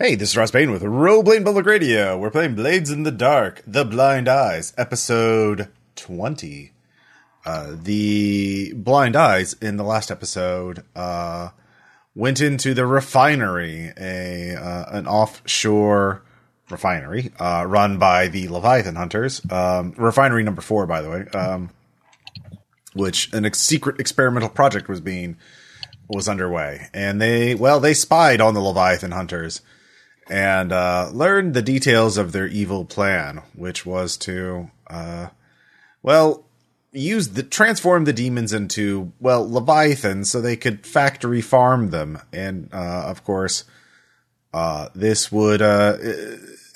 Hey, this is Ross Payne with Roleplay Public Radio. We're playing Blades in the Dark, The Blind Eyes, episode 20. Uh, the Blind Eyes in the last episode uh, went into the refinery, a uh, an offshore refinery uh, run by the Leviathan Hunters. Um, refinery number four, by the way, um, which an ex- secret experimental project was being was underway, and they well they spied on the Leviathan Hunters and uh, learned the details of their evil plan, which was to, uh, well, use the transform the demons into well leviathans so they could factory farm them, and uh, of course, uh, this would uh,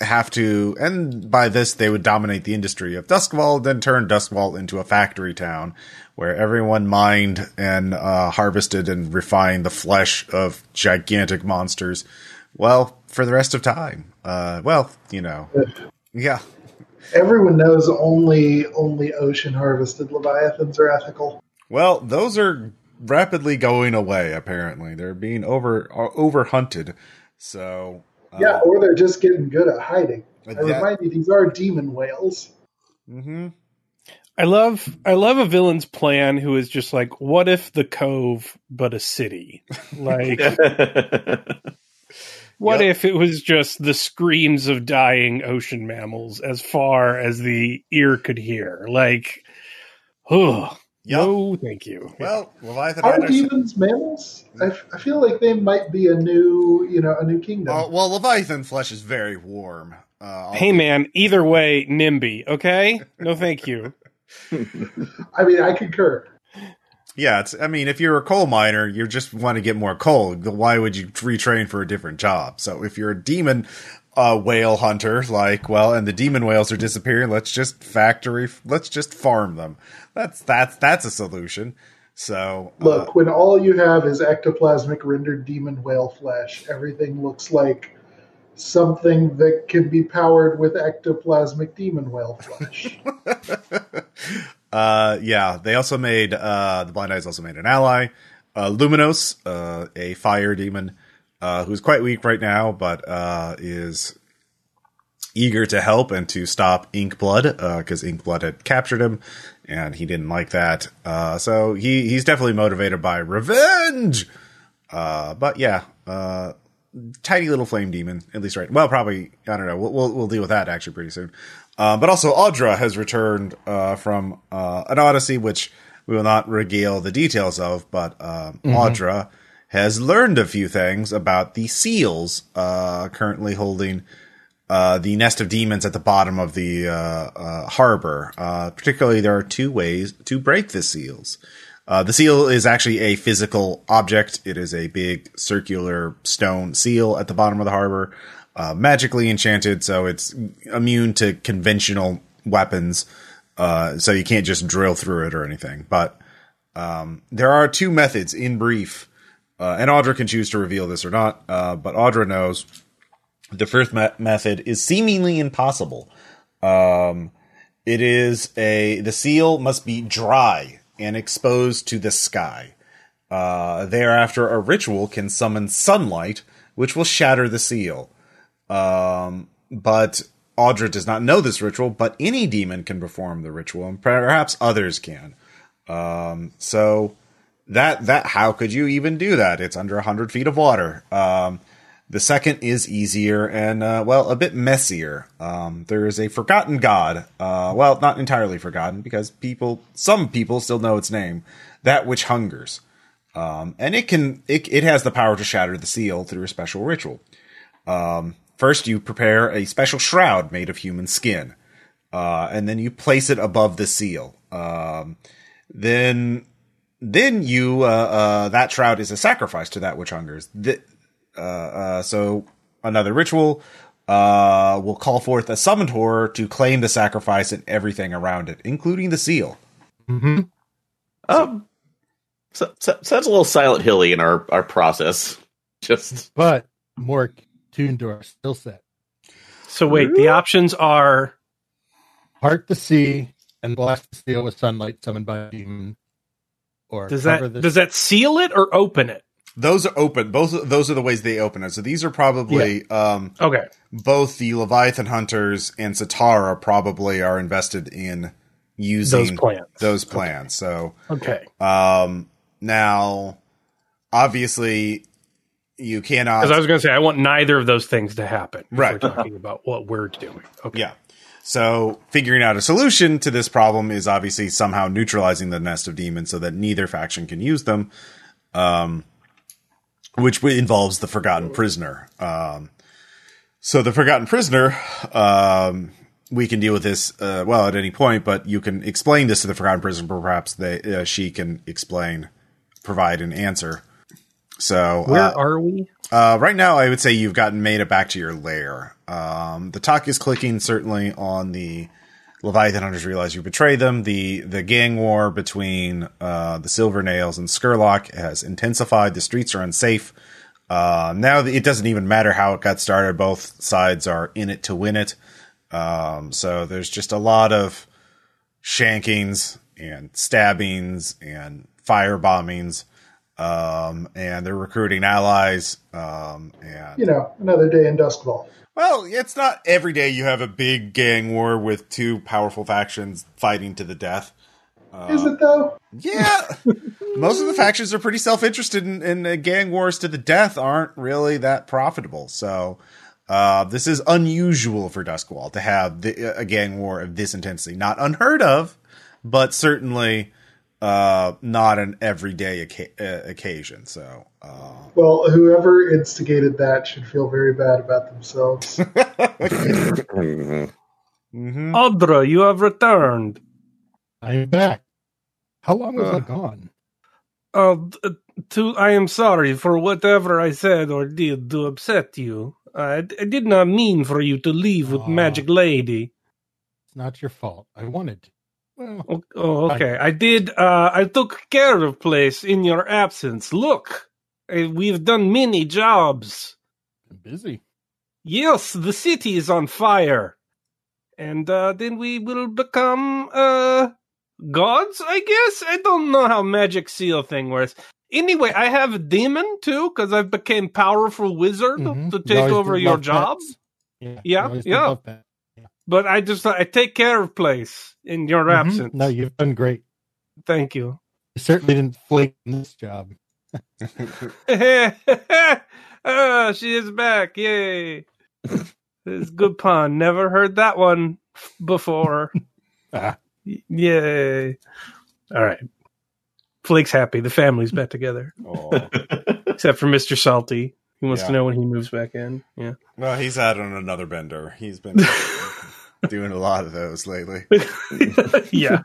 have to, and by this they would dominate the industry of Duskwall, then turn Duskwall into a factory town where everyone mined and uh, harvested and refined the flesh of gigantic monsters. Well, for the rest of time. Uh, well, you know, yeah. Everyone knows only only ocean harvested leviathans are ethical. Well, those are rapidly going away. Apparently, they're being over over hunted. So uh, yeah, or they're just getting good at hiding. I that, remind you, these are demon whales. Mm-hmm. I love I love a villain's plan who is just like, what if the cove but a city? Like What yep. if it was just the screams of dying ocean mammals as far as the ear could hear? Like, oh, yep. no, thank you. Well, Leviathan are demons mammals? I, f- I feel like they might be a new, you know, a new kingdom. Uh, well, Leviathan flesh is very warm. Uh, hey, man, either way, NIMBY, okay? No, thank you. I mean, I concur. Yeah, it's. I mean, if you're a coal miner, you just want to get more coal. Why would you retrain for a different job? So if you're a demon uh, whale hunter, like, well, and the demon whales are disappearing, let's just factory, let's just farm them. That's that's that's a solution. So uh, look, when all you have is ectoplasmic rendered demon whale flesh, everything looks like something that can be powered with ectoplasmic demon whale flesh. Uh, yeah, they also made uh, the Blind Eyes also made an ally, uh, Luminos, uh, a fire demon, uh, who's quite weak right now, but uh, is eager to help and to stop Inkblood because uh, Inkblood had captured him, and he didn't like that. Uh, so he he's definitely motivated by revenge. Uh, but yeah, uh, tiny little flame demon, at least right. Well, probably I don't know. We'll we'll, we'll deal with that actually pretty soon. Uh, but also, Audra has returned uh, from uh, an Odyssey, which we will not regale the details of, but uh, mm-hmm. Audra has learned a few things about the seals uh, currently holding uh, the nest of demons at the bottom of the harbor. particularly, there are two ways to break the seals. the seal is actually a physical object. It is a big circular stone seal at the bottom of the harbor uh, magically enchanted, so it's immune to conventional weapons. Uh, so you can't just drill through it or anything. But um, there are two methods in brief, uh, and Audra can choose to reveal this or not. Uh, but Audra knows the first me- method is seemingly impossible. Um, it is a the seal must be dry and exposed to the sky. Uh, thereafter, a ritual can summon sunlight, which will shatter the seal. Um, but Audra does not know this ritual, but any demon can perform the ritual, and perhaps others can. Um, so that that how could you even do that? It's under hundred feet of water. Um, the second is easier and uh, well a bit messier. Um, there is a forgotten god. Uh, well, not entirely forgotten because people, some people still know its name. That which hungers, um, and it can it it has the power to shatter the seal through a special ritual. Um, First, you prepare a special shroud made of human skin, uh, and then you place it above the seal. Um, then, then you uh, uh, that shroud is a sacrifice to that which hungers. The, uh, uh, so another ritual uh, will call forth a summoned horror to claim the sacrifice and everything around it, including the seal. Mm-hmm. Um, so, so, sounds a little Silent Hilly in our our process. Just, but more tuned to our skill set. So wait, the options are part the sea and blast the seal with sunlight summoned by a demon. Or does that the... does that seal it or open it? those are open. Both those are the ways they open it. So these are probably um, Okay. both the Leviathan hunters and Satara probably are invested in using Those plans. Those plans. So Okay. um, now, obviously, you cannot. Because I was going to say, I want neither of those things to happen. Right. We're talking about what we're doing. Okay. Yeah. So figuring out a solution to this problem is obviously somehow neutralizing the nest of demons so that neither faction can use them. Um, which involves the Forgotten Prisoner. Um, so the Forgotten Prisoner, um, we can deal with this uh, well at any point, but you can explain this to the Forgotten Prisoner. Perhaps they uh, she can explain, provide an answer. So Where uh, are we? uh, right now, I would say you've gotten made it back to your lair. Um, the talk is clicking certainly on the Leviathan Hunters realize you betrayed them. The the gang war between uh, the Silver Nails and Skurlock has intensified. The streets are unsafe. Uh, now it doesn't even matter how it got started. Both sides are in it to win it. Um, so there's just a lot of shankings and stabbings and fire bombings. Um, and they're recruiting allies. Um, and You know, another day in Duskwall. well, it's not every day you have a big gang war with two powerful factions fighting to the death. Is it though? Yeah, most of the factions are pretty self-interested, in, and uh, gang wars to the death aren't really that profitable. So, uh, this is unusual for Duskwall to have the, a gang war of this intensity. Not unheard of, but certainly uh, not an everyday oca- uh, occasion. So, uh, Well, whoever instigated that should feel very bad about themselves. Mhm. mhm. Audra, you have returned. I am back. How long was Uh. I gone? Uh, to, I am sorry for whatever I said or did to upset you. I, I did not mean for you to leave with Aw. Magic Lady. It's not your fault. I wanted to. Well, Oh, oh, okay. I did. Uh, I took care of place in your absence. Look, uh, we've done many jobs. I'm busy. Yes, the city is on fire, and uh, then we will become uh gods. I guess I don't know how magic seal thing works. Anyway, I have a demon too because I've became powerful wizard Mhm. to take over your love job. pets. Yeah. Yeah, you always did yeah. Love pets. But I just I take care of place in your Mhm. absence. No, you've done great. Thank you. You certainly didn't flake in this job. ah, she is back. Yay. this is good pun. Never heard that one before. Ah. Yay. All right. Flake's happy. The family's back together. Aw. Except for Mr. Salty. He wants Yeah. to know when he moves back in. Yeah. Well, he's out on another bender. He's been doing a lot of those lately. yeah.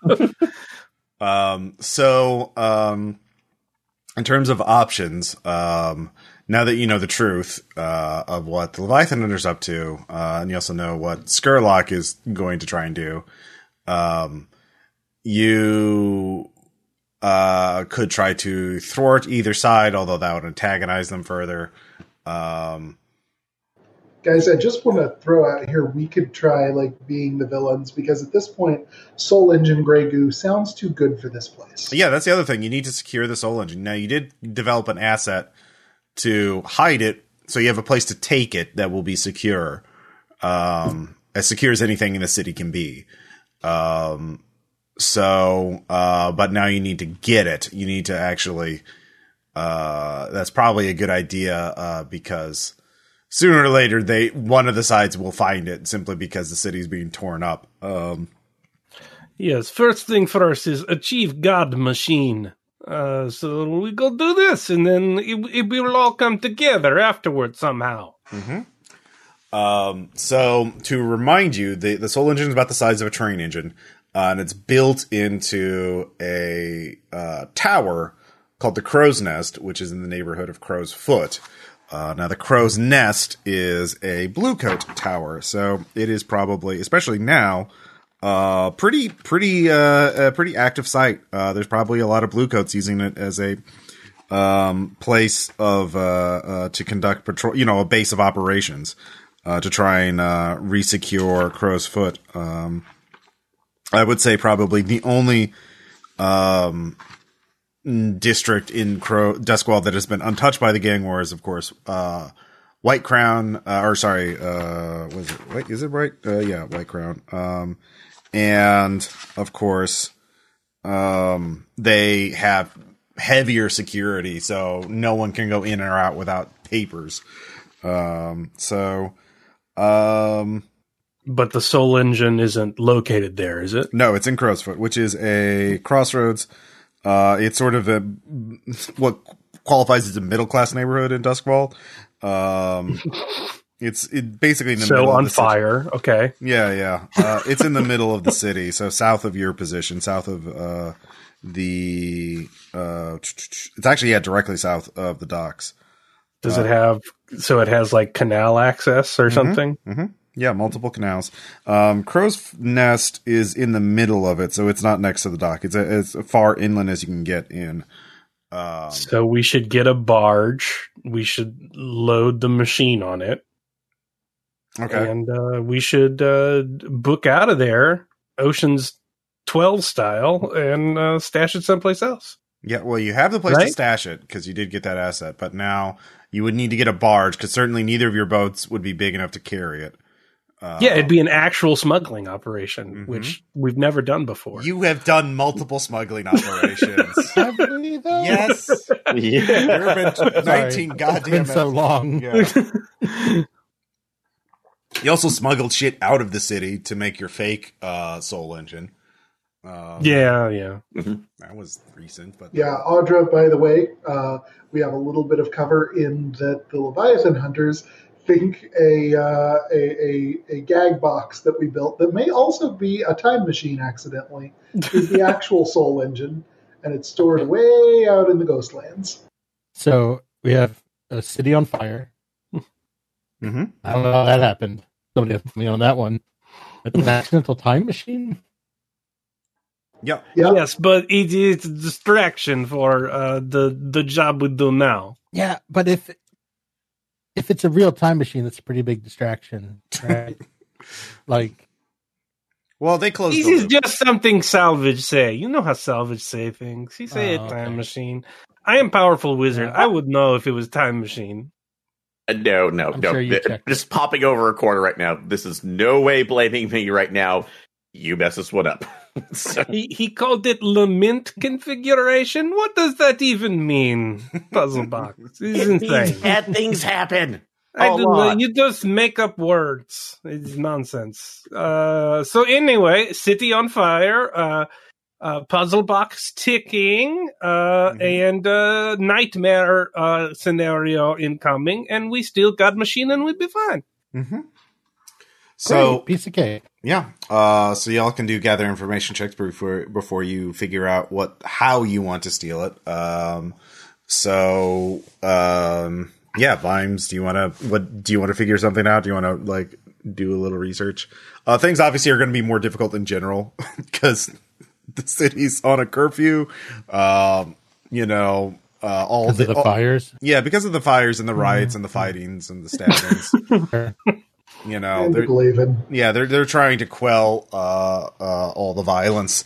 Um, so, um, in terms of options, um, now that you know the truth uh, of what the Leviathan Hunter's up to, uh, and you also know what Skurlock is going to try and do, um, you uh, could try to thwart either side, although that would antagonize them further. Um, Guys, I just want to throw out here we could try like being the villains because at this point, Soul Engine Grey Goo sounds too good for this place. Yeah, that's the other thing. You need to secure the soul engine. Now, you did develop an asset to hide it, so you have a place to take it that will be secure, um, as secure as anything in the city can be. Um, so, uh, but now you need to get it. You need to actually. Uh, that's probably a good idea uh, because sooner or later they one of the sides will find it simply because the city's being torn up. Um, Yes. First thing first is achieve God machine. Uh, so we go do this, and then it, it will all come together afterwards somehow. Um, so to remind you, the the soul engine is about the size of a train engine, uh, and it's built into a uh, tower called the Crow's Nest, which is in the neighborhood of Crow's Foot. Uh, now the Crow's Nest is a bluecoat tower, so it is probably, especially now, uh, pretty pretty uh, a pretty active site. Uh, there's probably a lot of bluecoats using it as a um, place of uh, uh, to conduct patrol, you know, a base of operations to try and resecure Crow's Foot. Um, I would say probably the only um, district in Crow Duskwall that has been untouched by the gang wars. Of course, uh, White Crown, uh, or sorry, uh, was it? Wait, is it right? Uh, yeah, White Crown. Um, and of course, um, they have heavier security, so no one can go in or out without papers. Um, so, um, But the Soul Engine isn't located there, is it? no, it's in Crowsfoot, which is a crossroads. Uh, it's sort of a what qualifies as a middle class neighborhood in Duskwall. Um, it's it basically in the middle So of on the city. fire. Okay. Yeah, yeah. Uh, it's in the middle of the city, so south of your position, south of uh, the. Uh, it's actually yeah, directly south of the docks. Does Uh, it have so it has like canal access or something? Yeah, multiple canals. Um, Crow's Nest is in the middle of it, so it's not next to the dock. It's as far inland as you can get in. Um, So we should get a barge. We should load the machine on it, okay. and uh, we should uh, book out of there, Ocean's Twelve style, and uh, stash it someplace else. Yeah, well, you have the place to stash it because you did get that asset, but now you would need to get a barge because certainly neither of your boats would be big enough to carry it. Uh, yeah, it'd be an actual smuggling operation, Mhm. which we've never done before. You have done multiple smuggling operations. Have we, though? yes, Yeah. there have been nineteen It's goddamn. been so long. Yeah. You also smuggled shit out of the city to make your fake uh, soul engine. Um, yeah, yeah. that was recent, but Yeah, Audra, by the way, uh, we have a little bit of cover in that the Leviathan Hunters think a, uh, a, a, a gag box that we built that may also be a time machine accidentally is the actual Soul Engine, and it's stored way out in the Ghostlands. So we have a city on fire. mm-hmm. I don't know how that happened. Somebody has me on that one. It's an accidental time machine. yeah, Yeah, Yes, but it is a distraction for uh, the the job we do now. Yeah, but if if it's a real time machine, that's a pretty big distraction, right? like, Well, they closed. This the is loop. just something Salvage say. You know how Salvage say things. He say Oh, a time okay. machine. I am powerful wizard. Yeah. I would know if it was time machine. Uh, No, no, I'm no. sure you Just popping over a corner right now. This is no way blaming me right now. You mess this one up. so, He he called it lament configuration. What does that even mean? Puzzle box. It's insane. bad things happen. I a do not, lot. you just make up words. It's nonsense. Uh, so anyway, city on fire, uh, uh, puzzle box ticking, uh, Mhm. and uh, nightmare uh, scenario incoming, and we still got machine, and we'd be fine. Mhm. So great, piece of cake. yeah, uh, so y'all can do gather information checks before before you figure out what how you want to steal it. Um, so um, yeah, Vimes, do you want to what do you want to figure something out? Do you want to like do a little research? Uh, things obviously are going to be more difficult in general because the city's on a curfew. Um, you know, uh, all the, of the all- fires. yeah, because of the fires and the riots and the fightings and the stabbings. you know, they're, Glaven. yeah, they're they're trying to quell uh, uh, all the violence,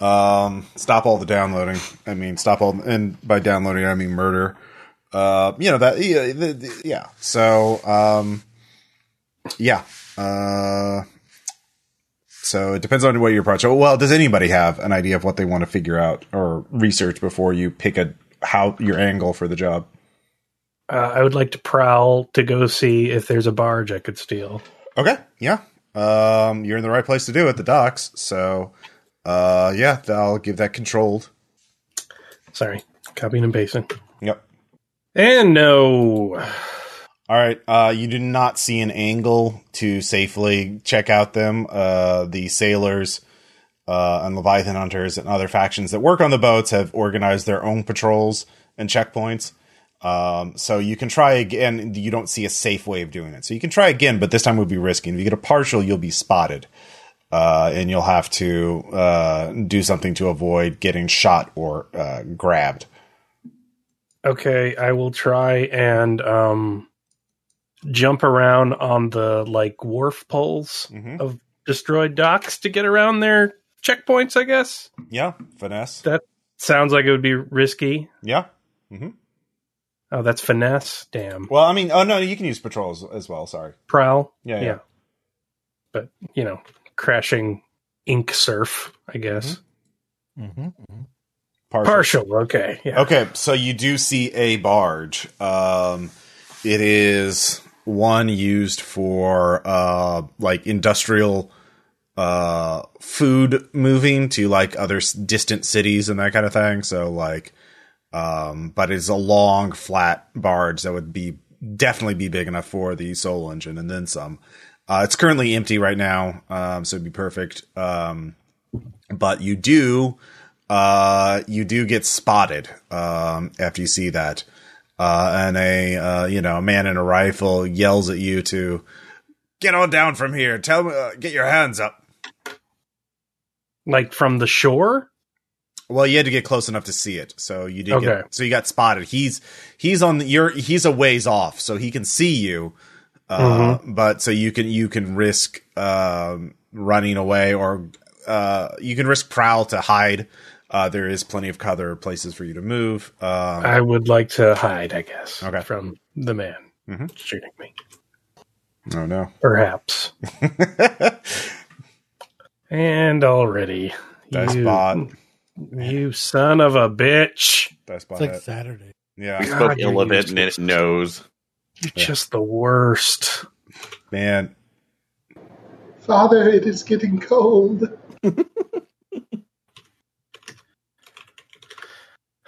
um, stop all the downloading. I mean, stop all, and by downloading I mean murder. Uh, you know that, yeah, the, the- yeah. So, um, yeah. Uh, so it depends on what your approach. Well, does anybody have an idea of what they want to figure out or research before you pick a how your angle for the job? Uh, I would like to prowl to go see if there's a barge I could steal. Okay, yeah. Um, you're in the right place to do it, the docks. So, uh, yeah, I'll give that controlled. Sorry, copying and pasting. Yep. And no, All right. Uh, you do not see an angle to safely check out them. Uh, the sailors, uh, and Leviathan hunters and other factions that work on the boats have organized their own patrols and checkpoints. Um, so you can try again. You don't see a safe way of doing it. So you can try again, but this time would be risky. And if you get a partial, you'll be spotted. Uh, and you'll have to, uh, do something to avoid getting shot or, uh, grabbed. Okay, I will try and um jump around on the like wharf poles Mhm. of destroyed docks to get around their checkpoints, I guess. Yeah. Finesse. That sounds like it would be risky. Yeah. Oh, that's finesse. Damn. Well, I mean, oh no, you can use patrols as well. Sorry. Prowl. Yeah, yeah. But, you know, crashing ink surf, I guess. Mm-hmm. Partial. Partial. Okay. Yeah. Okay, so you do see a barge. Um, it is one used for uh, like industrial uh, food moving to like other s- distant cities and that kind of thing. So like, um, but it's a long flat barge that would be definitely be big enough for the soul engine and then some. Uh, it's currently empty right now, um, so it'd be perfect. Um, but you do uh, you do get spotted um, after you see that, uh, and a uh, you know a man in a rifle yells at you to get on down from here. Tell me, uh, get your hands up. Like from the shore? Well, you had to get close enough to see it, so you did. Okay. Get, so you got spotted. He's he's on the, you're he's a ways off, so he can see you. Uh, But so you can you can risk um, running away, or uh, you can risk prowl to hide. Uh, there is plenty of other places for you to move. Um, I would like to hide, I guess, Okay. from the man Mhm. shooting me. oh no. Perhaps. and already. Nice you, spot. You son of a bitch. That's It's like Saturday. yeah, We God, spoke you're ill of it and it knows. You're Yeah. just the worst. man. Father, it is getting cold.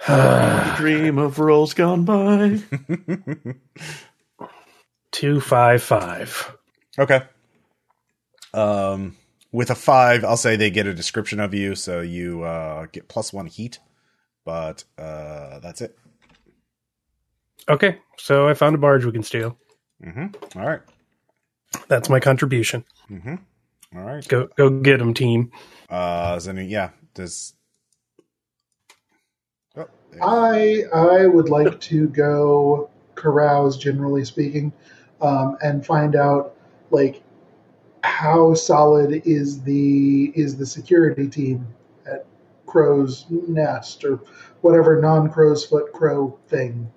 Dream of rolls gone by. Two five five. okay. Um, with a five, I'll say they get a description of you, so you uh, get plus one heat, but uh, that's it. Okay, so I found a barge we can steal. Mm-hmm. All right. That's my contribution. Mm-hmm. All right. Go go get them, team. Uh, is any yeah? Does oh. I I would like to go carouse, generally speaking, um, and find out like how solid is the is the security team at Crow's Nest or whatever non Crow's Foot Crow thing.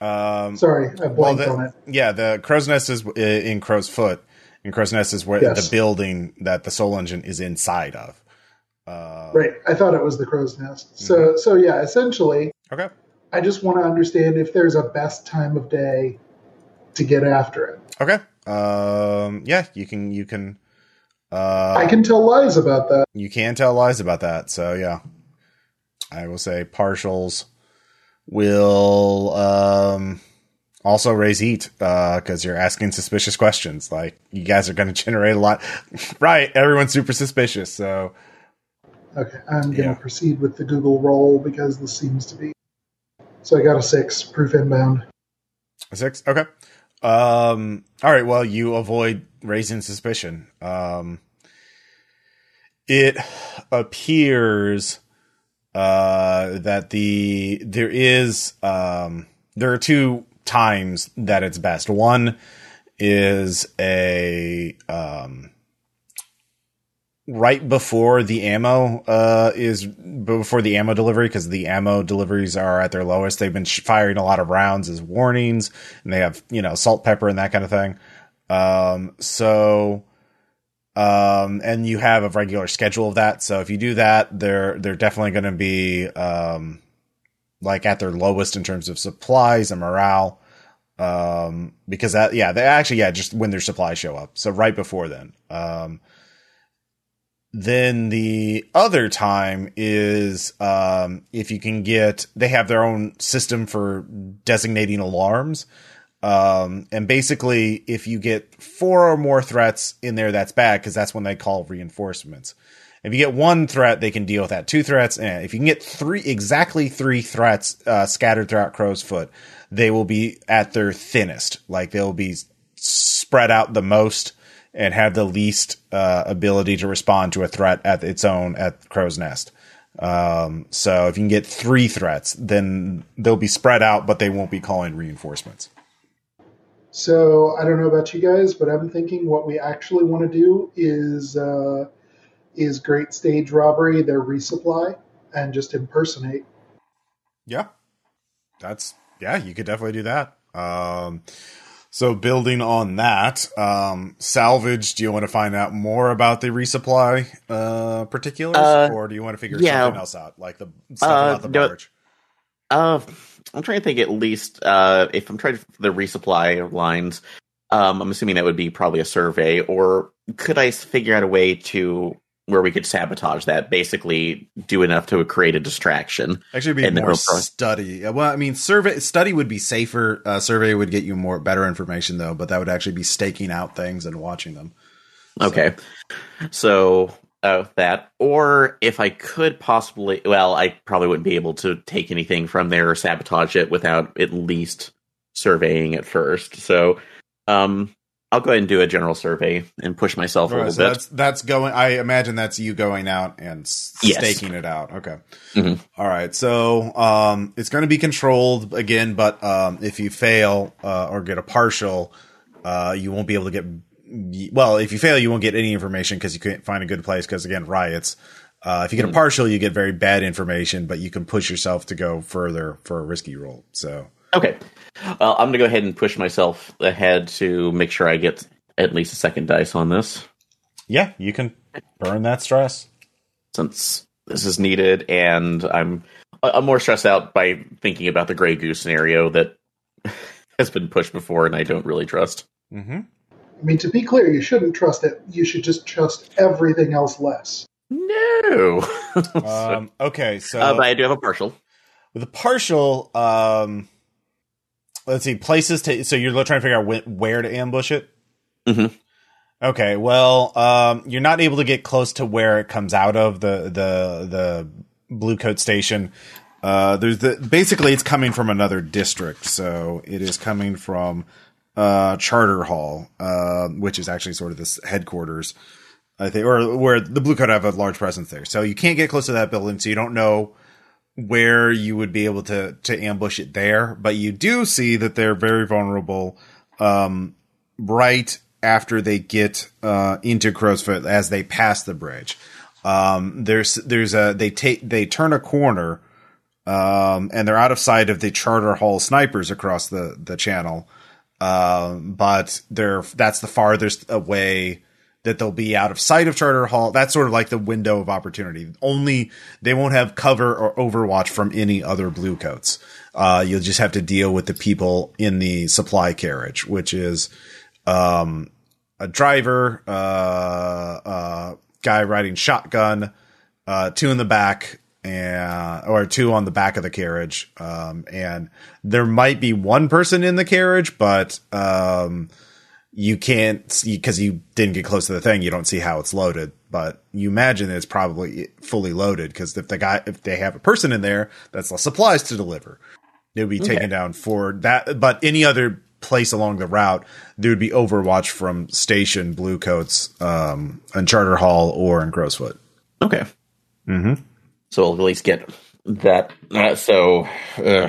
um, Sorry, I blanked the- on it. yeah, the crow's nest is in Crow's Foot, and Crow's Nest is where Yes. the building that the Soul Engine is inside of. Uh, Right, I thought it was the Crow's Nest. So so yeah, essentially, Okay. I just want to understand if there's a best time of day to get after it. Okay. Um. Yeah. You can. You can. Uh. I can tell lies about that. you can tell lies about that. So yeah, I will say partials will um, also raise heat because you're asking suspicious questions. Like you guys are going to generate a lot, right? Everyone's super suspicious. So Okay, I'm going to Yeah. proceed with the Google roll because this seems to be. So I got a six, proof inbound. a six. Okay. Um. All right. Well, you avoid raising suspicion. Um. It appears uh, that the there is um, there are two times that it's best. One is a um, right before the ammo uh, is before the ammo delivery because the ammo deliveries are at their lowest. They've been firing a lot of rounds as warnings, and they have you know salt, pepper, and that kind of thing. Um, so um, and you have a regular schedule of that. So if you do that, they're they're definitely going to be um, like at their lowest in terms of supplies and morale. Um, because that yeah, they actually yeah, just when their supplies show up. So right before then. Um, then the other time is um, if you can get they have their own system for designating alarms. Um, and basically, if you get four or more threats in there, that's bad because that's when they call reinforcements. If you get one threat, they can deal with that. Two threats, and if you can get three, exactly three threats uh, scattered throughout Crow's Foot, they will be at their thinnest. Like they'll be spread out the most and have the least uh, ability to respond to a threat at its own at Crow's Nest. Um, so if you can get three threats, then they'll be spread out, but they won't be calling reinforcements. So I don't know about you guys, but I'm thinking what we actually want to do is uh, is great stage robbery, their resupply, and just impersonate Yeah, that's yeah. You could definitely do that. Um, so building on that, um, salvage. Do you want to find out more about the resupply uh, particulars, Uh, or do you want to figure yeah. something else out, like the stuff Uh, about the no- barge? Uh, I'm trying to think at least uh, if I'm trying to the resupply lines. Um, I'm assuming that would be probably a survey, or could I figure out a way to where we could sabotage that? Basically, do enough to create a distraction. Actually, be more study. Well, I mean, survey study would be safer. Uh, survey would get you more better information, though. But that would actually be staking out things and watching them. Okay, so uh, that, or if I could possibly, well, I probably wouldn't be able to take anything from there or sabotage it without at least surveying it first. So, um, I'll go ahead and do a general survey and push myself a little so bit. that's that's going. I imagine that's you going out and Yes. staking it out. Okay. Mhm. All right. So um, it's going to be controlled again, but um, if you fail uh, or get a partial, uh, you won't be able to get. Well, if you fail, you won't get any information because you can't find a good place. Because again, riots. Uh, if you get a partial, you get very bad information, but you can push yourself to go further for a risky roll. So Okay. Well, I'm going to go ahead and push myself ahead to make sure I get at least a second dice on this yeah, you can burn that stress. since this is needed. And I'm, I'm more stressed out by thinking about the Grey Goose scenario that has been pushed before and I don't really trust. Mm-hmm. I mean, to be clear, you shouldn't trust it. You should just trust everything else less. No. So- Um, okay, so uh, but I do have a partial. with a partial, um, let's see, places to. So you're trying to figure out when, where to ambush it. Mhm. Okay, well, um, you're not able to get close to where it comes out of the the the blue coat station. Uh, there's the basically it's coming from another district, so it is coming from uh, Charter Hall, uh, which is actually sort of this headquarters. I think, or where the blue coat have a large presence there. So you can't get close to that building, so you don't know where you would be able to to ambush it there. But you do see that they're very vulnerable um, right after they get uh, into Crowsfoot as they pass the bridge. Um, there's there's a they take they turn a corner um, and they're out of sight of the Charter Hall snipers across the the channel. Um, but they're that's the farthest away that they'll be out of sight of Charter Hall. That's sort of like the window of opportunity. Only they won't have cover or overwatch from any other bluecoats. Uh, you'll just have to deal with the people in the supply carriage, which is um, a driver, uh, uh, guy riding shotgun, uh, two in the back, and or two on the back of the carriage. Um, and there might be one person in the carriage, but um, you can't see because you didn't get close to the thing. You don't see how it's loaded, but you imagine it's probably fully loaded because if the guy, if they have a person in there, that's the supplies to deliver. They would be Okay. taken down for that. But any other place along the route, there would be overwatch from station Bluecoats, um, in Charter Hall or in Crowsfoot. Okay. Mm-hmm. So we'll at least get that. Uh, so uh,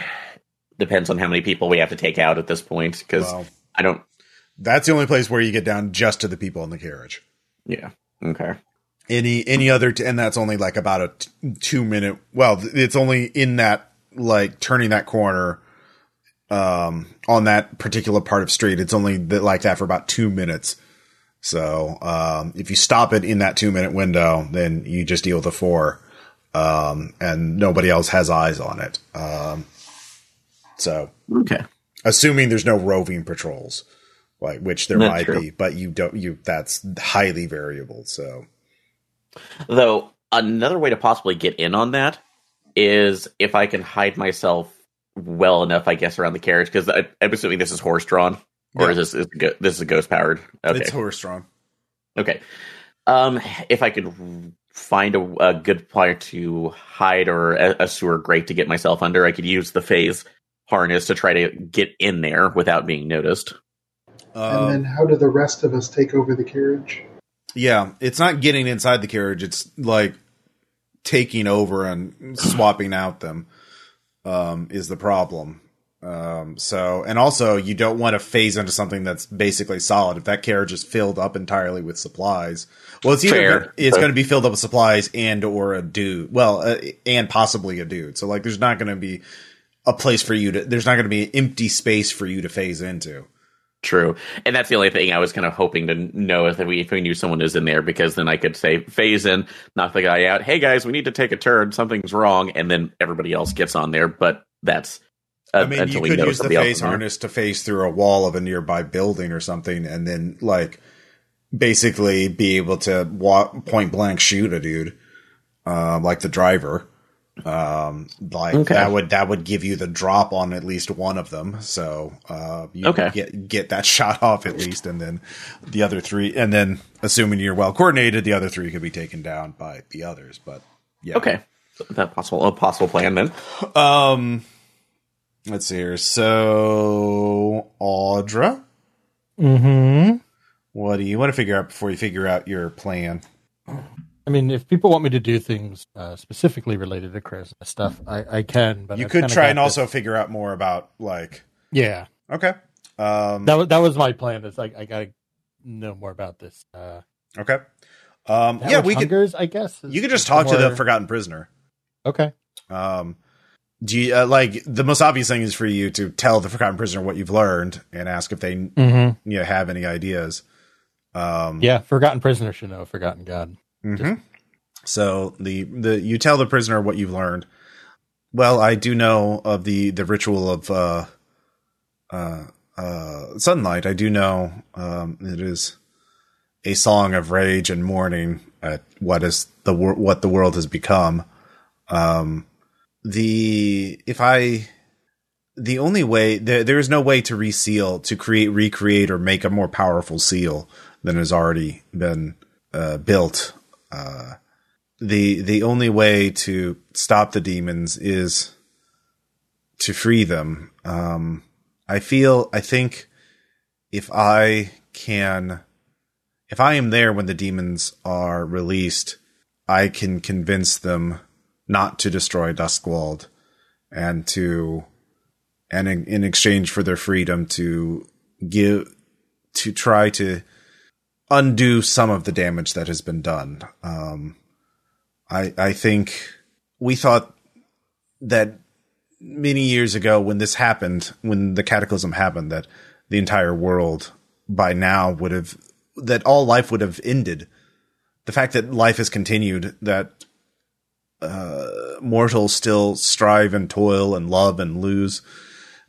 depends on how many people we have to take out at this point because Well, I don't. That's the only place where you get down just to the people in the carriage. Yeah. Okay. any any other t- and that's only like about a t- two minute well it's only in that like turning that corner um on that particular part of street it's only th- like that for about two minutes so um if you stop it in that two minute window then you just deal with the four um and nobody else has eyes on it um so Okay. assuming there's no roving patrols like which there That's might true. be but you don't you that's highly variable so Though another way to possibly get in on that is if I can hide myself well enough, I guess, around the carriage because I'm assuming this is horse drawn, or Yeah. is this is this is ghost powered? Okay. it's horse drawn Okay. Um, if I could find a, a good part to hide or a, a sewer grate to get myself under, I could use the phase harness to try to get in there without being noticed. Um, and then how do the rest of us take over the carriage? Yeah, it's not getting inside the carriage. It's like taking over and swapping out them um, is the problem. Um, so, and also you don't want to phase into something that's basically solid. If that carriage is filled up entirely with supplies, well, it's either Fair. it's going to be filled up with supplies and or a dude. Well, uh, and possibly a dude. So like, there's not going to be a place for you to. There's not going to be an empty space for you to phase into. True, and that's the only thing I was kind of hoping to know if we if we knew someone is in there because then I could say phase in, knock the guy out. Hey guys, we need to take a turn. Something's wrong, and then everybody else gets on there. But that's uh, I mean, you could use the phase is in there. harness to phase through a wall of a nearby building or something, and then like basically be able to walk, point blank shoot a dude, um, like the driver. Um, like Okay. that would that would give you the drop on at least one of them. So uh, you Okay. get get that shot off at least, and then the other three, and then assuming you're well coordinated, the other three could be taken down by the others. But yeah, Okay, that possible a possible plan then. um, let's see here. So, Audra, Mm-hmm. what do you want to figure out before you figure out your plan? I mean, if people want me to do things uh, specifically related to charisma stuff, I, I can. But you I've could try and this- also figure out more about like. yeah. Okay. Um. That was that was my plan. Is like I gotta know more about this. Uh, okay. Um. Yeah, we could. I guess. You could just talk to the forgotten prisoner. Okay. Um. Do you uh, like the most obvious thing is for you to tell the forgotten prisoner what you've learned and ask if they Mm-hmm. you know, have any ideas. Um. Yeah, forgotten prisoner should know forgotten god. Mhm. So the the you tell the prisoner what you've learned. Well, I do know of the the ritual of uh uh uh sunlight. I do know um it is a song of rage and mourning at what is the wor- what the world has become. Um the if I the only way there there is no way to reseal to create recreate or make a more powerful seal than has already been uh, built uh, the the only way to stop the demons is to free them. Um, I feel I think if I can, if I am there when the demons are released, I can convince them not to destroy Duskwall and to and in, in exchange for their freedom to give to try to undo some of the damage that has been done. Um, I I think we thought that many years ago when this happened, when the cataclysm happened, that the entire world by now would have that all life would have ended. The fact that life has continued, that uh, mortals still strive and toil and love and lose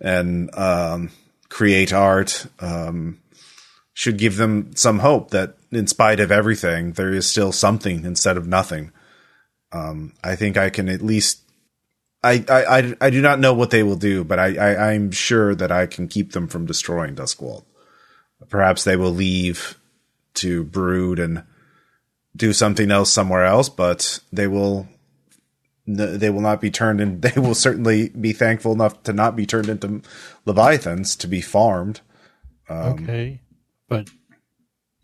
and um, create art um, should give them some hope that in spite of everything, there is still something instead of nothing. Um, I think I can at least. I, I, I, I do not know what they will do, but I, I, I'm sure that I can keep them from destroying Duskwall. Perhaps they will leave to brood and do something else somewhere else, but they will they will not be turned in they will certainly be thankful enough to not be turned into leviathans to be farmed okay. But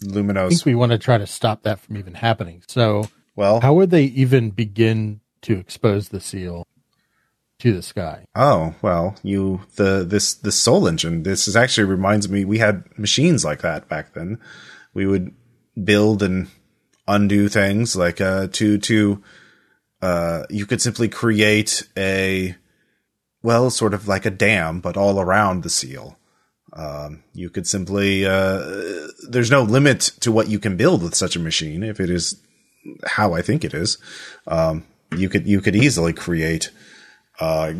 I think we want to try to stop that from even happening. So well how would they even begin to expose the seal to the sky? oh well you the this the soul engine this is actually reminds me we had machines like that back then we would build and undo things like uh to to uh you could simply create a well sort of like a dam but all around the seal um you could simply uh there's no limit to what you can build with such a machine if it is how i think it is. Um you could you could easily create uh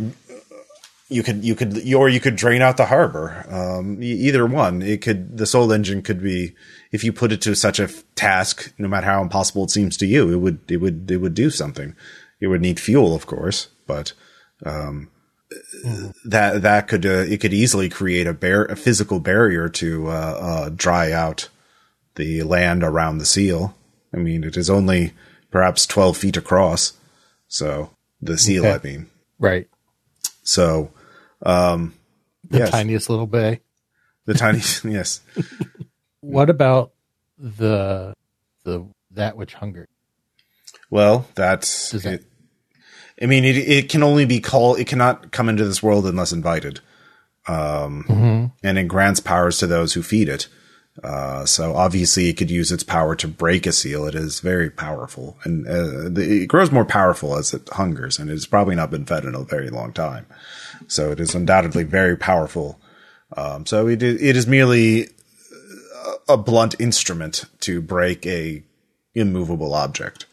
you could you could or you could drain out the harbor. Um either one. It could the soul engine could be if you put it to such a task no matter how impossible it seems to you it would it would it would do something. It would need fuel of course but um that that could uh, it could easily create a bar- a physical barrier to uh, uh dry out the land around the seal i mean it is only perhaps 12 feet across so the seal Okay. i mean Right. so, um, The Yes. tiniest little bay. the tiniest, yes. What about the the that which hungered? Well, that's that- it. I mean, it, it can only be called, it cannot come into this world unless invited. Um, Mm-hmm. and it grants powers to those who feed it. Uh, so obviously, it could use its power to break a seal. It is very powerful, and uh, the, it grows more powerful as it hungers, and it has probably not been fed in a very long time. So it is undoubtedly very powerful. Um, so it it is merely a blunt instrument to break a immovable object.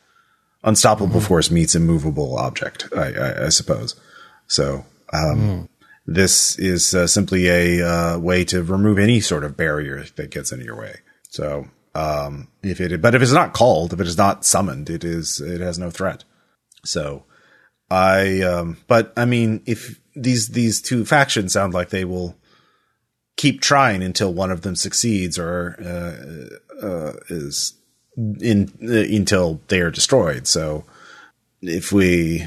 Unstoppable force meets immovable object, I, I, I suppose. So um, this is uh, simply a uh, way to remove any sort of barrier that gets in your way. So um, if it, but if it's not called, if it is not summoned, it is it has no threat. So I, um, but I mean, if these these two factions sound like they will keep trying until one of them succeeds or uh, uh, is in uh, until they are destroyed. So if we,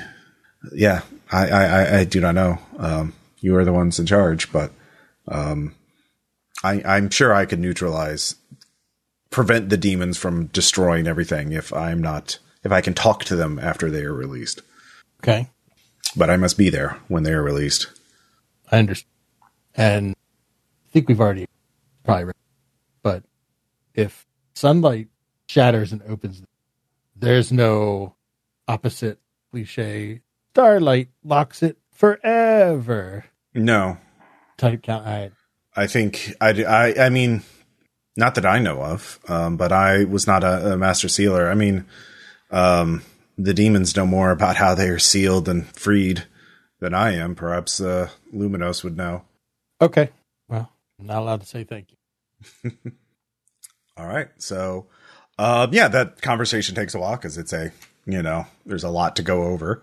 yeah, I I, I do not know. Um, you are the ones in charge, but um, I, I'm sure I could neutralize, prevent the demons from destroying everything if I'm not if I can talk to them after they are released. Okay. But I must be there when they are released. I understand. And I think we've already probably but if sunlight shatters and opens, there's no opposite cliche. Starlight locks it forever No, type count. I, I think I, I, I mean, not that I know of, um, but I was not a, a master sealer. I mean, um, the demons know more about how they are sealed and freed than I am. Perhaps uh, Luminos would know. okay. Well, I'm not allowed to say thank you. All right, so uh, yeah, that conversation takes a while because it's a you know there's a lot to go over.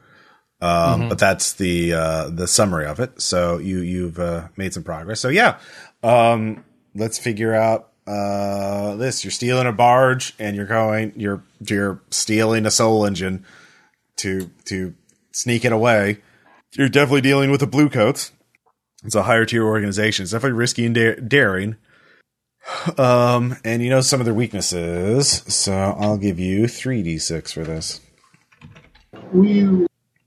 Um, But that's the uh, the summary of it. So you you've uh, made some progress. So yeah, um, let's figure out uh, this. You're stealing a barge, and you're going. You're you're stealing a soul engine to to sneak it away. You're definitely dealing with the blue coats. It's a higher tier organization. It's definitely risky and da- daring. Um, and you know some of their weaknesses, so I'll give you three d six for this. We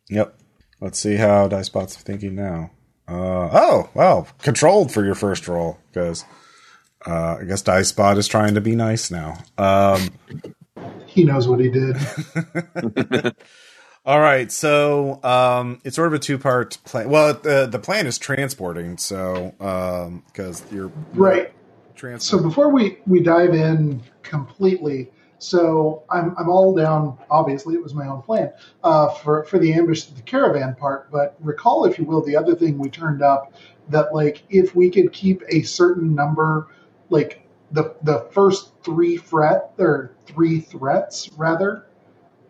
Yep. Let's see how Dicebot's thinking now. Uh, oh, well, controlled for your first roll because uh, I guess Dicebot is trying to be nice now. Um, he knows what he did. all right, so um, it's sort of a two part plan. Well, the the plan is transporting, so because you're Right. Trans. So before we, we dive in completely, so I'm, I'm all down. Obviously, it was my own plan uh, for for the ambush, the caravan part. But recall, if you will, the other thing we turned up that like if we could keep a certain number, like the the first three threat or three threats rather,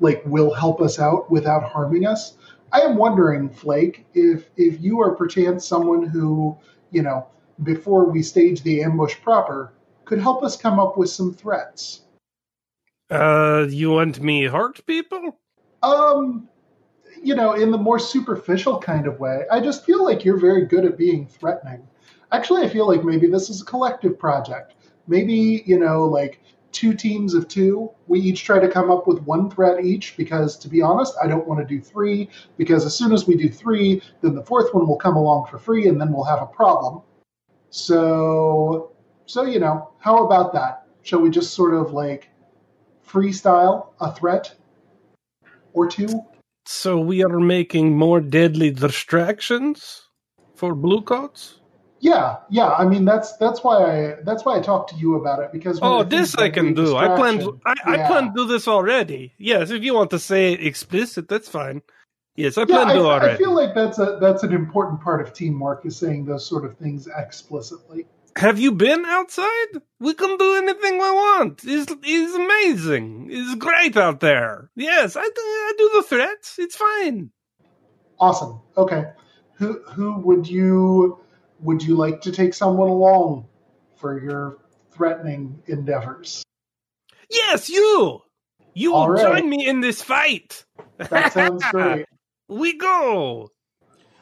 like will help us out without harming us. I am wondering, Flake, if if you are perchance someone who you know before we stage the ambush proper, could help us come up with some threats. Uh, you want me hurt people? Um, you know, in the more superficial kind of way. I just feel like you're very good at being threatening. Actually, I feel like maybe this is a collective project. Maybe, you know, like two teams of two, we each try to come up with one threat each because, to be honest, I don't want to do three because as soon as we do three, then the fourth one will come along for free and then we'll have a problem. So, so you know, how about that? Shall we just sort of like freestyle a threat or two? So we are making more deadly distractions for blue coats? Yeah, yeah. I mean, that's that's why I that's why I talked to you about it because. Oh, this I can do. I plan. I, I plan to do this already. Yes, if you want to say it explicit, that's fine. Yes, I Yeah, to I, already. I feel like that's a that's an important part of teamwork is saying those sort of things explicitly. Have you been outside? We can do anything we want. It's, it's amazing. It's great out there. Yes, I do, I do the threats. It's fine. Awesome. Okay, who who would you would you like to take someone along for your threatening endeavors? Yes, you. You will All right. join me in this fight. That sounds great. We go.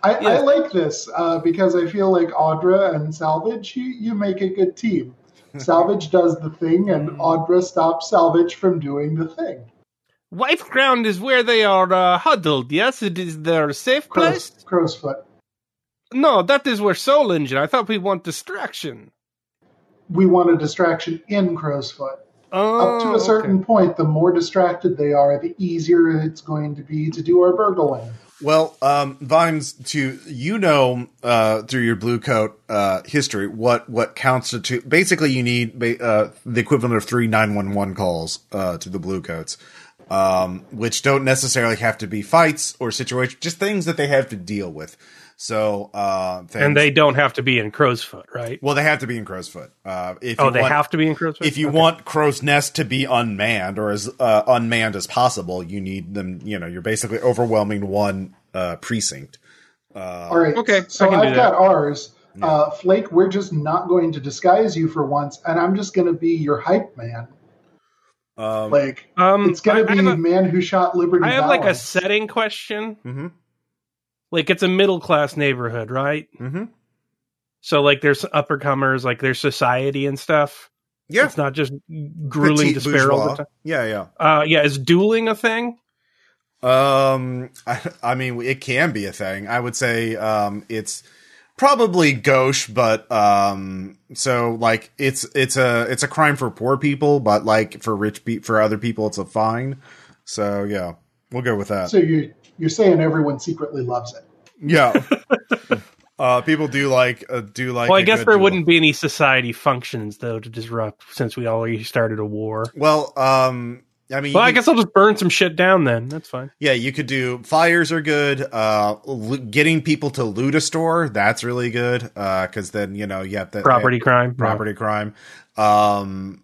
I, I like this uh, because I feel like Audra and Salvage, you, you make a good team. Salvage does the thing, and Audra stops Salvage from doing the thing. Whitecrown is where they are uh, huddled. Yes, it is their safe place. Crow's, crow's foot. No, that is where Soul Engine. I thought we want distraction. we want a distraction in Crowsfoot. Oh, Up to a certain okay. point, the more distracted they are, the easier it's going to be to do our burgling. Well, um, Vimes, to you know uh, through your blue coat uh, history, what what constitute basically you need uh, the equivalent of three nine one one calls uh, to the blue coats, um, which don't necessarily have to be fights or situations, just things that they have to deal with. So, uh, things, And they don't have to be in Crowsfoot, right? well, they have to be in Crowsfoot. Uh, if Oh, you they want- have to be in Crowsfoot. if you Okay. want Crow's Nest to be unmanned or as uh, unmanned as possible, you need them. You know, you're basically overwhelming one uh, precinct. All right. okay, So I can I've got ours. Uh, Flake, we're just not going to disguise you for once, and I'm just going to be your hype man. Um, Like, um, it's going to be have a- man who shot Liberty I have like a setting question. hmm Like it's a middle class neighborhood, right? hmm So like there's uppercomers, like there's society and stuff. Yeah, It's not just grueling Petite despair all the time. Yeah, yeah. Uh, yeah, is dueling a thing? Um, I, I mean, it can be a thing. I would say, um, it's probably gauche, but um, so like it's it's a it's a crime for poor people, but like for rich pe- for other people, it's a fine. So yeah, we'll go with that. So you you're saying everyone secretly loves it. Yeah. uh, people do like uh, do like. well, I guess there duel. wouldn't be any society functions though to disrupt since we already started a war. Well, um, I mean, Well, I could- guess I'll just burn some shit down then. That's fine. yeah, you could do fires are good. Uh, lo- getting people to loot a store that's really good. Uh, because then you know you have that Property crime. property crime. Um,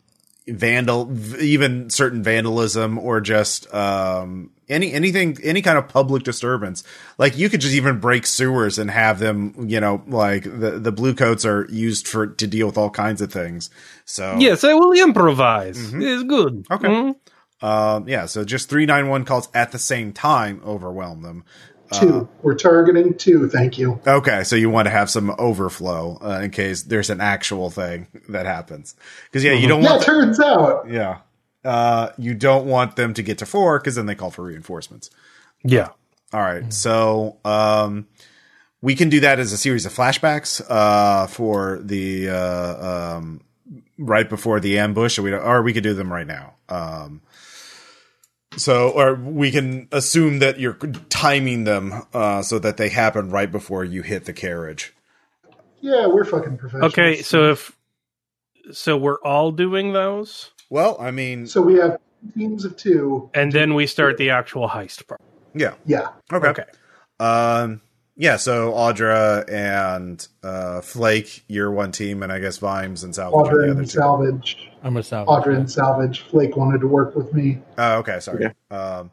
vandal, v- even certain vandalism or just um any anything any kind of public disturbance. Like you could just even break sewers and have them. You know, like the the blue coats are used for to deal with all kinds of things. So Yes, I will improvise. Mhm. It's good. Okay. Mhm. Um, yeah, so just three nine one calls at the same time overwhelm them. Two. We're targeting two. Thank you. Okay, so you want to have some overflow uh, in case there's an actual thing that happens. Because yeah, you don't Yeah, want. it turns out. yeah, uh, you don't want them to get to four because then they call for reinforcements. Yeah. All right, so um, we can do that as a series of flashbacks uh, for the uh, um, right before the ambush, or we don't, or we could do them right now. Um, so, or we can assume that you're timing them uh, so that they happen right before you hit the carriage. Yeah, we're fucking professionals. Okay, so if so, we're all doing those, Well, I mean, So we have teams of two. and then we start the actual heist part. yeah, Yeah. okay. Okay. Um, yeah, so Audra and uh, Flake, you're one team, and I guess Vimes and Salvage are Audra the other and two. Salvage. I'm a salvage. Audra and Salvage. Flake wanted to work with me. Oh, okay, sorry. Um,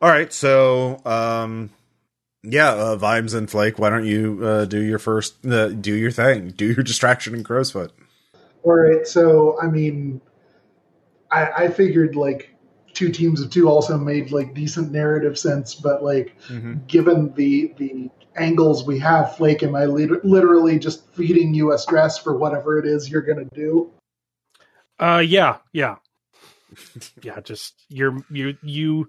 all right, so um, yeah, uh, Vimes and Flake, why don't you uh, do your first, uh, do your thing, do your distraction in Crowsfoot? All right. So, I mean, I, I figured like two teams of two also made like decent narrative sense, but like Mm-hmm. given the the angles we have, Flake, am I lit- literally just feeding you a stress for whatever it is you're gonna do? Uh, yeah, yeah, yeah. Just you're you you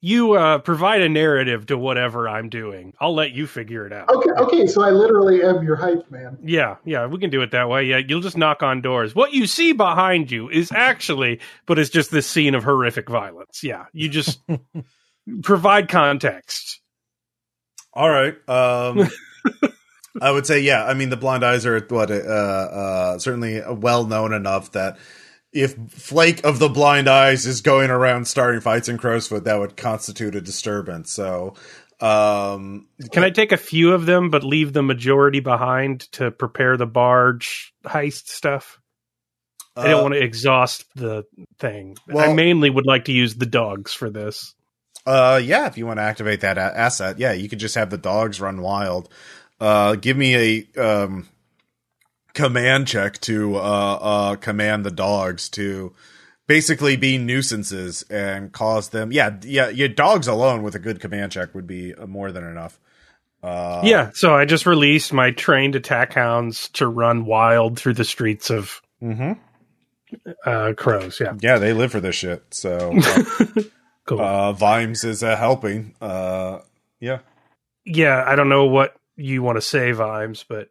you uh provide a narrative to whatever I'm doing. I'll let you figure it out. Okay. Okay. So I literally am your hype man. Yeah, yeah, we can do it that way. Yeah, you'll just knock on doors. What you see behind you is actually, but it's just this scene of horrific violence. Yeah, you just provide context. All right. Um, I would say, yeah. I mean, the Blind Eyes are what uh, uh, certainly well known enough that if Flake of the Blind Eyes is going around starting fights in Crowsfoot, that would constitute a disturbance. So, um, Can I take a few of them, but leave the majority behind to prepare the barge heist stuff? I don't uh, want to exhaust the thing. I mainly would like to use the dogs for this. Uh, yeah, if you want to activate that a- asset, yeah, you could just have the dogs run wild. Uh, give me a um command check to uh uh command the dogs to basically be nuisances and cause them. Yeah, yeah, your dogs alone with a good command check would be uh, more than enough. Uh, yeah, so I just released my trained attack hounds to run wild through the streets of hmm uh, crows. Yeah, Yeah, they live for this shit. So, uh, cool. uh Vimes is uh, helping. Uh, yeah. yeah, I don't know what you want to say, Vimes, but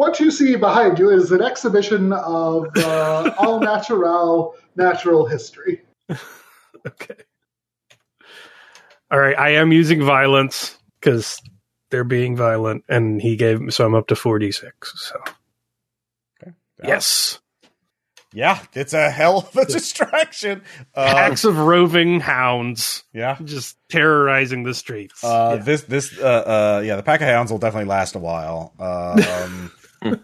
what you see behind you is an exhibition of uh, all natural natural history. Okay. All right, I am using violence because they're being violent, and he gave me, so I'm up to forty six. So yes, Yeah, it's a hell of a distraction. Uh, packs of roving hounds yeah. just terrorizing the streets. Uh, Yeah. This this uh, uh yeah the pack of hounds will definitely last a while. Um,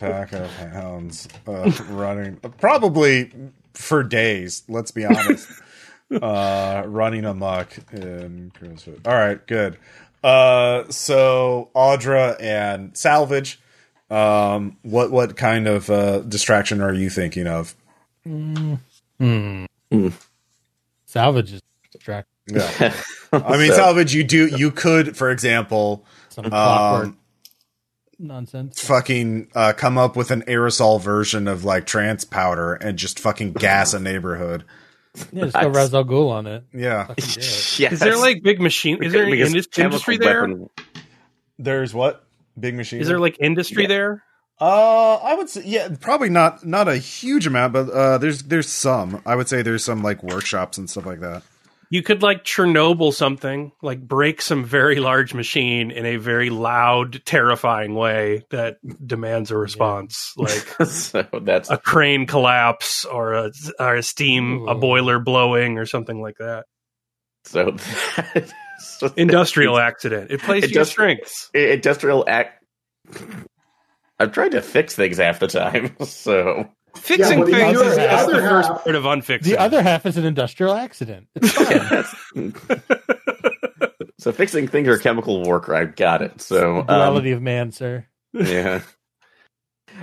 pack of hounds uh, running probably for days. Let's be honest. uh, running amok in Crowsfoot. All right, good. Uh, so Audra and Salvage. Um, what what kind of uh, distraction are you thinking of? Hmm. Hmm. Salvage is distracting. Yeah, I mean So- Salvage. You do you could, for example, Some clockwork um, nonsense. fucking uh, come up with an aerosol version of like trance powder and just fucking gas a neighborhood. yeah, just go That's- Ra's al Ghul on it. Yeah. It. Yes. is there like big machine? Is there any Because industry there? Is weapon- There's what big machine. Is there like industry Yeah. there? Uh, I would say yeah, probably not not a huge amount, but uh, there's there's some. I would say there's some like workshops and stuff like that. You could like Chernobyl something, like break some very large machine in a very loud, terrifying way that demands a response, like so that's a crane collapse or a or a steam a boiler blowing or something like that. so that is- Industrial accident. It plays your strengths. industrial act. I'm trying to fix things half the time, so Fixing but the things is the just the other first half- part of unfixing. The other half is an industrial accident. It's fine. so fixing things are chemical war crime. Got it. So um, Duality of man, sir. yeah.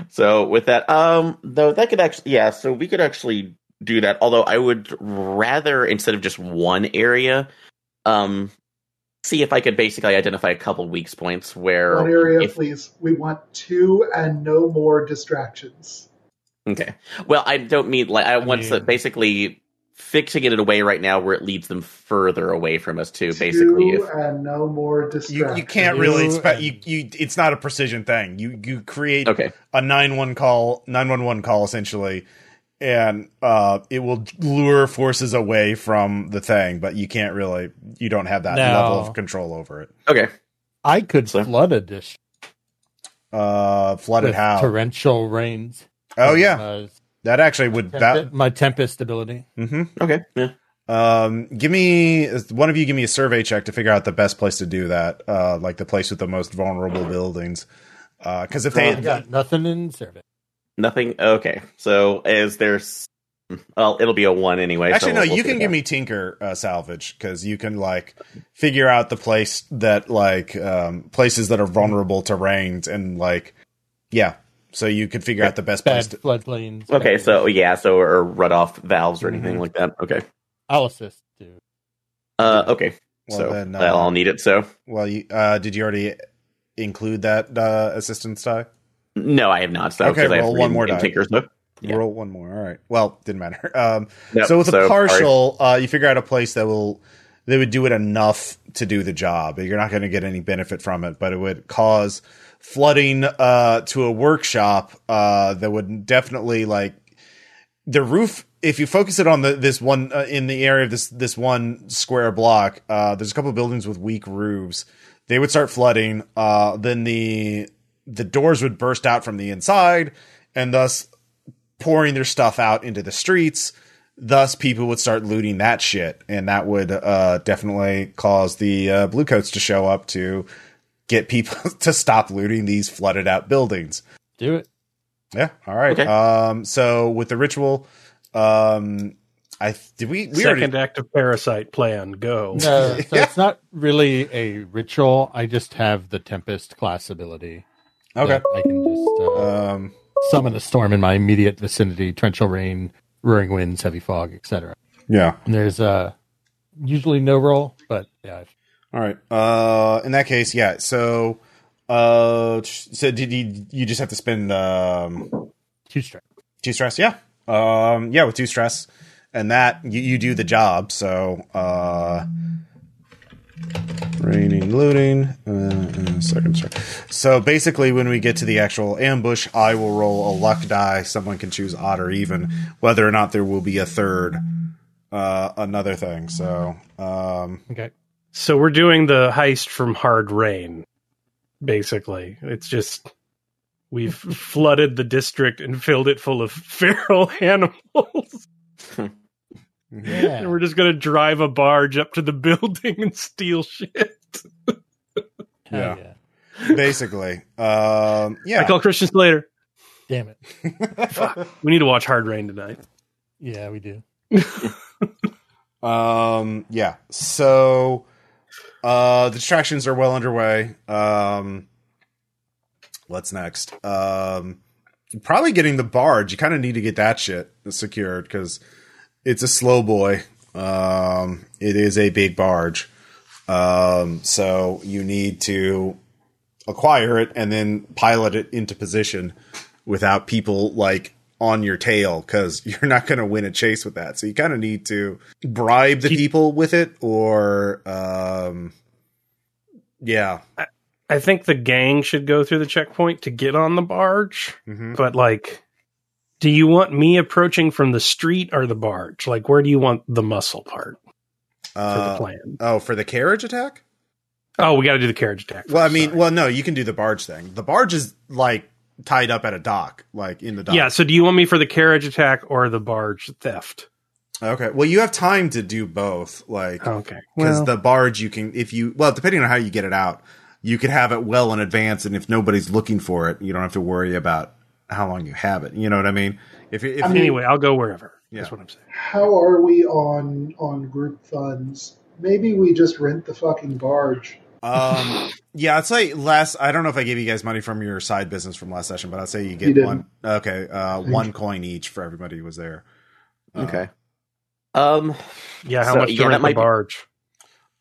So with that, um, though that could actually, yeah. So we could actually do that. Although I would rather instead of just one area, um, see if I could basically identify a couple weak points where One area, if- please. We want two and no more distractions. Okay. Well, I don't mean like I, want to mean- basically fixing it in a way right now where it leads them further away from us too. Basically, two if, and no more You distractions. you can't really You expect you you. It's not a precision thing. You you create okay, a nine one call nine one one call essentially, and uh, it will lure forces away from the thing, but you can't really. You don't have that No. level of control over it. okay, I could So- flood a dish Uh, flooded with how? torrential rains. Oh yeah, Uh, that actually would that. my tempest ability. Mm-hmm. okay, yeah. Um, give me one of you. Give me a survey check to figure out the best place to do that. Uh, like the place with the most vulnerable buildings. Because if they, I got nothing in survey. Nothing. Okay, so is there's well, it'll be a one anyway. so actually no, we'll- we'll you can give me Tinker uh, salvage because you can like figure out the place that like um, places that are vulnerable to rains and like yeah. So you could figure out the best place. Bad To, floodplains. out. Okay, so yeah, so or runoff valves or Mm-hmm. anything like that. Okay, I'll assist too. uh, okay, Well, so then, uh, I'll I'll need it. So well, you, uh, did you already include that uh, assistance die? no, I have not. So Okay, 'cause I have roll one more in die. Tinker's book. Yeah. Roll one more. All right. Well, didn't matter. Um, Yep, so with a sorry. partial, uh, you figure out a place that will they would do it enough to do the job. You're not going to get any benefit from it, but it would cause flooding uh, to a workshop uh, that would definitely like the roof. If you focus it on the this one uh, in the area of this this one square block, uh, there's a couple buildings with weak roofs. They would start flooding. Uh, then the the doors would burst out from the inside, and thus pouring their stuff out into the streets. Thus, people would start looting that shit, and that would uh, definitely cause the uh, bluecoats to show up to get people to stop looting these flooded out buildings. Do it. Yeah. All right. Okay. Um. So with the ritual, um, I did we we Second already active parasite plan. Go. No, so it's not really a ritual. I just have the Tempest class ability. okay. I can just uh, Um. summon a storm in my immediate vicinity, torrential rain, roaring winds, heavy fog, etc. Yeah. And there's uh, usually no roll, but yeah, I've- All right. Uh. In that case, yeah. So. Uh. So did you you just have to spend um two strength. two stress? Yeah. Um. Yeah. With two stress, and that you you do the job. So. Uh. Raining, looting. Uh, uh, second check. So basically, when we get to the actual ambush, I will roll a luck die. Someone can choose odd or even, whether or not there will be a third, uh, another thing. So, um, Okay. So we're doing the heist from Hard Rain. Basically, it's just we've flooded the district and filled it full of feral animals, and Yeah. we're just gonna drive a barge up to the building and steal shit. Yeah. yeah. basically, um, yeah. I call Christian Slater. Damn it. We need to watch Hard Rain tonight. Yeah, we do. Um, yeah. So, uh, the distractions are well underway. Um, what's next? Um, probably getting the barge. You kind of need to get that shit secured because it's a slow boy. Um, it is a big barge. Um, so you need to acquire it and then pilot it into position without people like on your tail because you're not going to win a chase with that. So you kind of need to bribe the people with it or, um, yeah. I think the gang should go through the checkpoint to get on the barge, hmm but like, do you want me approaching from the street or the barge? Like, where do you want the muscle part for the Uh, plan? oh, for the carriage attack? Oh, we got to do the carriage attack. Well, I mean, sorry. well, no, you can do the barge thing. The barge is like tied up at a dock, like in the dock. yeah. So, do you want me for the carriage attack or the barge theft? Okay. Well, you have time to do both. Like, Okay, because well, the barge you can if you well depending on how you get it out you could have it well in advance and if nobody's looking for it you don't have to worry about how long you have it you know what i mean if, if I mean- anyway, I'll go wherever. Yeah. That's what I'm saying. How are we on on group funds? Maybe we just rent the fucking barge. Um yeah i'd say last i don't know if i gave you guys money from your side business from last session but i'd say you get You one okay uh one coin each for everybody who was there Uh, Okay. Um. Yeah, how So, much to yeah, that rent the might be- barge?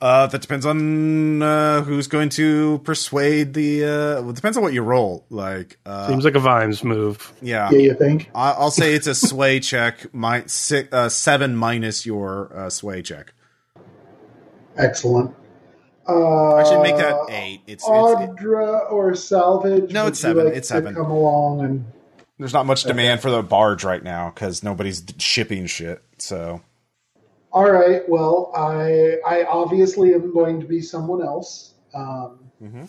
uh that depends on uh who's going to persuade the uh well, depends on what you roll like uh Seems like a Vimes move. yeah Yeah, you think? I- I'll say it's a sway check. My six, uh, seven minus your uh, sway check. Excellent. Uh, I should make that eight. It's, it's it, Audra or salvage? No, it's seven. like It's seven. Come along and there's not much demand for the barge right now because nobody's shipping shit. So All right. Well, I I obviously am going to be someone else. Um, Mhm.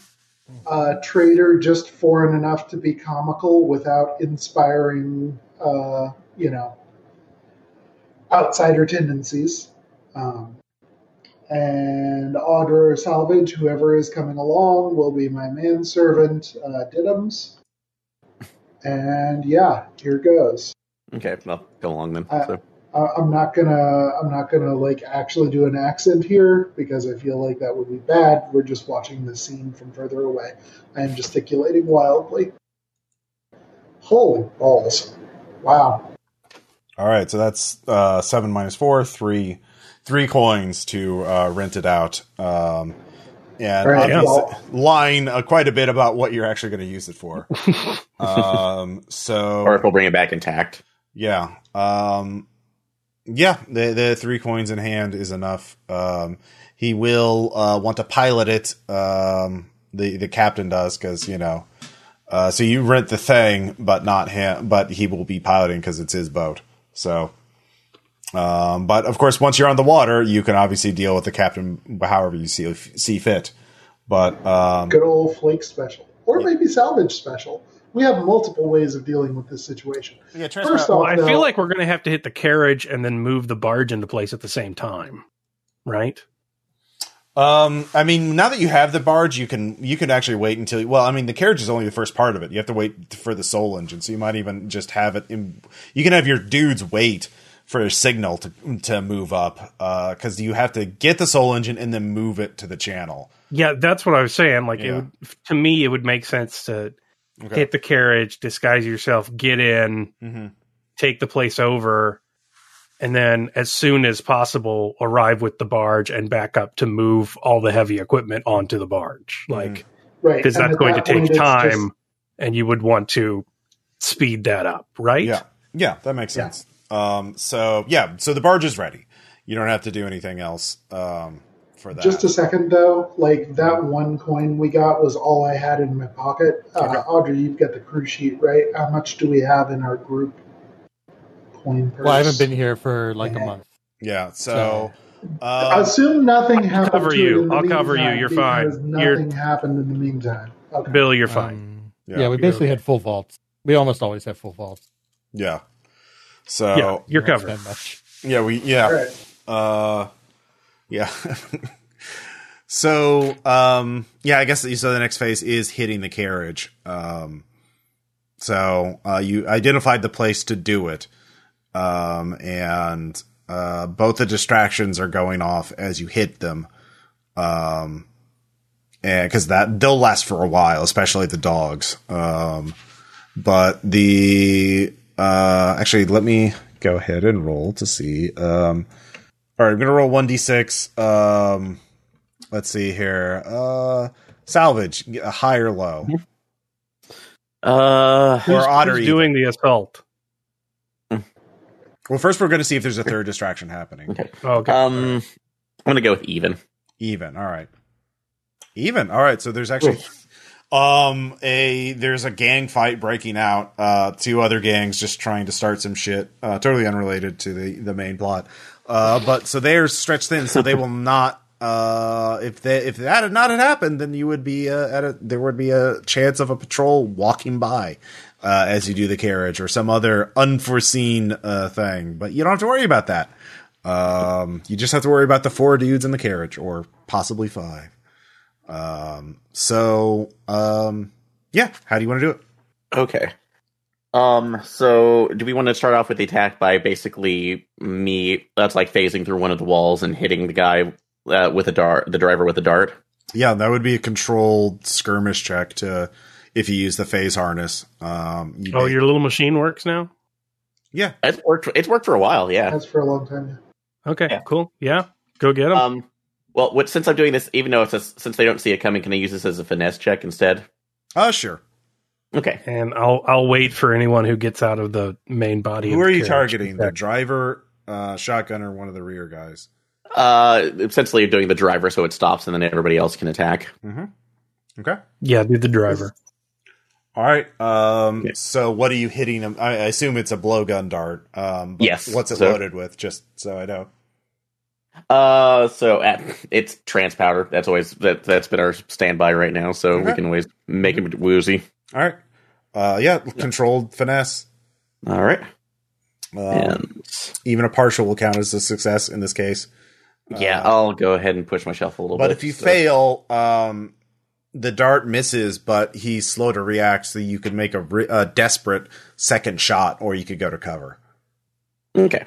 A trader just foreign enough to be comical without inspiring, uh, you know, outsider tendencies. Um, and Audra Salvage, whoever is coming along, will be my manservant, uh, Diddums. And yeah, here goes. Okay. Well, go along then. Uh, so. I- I'm not gonna I'm not gonna like actually do an accent here because I feel like that would be bad. We're just watching the scene from further away. I am gesticulating wildly. Holy balls! Wow. all right, so that's uh, seven minus four, three, three coins to uh, rent it out. Um, and All right, obviously, well- line uh, quite a bit about what you're actually going to use it for. um, so Or if we'll bring it back intact. Yeah. Um yeah, the the three coins in hand is enough. Um he will uh want to pilot it um the the captain does cuz you know uh so you rent the thing but not him but he will be piloting cuz it's his boat. So um but of course once you're on the water you can obviously deal with the captain however you see see fit. But um Good old flake special, or maybe salvage special. We have multiple ways of dealing with this situation. yeah, First Well, off, I now- feel like we're going to have to hit the carriage and then move the barge into place at the same time, right? Um, I mean, now that you have the barge, you can you can actually wait until. Well, I mean, the carriage is only the first part of it. You have to wait for the soul engine, so you might even just have it. In, you can have your dudes wait for a signal to to move up, because you have to get the soul engine and then move it to the channel. Yeah, that's what I was saying. Like, it Yeah. would, to me, it would make sense to Okay. hit the carriage, disguise yourself, get in, hmm take the place over, and then as soon as possible, arrive with the barge and back up to move all the heavy equipment onto the barge. Like, right? because and that's at going to take time, just- and you would want to speed that up, right? Yeah, yeah, that makes Yeah. Sense. Um, so yeah, so the barge is ready. You don't have to do anything else um, for that. Just a second though, like that one coin we got was all I had in my pocket. Uh, Okay. Audrey, you've got the crew sheet, right? How much do we have in our group coin purse? Well, I haven't been here for like a month. yeah. So, I uh, assume nothing happened. cover to you. In the I'll cover you. You're fine. because You're- Nothing happened in the meantime. Okay. Bill, you're fine. Um, Yeah. yeah, we basically okay. had full vaults. We almost always have full vaults. yeah. So yeah, you're We don't covered. spend much. yeah, we yeah. All right. Uh, yeah. so, um, yeah, I guess so. The next phase is hitting the carriage. Um, so uh, you identified the place to do it, um, and uh, both the distractions are going off as you hit them. Um, and because that they'll last for a while, especially the dogs. Um, but the uh, actually, let me go ahead and roll to see. Um, all right, I'm gonna roll one d six. Um, let's see here. Uh, salvage, a high or low, Uh, or Who's, otter. who's doing the assault? Well, first we're gonna see if there's a third distraction happening. okay. Oh, okay. Um, I'm gonna go with even. Even. All right. Even. All right. So there's actually um a there's a gang fight breaking out. Uh two other gangs just trying to start some shit. Uh totally unrelated to the the main plot. Uh but so they're stretched thin so they will not uh if they if that had not had happened then you would be uh, at a there would be a chance of a patrol walking by uh as you do the carriage or some other unforeseen uh thing. But you don't have to worry about that. Um, you just have to worry about the four dudes in the carriage, or possibly five. Um, so, um, yeah. How do you want to do it? Okay. Um, so do we want to start off with the attack by basically me that's like phasing through one of the walls and hitting the guy uh, with a dart, the driver with a dart? Yeah, that would be a controlled skirmish check to if you use the phase harness. Um, you oh, may- your little machine works now. yeah. It's worked. It's worked for a while. Yeah. That's for a long time. Okay, Yeah. cool. Yeah, go get him. Um. Well, what, since I'm doing this, even though it's a, since they don't see it coming, can I use this as a finesse check instead? Oh, sure. Okay. and I'll I'll wait for anyone who gets out of the main body. Who of are the you targeting? The driver, uh, shotgun, or one of the rear guys? Uh, essentially doing the driver so it stops and then everybody else can attack. Mm-hmm. Okay. Yeah, do the driver. All right. Um, Yeah. so what are you hitting him? I, I assume it's a blowgun dart. Um, Yes, What's it so- loaded with? Just so I know. Uh, so uh, it's trance powder. That's always that that's been our standby right now. So we can always make him woozy. All right. Uh, yeah, controlled finesse. All right. Um, and even a partial will count as a success in this case. yeah, Uh, I'll go ahead and push myself a little but bit. But if you so- fail, um, the dart misses, but he's slow to react, so you could make a, re- a desperate second shot, or you could go to cover. okay.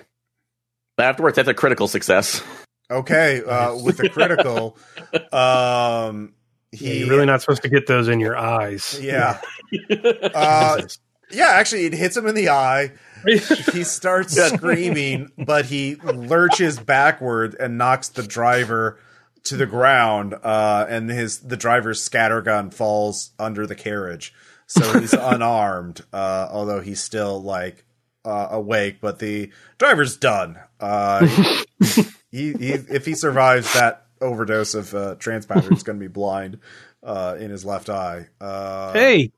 Afterwards, that's a critical success. Okay, uh, with the critical, um, he You're really not supposed to get those in your eyes. yeah, uh, yeah. Actually, it hits him in the eye. he starts screaming, but he lurches backward and knocks the driver to the ground. Uh, and his the driver's scattergun falls under the carriage, so he's unarmed. Uh, although he's still like uh, awake, but the driver's done. Uh, he, he if he survives that overdose of uh, trance powder, he's going to be blind uh, in his left eye. Uh, hey,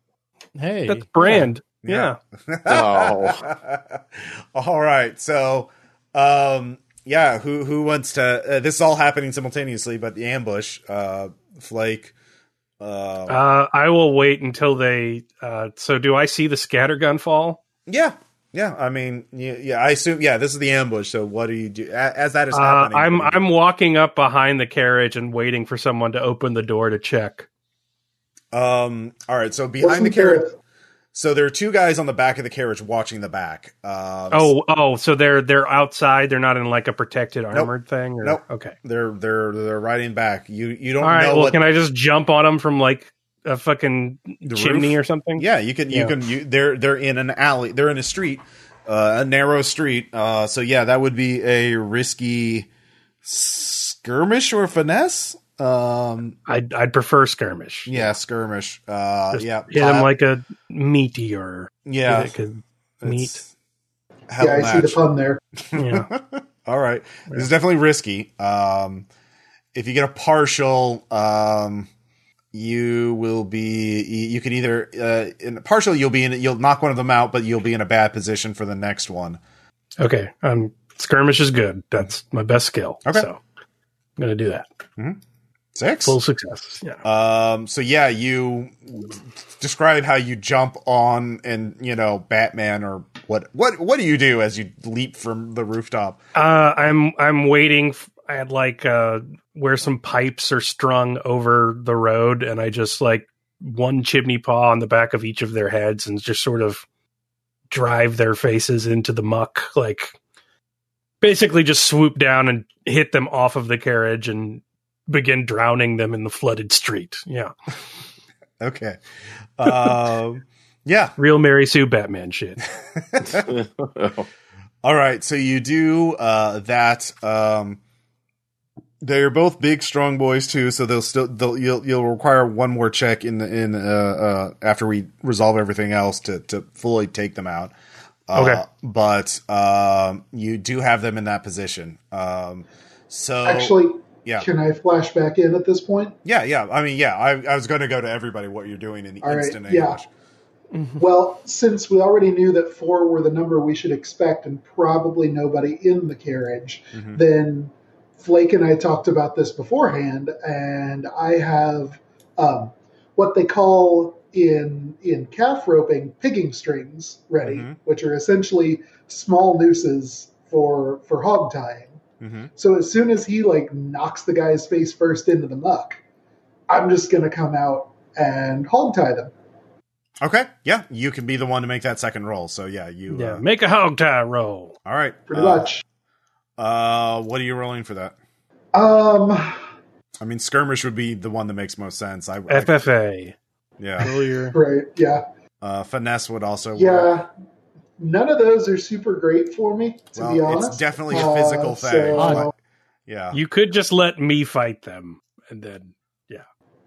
Hey, that's brand. yeah. Yeah. Oh. all right. So, um, yeah, who who wants to? Uh, this is all happening simultaneously, but the ambush, uh, Flake. Uh, Uh, I will wait until they. Uh, so, do I see the scattergun fall? yeah, yeah. I mean, yeah, yeah. I assume. Yeah, this is the ambush. So, what do you do as that is Uh, happening? I'm what do you I'm walking up behind the carriage and waiting for someone to open the door to check. um. All right. So behind the carriage. So there are two guys on the back of the carriage watching the back. Um, Oh, oh, so they're they're outside. They're not in like a protected armored thing. Or, Nope. Okay. they're they're they're riding back. You you don't All right. know Well, what can I just jump on them from like a fucking The chimney roof? or something? Yeah, you can. You Yeah. can. You, they're they're in an alley. They're in a street, uh, a narrow street. Uh, so yeah, that would be a risky skirmish or finesse. Um, I'd I'd prefer skirmish. yeah, skirmish. Uh, Just yeah, hit him like a meteor. yeah. It could meet. hell yeah, I see the match. pun there. Yeah. All right, this is definitely risky. Um, if you get a partial, um, you will be. You can either uh, in a partial you'll be in. You'll knock one of them out, but you'll be in a bad position for the next one. Okay, um, skirmish is good. That's my best skill. Okay. so I'm gonna do that. Six. Full success. Yeah. Um, so yeah, you describe how you jump on and you know Batman or what what what do you do as you leap from the rooftop? Uh, I'm I'm waiting. f- I had like uh, where some pipes are strung over the road, and I just like one chimney paw on the back of each of their heads, and just sort of drive their faces into the muck, like basically just swoop down and hit them off of the carriage and begin drowning them in the flooded street. Yeah, Okay. Um, yeah. real Mary Sue Batman shit. All right. So you do uh, that. Um, they're both big, strong boys too. So they'll still they'll you'll you'll require one more check in the in uh, uh, after we resolve everything else to to fully take them out. Uh, Okay. But um, you do have them in that position. Um, so Actually, yeah. can I flash back in at this point? Yeah, yeah. I mean, yeah. I, I was going to go to everybody what you're doing in All right, instant yeah. English. Well, since we already knew that four were the number we should expect and probably nobody in the carriage, Mhm. then Flake and I talked about this beforehand, and I have um, what they call in in calf roping pigging strings ready, Mhm. which are essentially small nooses for for hog tying. hmm So as soon as he like knocks the guy's face first into the muck, I'm just gonna come out and hog tie them. Okay. Yeah, you can be the one to make that second roll. So yeah, you. Yeah, Uh, make a hog tie roll. all right. Pretty Uh, much. Uh, what are you rolling for that? Um, I mean, skirmish would be the one that makes most sense. I, I FFA. yeah. Roll right, yeah, Uh, finesse would also. work. yeah. None of those are super great for me, to Well, be honest. it's definitely a Uh, physical so- thing. Odd. but- yeah. You could just let me fight them, and then yeah.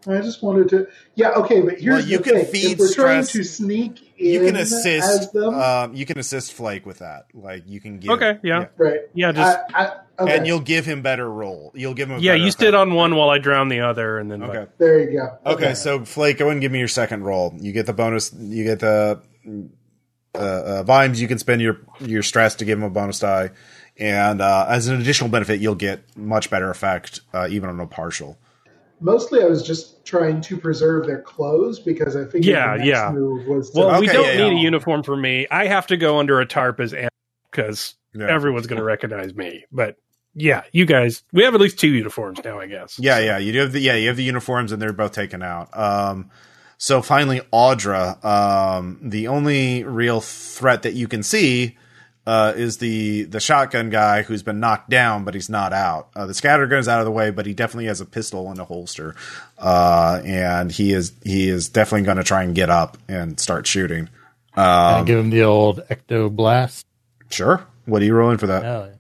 I just wanted to. Yeah, okay, but here's Well, you the can thing: feed if we're trying stress- to sneak in you can assist. Um, you can assist Flake with that. Like you can give. Okay, yeah. right? yeah, just I, I, okay, And you'll give him better roll. You'll give him. A yeah. You stood on one while I drowned the other, and then Okay. there you go. Okay, so Flake, go ahead and give me your second roll. You get the bonus. You get the uh, uh, Vimes. You can spend your your stress to give him a bonus die, and uh, as an additional benefit, you'll get much better effect uh, even on a partial. Mostly, I was just trying to preserve their clothes because I figured Yeah, the next yeah. move was to Well, we don't yeah, need yeah. a uniform for me. I have to go under a tarp as because Yeah. everyone's going to recognize me. But yeah, you guys, we have at least two uniforms now, I guess. Yeah, yeah. You do have the yeah, you have the uniforms and they're both taken out. Um so finally Audra, um the only real threat that you can see uh is the the shotgun guy who's been knocked down but he's not out. Uh the scatter gun's out of the way, but he definitely has a pistol in a holster. Uh and he is he is definitely going to try and get up and start shooting. Um give him the old ecto blast. sure. What are you rolling for that? No,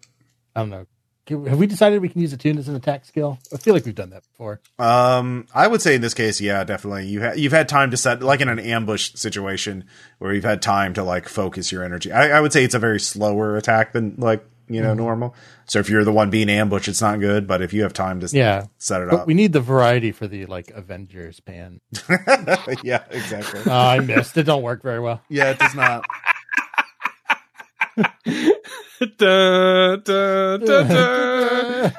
I don't know. Have we decided we can use attune as an attack skill? I feel like we've done that before. Um, I would say in this case, yeah, definitely. You ha- you've had time to set, like in an ambush situation where you've had time to like focus your energy. I, I would say it's a very slower attack than like you know normal. So if you're the one being ambushed, it's not good. But if you have time to Yeah, set it but up, we need the variety for the like Avengers pan. yeah, exactly. Oh, I missed. It don't work very well. Yeah, it does not. Da, da, da, da.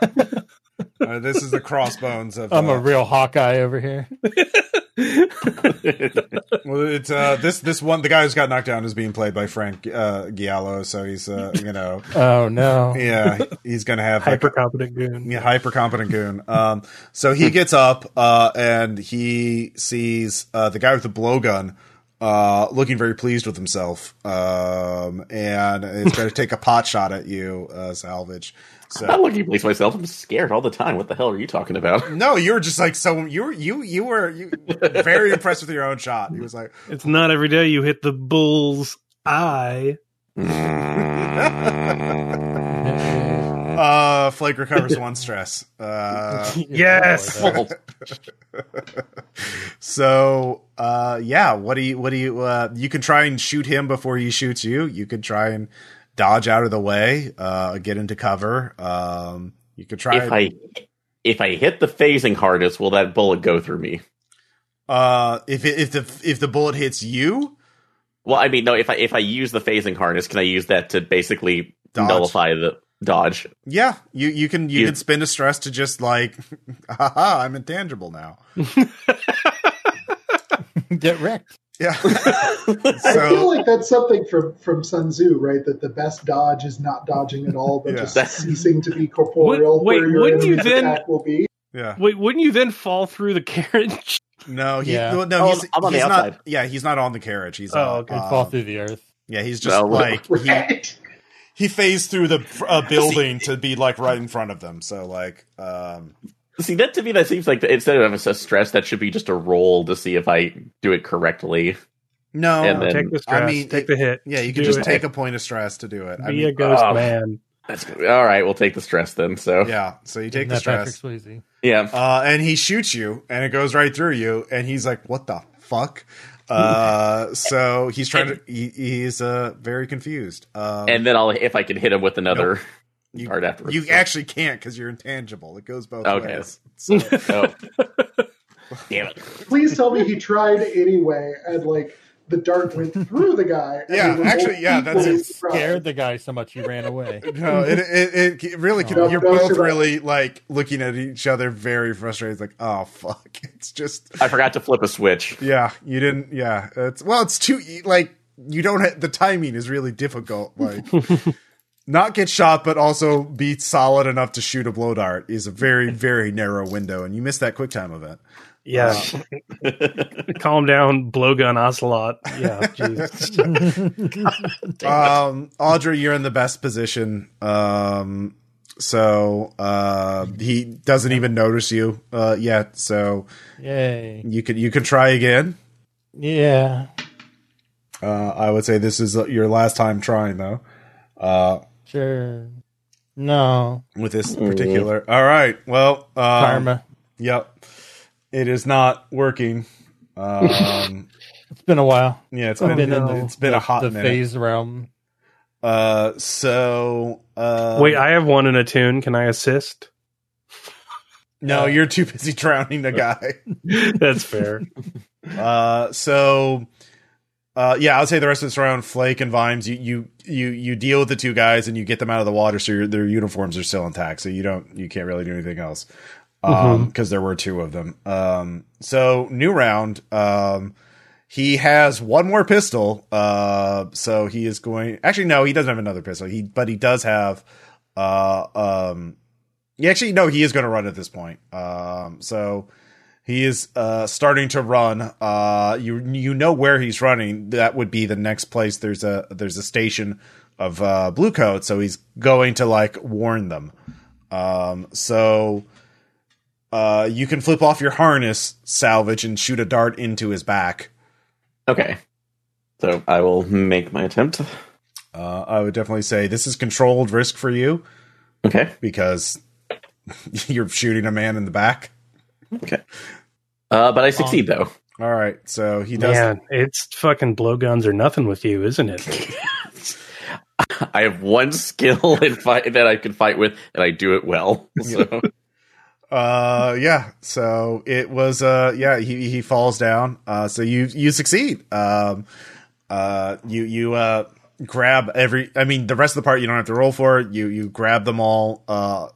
Uh, this is the crossbones of. I'm uh, a real Hawkeye over here. well, it's uh this this one the guy who's got knocked down is being played by Frank uh, Grillo, so he's uh you know Oh no! yeah he's gonna have Hyper competent goon. Yeah, hyper competent goon. Um, so he gets up uh, and he sees uh, the guy with the blowgun uh, looking very pleased with himself, um, and it's going to take a pot shot at you, uh, Salvage. So. I'm not looking pleased myself. I'm scared all the time. What the hell are you talking about? no, you were just like so. You were you you were you very impressed with your own shot. He was like, It's not every day you hit the bull's eye. uh, Flake recovers one stress. Uh, Yes. So uh yeah, what do you what do you uh you can try and shoot him before he shoots you. You could try and dodge out of the way, uh get into cover. Um you could try if I if I hit the phasing harness, will that bullet go through me? Uh, if it, if the if the bullet hits you, Well, I mean, no. If I if I use the phasing harness, can I use that to basically Dodge. nullify the dodge? yeah, you you can you You- can spend a stress to just like, haha, I'm intangible now. Get wrecked. Yeah. I feel like that's something from from Sun Tzu, right? That the best dodge is not dodging at all, but Yeah. just That's- ceasing to be corporeal, Wait, where wouldn't you then- will be. yeah, Wait, wouldn't you then fall through the carriage? no, he, Yeah. well, no, Oh, he's, I'm on the he's outside. not. Yeah, he's not on the carriage. He's Oh, uh, okay. You'd uh, fall through the earth. Yeah, he's just No. like Right. he phased through the uh, building to be like right in front of them. So like, um, See, that to me, that seems like the, instead of a stress, that should be just a roll to see if I do it correctly. no, And then- Take the stress. I mean, take the hit. yeah, you Do can just it. take a point of stress to do it. I Be mean, a ghost oh. man. That's good. all right. We'll take the stress then. So yeah, so you take Isn't the stress. Patrick Swayze? yeah, Uh, and he shoots you, and it goes right through you, and he's like, "What the fuck?" Uh, so he's trying to. He, he's uh very confused. Um, and then I'll if I can hit him with another you, dart afterwards. you actually can't because you're intangible. It goes both Okay. ways. So, oh. Damn it! Please tell me he tried anyway, and like the dart went through the guy. Yeah, they actually, yeah, that's it. Scared the guy so much he ran away. no, it it, it really. Oh. No, you're no, both you're really like looking at each other, very frustrated. It's like, oh fuck! It's just I forgot to flip a switch. yeah. You didn't. Yeah. It's well. It's too e, like you don't. Ha- the timing is really difficult. Like. not get shot, but also be solid enough to shoot a blow dart is a very, very narrow window, and you miss that quick time event. Yeah. Calm down, blowgun ocelot. Yeah. Um, Audra, you're in the best position. Um, so uh, he doesn't even notice you uh, yet. So Yay. you can you can try again. Yeah. Uh, I would say this is your last time trying though. Uh, Sure. No. with this particular. All right. Well, um, Karma. Yep. It is not working. Um, It's been a while. yeah, it's I've been, been in the, it's been the, a hot the minute. phase realm. Uh, so uh, Wait, I have one in a tune. Can I assist? no, you're too busy drowning the guy. That's fair. Uh, so, uh, yeah, I'll say the rest of this round, Flake and Vimes, you, you, you, you deal with the two guys and you get them out of the water, so your, their uniforms are still intact, so you don't, you can't really do anything else. Um, because there were two of them. Um, so new round, um, he has one more pistol. Uh, so he is going, actually, no, he doesn't have another pistol. He, but he does have, uh, um, yeah, actually, no, he is going to run at this point. Um, so, he is uh, starting to run. Uh, you you know where he's running. That would be the next place. There's a there's a station of uh, blue coat, so he's going to like warn them. Um, so uh, you can flip off your harness salvage and shoot a dart into his back. Okay, so I will make my attempt. Uh, I would definitely say this is controlled risk for you Okay, because you're shooting a man in the back. okay, uh, but I succeed though. All right, so he does. Man, it's fucking blowguns or nothing with you, isn't it? I have one skill in fight that I can fight with, and I do it well. So Uh, yeah. So it was. Uh, yeah. He he falls down. Uh, so you you succeed. Um, uh, you you uh grab every. I mean, the rest of the part you don't have to roll for. You you grab them all. Uh,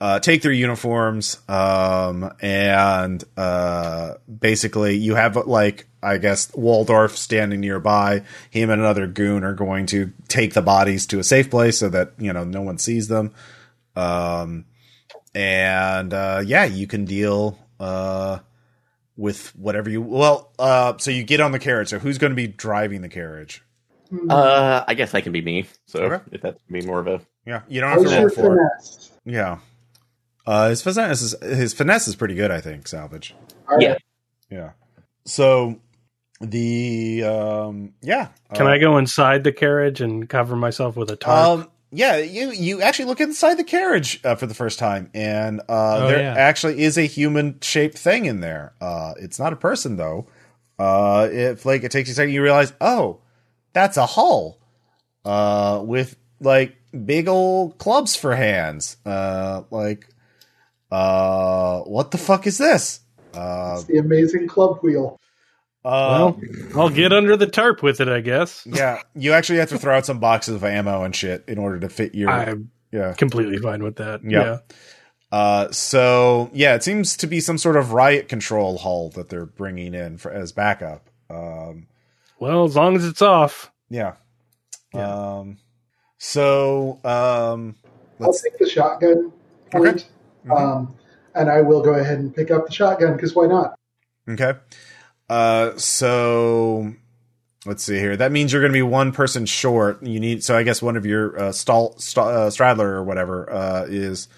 uh, take their uniforms. Um, and uh, basically you have like I guess Waldorf standing nearby. Him and another goon are going to take the bodies to a safe place so that you know no one sees them. Um and uh, yeah, you can deal uh, with whatever you. Well, uh, so you get on the carriage. So who's going to be driving the carriage? uh, I guess I can be me. So Okay. if that's be more of a Yeah, you don't have to roll for it. finesse? Yeah, uh, his finesse is his finesse is pretty good. I think salvage. All Yeah. Yeah. So the um, yeah. Can uh, I go inside the carriage and cover myself with a tarp? Um, yeah, you you actually look inside the carriage uh, for the first time, and uh, Oh, there yeah. actually is a human shaped thing in there. Uh, it's not a person though. Uh, if like it takes you a second, you realize, oh, that's a hull, uh, with like big old clubs for hands. Uh, like, Uh, what the fuck is this? Uh, It's the amazing club wheel. Uh, well, I'll get under the tarp with it, I guess. yeah, you actually have to throw out some boxes of ammo and shit in order to fit your. I'm yeah. completely fine with that. Yeah. Yeah. Uh, so yeah, it seems to be some sort of riot control hull that they're bringing in for as backup. Um, Well, as long as it's off. yeah. Yeah. Um, so um, I'll let's take the shotgun point, Mhm. um, and I will go ahead and pick up the shotgun because why not? Okay. Uh, so let's see here. That means you're going to be one person short. You need so I guess one of your uh, stall, stall uh, Stradler or whatever uh, is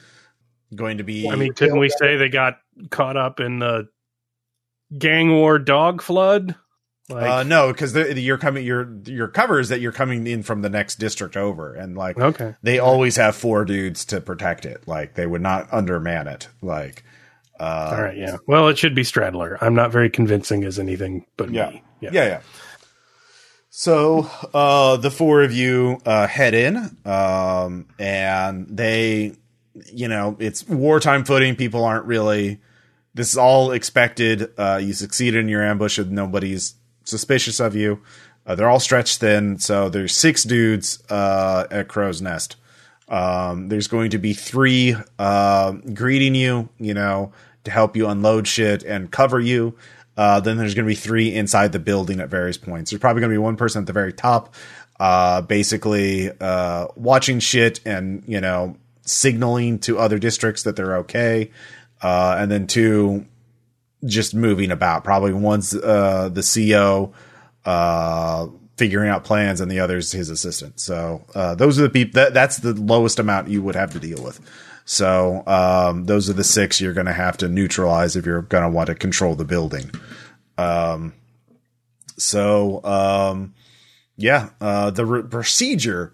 going to be. I mean, couldn't we say they got caught up in the gang war dog flood? Like, uh, no, because you're coming. Your your cover is that you're coming in from the next district over, and like okay. they always have four dudes to protect it. Like they would not underman it. Like, uh, All right, yeah. Well, it should be Stradler. I'm not very convincing as anything but Yeah. me. yeah, yeah. So uh, the four of you uh, head in, um, and they, you know, it's wartime footing. People aren't really. This is all expected. Uh, you succeeded in your ambush, and nobody's suspicious of you. Uh, they're all stretched thin, so there's six dudes uh, at Crow's Nest. Um, there's going to be three uh, greeting you, you know, to help you unload shit and cover you. Uh, then there's going to be three inside the building at various points. There's probably going to be one person at the very top, uh, basically uh, watching shit and you know signaling to other districts that they're okay, uh, and then two just moving about. Probably one's uh, the CO uh, figuring out plans, and the other's his assistant. So uh, those are the people. That, that's the lowest amount you would have to deal with. So um, those are the six you're going to have to neutralize if you're going to want to control the building. Um, so um, yeah, uh, the re- procedure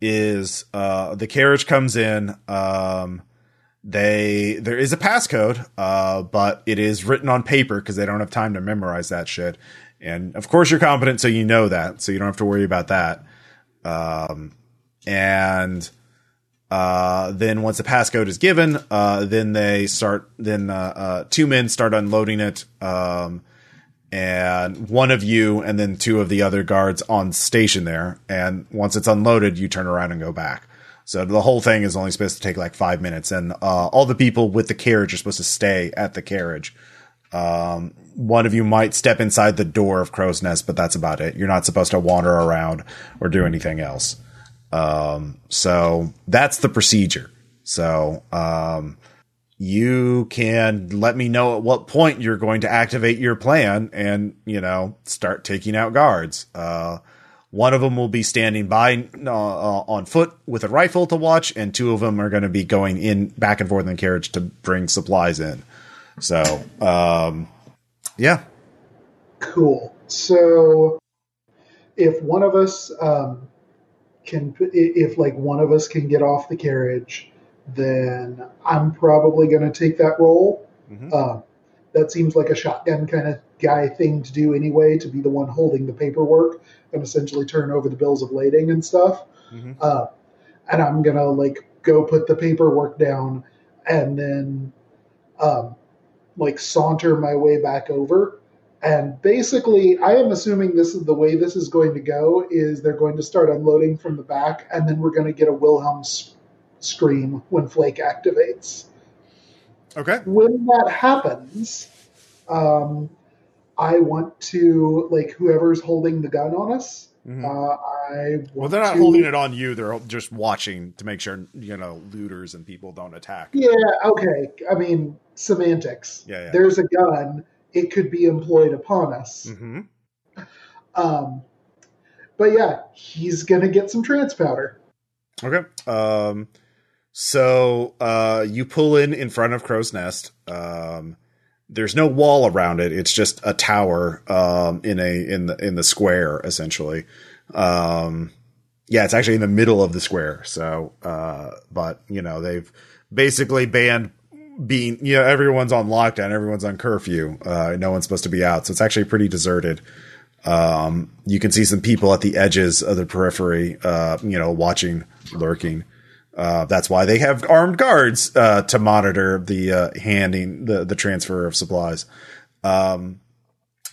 is uh, the carriage comes in. Um, they there is a passcode, uh, but it is written on paper because they don't have time to memorize that shit. And of course, you're competent, so you know that, so you don't have to worry about that. Um, and uh, then once the passcode is given, uh, then they start. Then uh, uh, two men start unloading it, um, and one of you, and then two of the other guards on station there. And once it's unloaded, you turn around and go back. So the whole thing is only supposed to take like five minutes, and uh, all the people with the carriage are supposed to stay at the carriage. Um, one of you might step inside the door of Crow's Nest, but that's about it. You're not supposed to wander around or do anything else. Um, so that's the procedure. So, um, you can let me know at what point you're going to activate your plan and, you know, start taking out guards. Uh, one of them will be standing by uh, uh, on foot with a rifle to watch, and two of them are going to be going in back and forth in the carriage to bring supplies in. So, um, yeah, Cool. So, if one of us um, can, if like one of us can get off the carriage, then I'm probably going to take that role. Mhm. Um, that seems like a shotgun kind of guy thing to do anyway, to be the one holding the paperwork and essentially turn over the bills of lading and stuff. Mhm. Uh, and I'm gonna like go put the paperwork down and then um, like saunter my way back over. And basically, I am assuming this is the way this is going to go. Is they're going to start unloading from the back, and then we're going to get a Wilhelm scream when Flake activates. okay, When that happens, um, I want to like whoever's holding the gun on us. Mhm. Uh, I want Well, they're not to- holding it on you. They're just watching to make sure you know looters and people don't attack. Yeah, okay. I mean, semantics. Yeah, yeah. There's a gun. It could be employed upon us. hmm Um, but yeah, he's gonna get some trance powder. Okay. Um, so uh, you pull in in front of Crow's Nest. Um, there's no wall around it. It's just a tower um, in a in the in the square essentially. Um, yeah, it's actually in the middle of the square. So, uh, but you know they've basically banned being you know everyone's on lockdown, everyone's on curfew. Uh, no one's supposed to be out, so it's actually pretty deserted. Um, you can see some people at the edges of the periphery, uh, you know, watching, lurking. Uh, that's why they have armed guards uh, to monitor the uh, handing the the transfer of supplies. Um,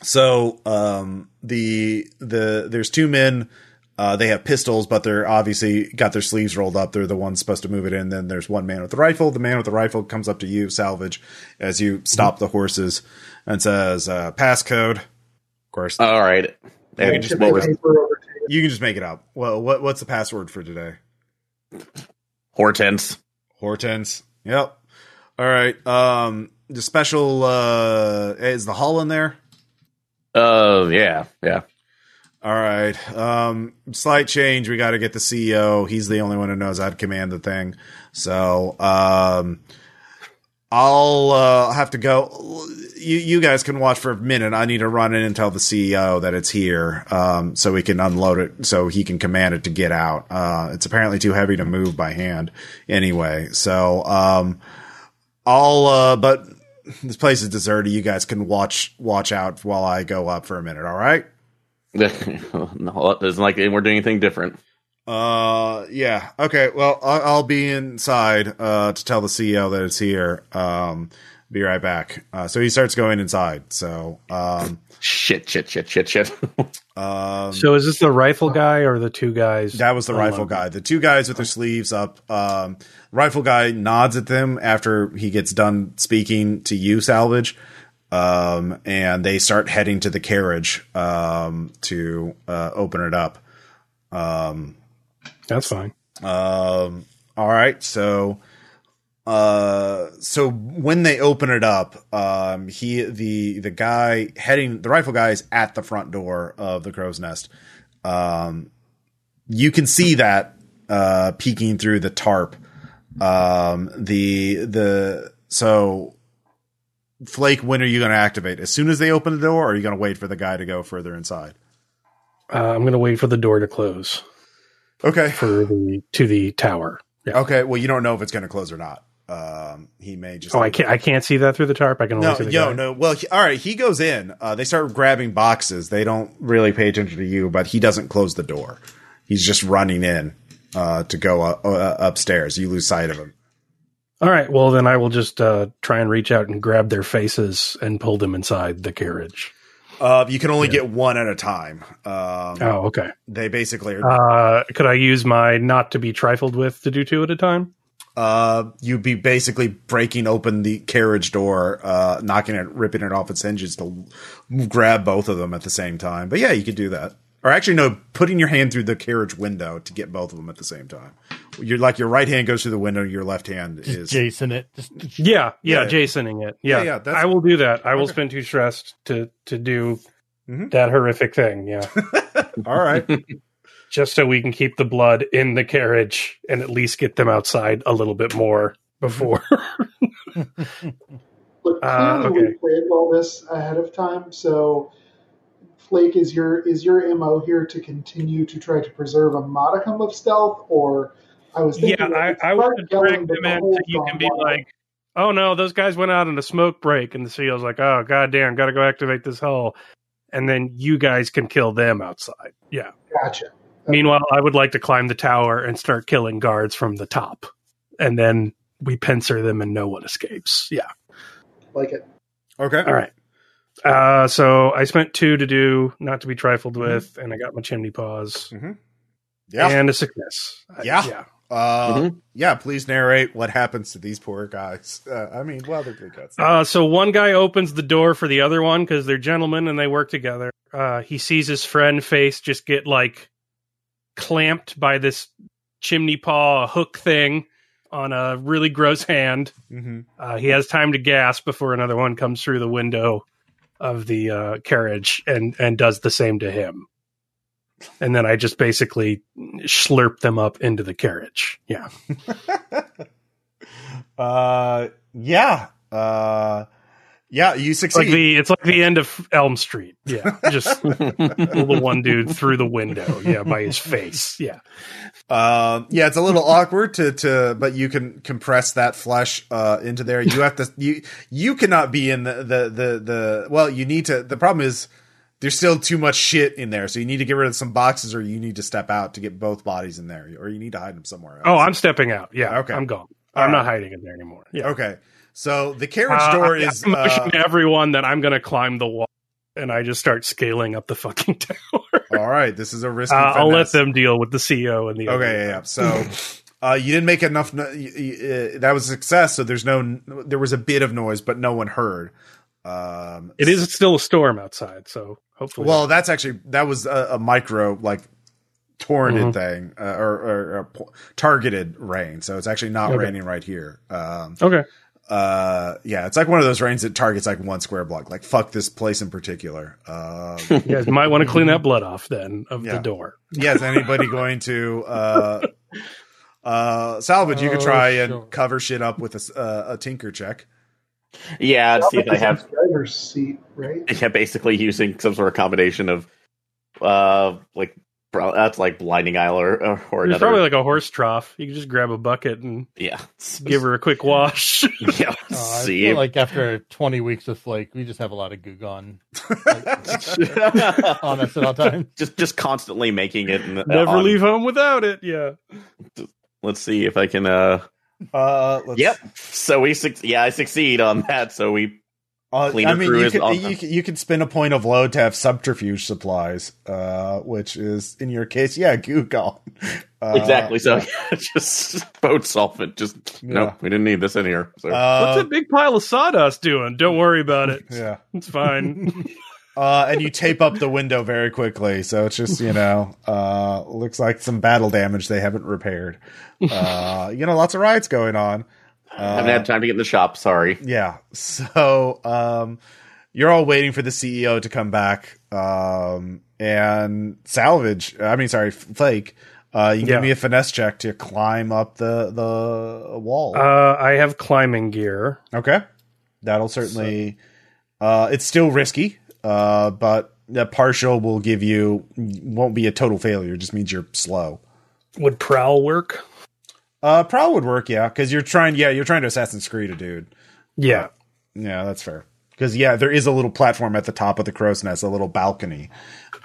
so um, the the there's two men. Uh, they have pistols, but they're obviously got their sleeves rolled up. They're the ones supposed to move it in. Then there's one man with the rifle. The man with the rifle comes up to you, salvage, as you stop the horses, and says, uh, "Passcode." Of course, All right. Yeah, you Chip just was paper over to you. you can just make it up. Well, what what's the password for today? Hortense? Hortense. Yep. All right. Um, the special uh, is the hull in there. Uh, yeah, yeah. All right. Um, slight change. We got to get the CEO. He's the only one who knows how to command the thing. So, um, I'll uh, have to go. You you guys can watch for a minute. I need to run in and tell the CEO that it's here, um, so we can unload it, so he can command it to get out. Uh, it's apparently too heavy to move by hand anyway. So, um, I'll. Uh, but this place is deserted. You guys can watch watch out while I go up for a minute. All right. no, it doesn't like we're doing anything different. Uh, yeah. Okay. Well, I'll, I'll be inside uh, to tell the CEO that it's here. Um, be right back. Uh, so he starts going inside. So, um, Shit, shit, shit, shit, shit. um, So is this the rifle guy or the two guys? that was the alone? rifle guy. The two guys with their sleeves up. Um, rifle guy nods at them after he gets done speaking to you, salvage. Um, and they start heading to the carriage um, to uh, open it up. Um, That's fine. Um, all right. So, uh, so when they open it up, um, he, the, the guy heading, the rifle guy is at the front door of the crow's nest. Um, you can see that, uh, peeking through the tarp. Um, the, the, so Flake, when are you going to activate? As soon as they open the door, or are you going to wait for the guy to go further inside? Uh, I'm going to wait for the door to close Okay. for the to the tower. Yeah. Okay. Well, you don't know if it's going to close or not. Um, he may just. Oh, I can't. I can't see that through the tarp. I can only No, see the yo, guy. no. Well, he, all right. He goes in. Uh, they start grabbing boxes. They don't really pay attention to you, but he doesn't close the door. He's just running in uh, to go uh, uh, upstairs. You lose sight of him. All right. Well, then I will just uh, try and reach out and grab their faces and pull them inside the carriage. Uh, you can only get one at a time. Um, Oh, okay. They basically are. Uh, could I use my not to be trifled with to do two at a time? Uh, you'd be basically breaking open the carriage door, uh, knocking it, ripping it off its hinges to grab both of them at the same time. But yeah, you could do that. Or actually, no, putting your hand through the carriage window to get both of them at the same time. You're like your right hand goes through the window, your left hand Just is. Jason it. Just, Yeah, yeah, Yeah. Jasoning it. Yeah, Yeah, yeah, I will do that. I will Okay. spend too stressed to to do Mhm. that horrific thing. Yeah, All right. just so we can keep the blood in the carriage and at least get them outside a little bit more before. Look, Uh, clearly okay. we planned all this ahead of time, so Flake, is your is your mo here to continue to try to preserve a modicum of stealth, or I was yeah, thinking I, I would start yelling, them the in so you can be wide. like, "Oh no, those guys went out on a smoke break," and the CEO's like, "Oh goddamn, got to go activate this hull," and then you guys can kill them outside. Yeah. gotcha. Meanwhile, I would like to climb the tower and start killing guards from the top, and then we pincer them and no one escapes. Yeah. Like it. Okay. All right. Uh, so I spent two to do, not to be trifled with, and I got my chimney paws Yeah. and a success. I- Yeah. yeah. Uh, Mhm. Yeah. Please narrate what happens to these poor guys. Uh, I mean, well, they're good guys. Uh, so one guy opens the door for the other one because they're gentlemen and they work together. Uh, he sees his friend face just get like clamped by this chimney paw hook thing on a really gross hand. hmm Uh, he has time to gasp before another one comes through the window of the uh, carriage and and does the same to him. And then I just basically slurp them up into the carriage. Yeah. uh, yeah. Uh, yeah. You It's succeed. like the it's like the end of Elm Street. Yeah. Just pull the one dude through the window. Yeah, by his face. Yeah. Um, yeah, it's a little awkward to, to, but you can compress that flesh, uh, into there. You have to, you, you cannot be in the, the, the, the, well, you need to, the problem is there's still too much shit in there, so you need to get rid of some boxes, or you need to step out to get both bodies in there, or you need to hide them somewhere else. Oh, I'm stepping out. Yeah. Okay. I'm gone. All I'm right. not hiding in there anymore. Yeah. okay. So the carriage Uh, door I- is. Uh, everyone that I'm going to climb the wall, and I just start scaling up the fucking tower. all right, this is a risky. Uh, I'll let them deal with the CEO and the. Okay, yeah, yeah. So uh, you didn't make enough. No- y- y- uh, that was a success. So there's no. There was a bit of noise, but no one heard. Um, It is still a storm outside, so hopefully. Well, that's actually that was a, a micro like torrented Mhm. thing uh, or, or, or targeted rain. So it's actually not Okay. raining right here. Um, okay. Uh, yeah, it's like one of those rains that targets like one square block. Like fuck this place in particular. Um, You guys might want to clean that blood off then of Yeah. the door. yeah, is anybody going to uh, uh, salvage? You could Oh, try and cover shit up with a, s- uh, a tinker check. Yeah, to see if I have driver's seat, right? yeah, basically using some sort of combination of uh like bro- that's like blinding eye or or, or There's another probably like a horse trough. You can just grab a bucket and yeah give her a quick wash. yeah Uh, I see feel like after 20 weeks with Flake, we just have a lot of goo gone on us at all times. just just constantly making it and, Never on- leave home without it. Yeah. let's see if I can uh Uh, let's, yep so we suc yeah I succeed on that so we Uh, Clean I mean, through you is could, awesome. you, could, you could spin a point of load to have subterfuge supplies, uh, which is in your case, yeah, goo gone. Uh, exactly so just boat solvent just Yeah. no we didn't need this in here so Uh, What's that big pile of sawdust doing? Don't worry about it. yeah. It's fine. Uh, and you tape up the window very quickly, so it's just you know, uh, looks like some battle damage they haven't repaired. Uh, you know, lots of riots going on. Uh, haven't had time to get in the shop sorry Yeah. So um you're all waiting for the CEO to come back. Um and salvage I mean sorry, Flake. Uh you can Yeah. give me a finesse check to climb up the the wall. uh, I have climbing gear. okay. That'll certainly uh it's still risky. Uh but the partial will give you won't be a total failure, it just means you're slow. Would prowl work? Uh prowl would work, yeah, because you're trying yeah, you're trying to Assassin's Creed a dude. Yeah. Yeah, that's fair. Because yeah, there is a little platform at the top of the crow's nest, a little balcony,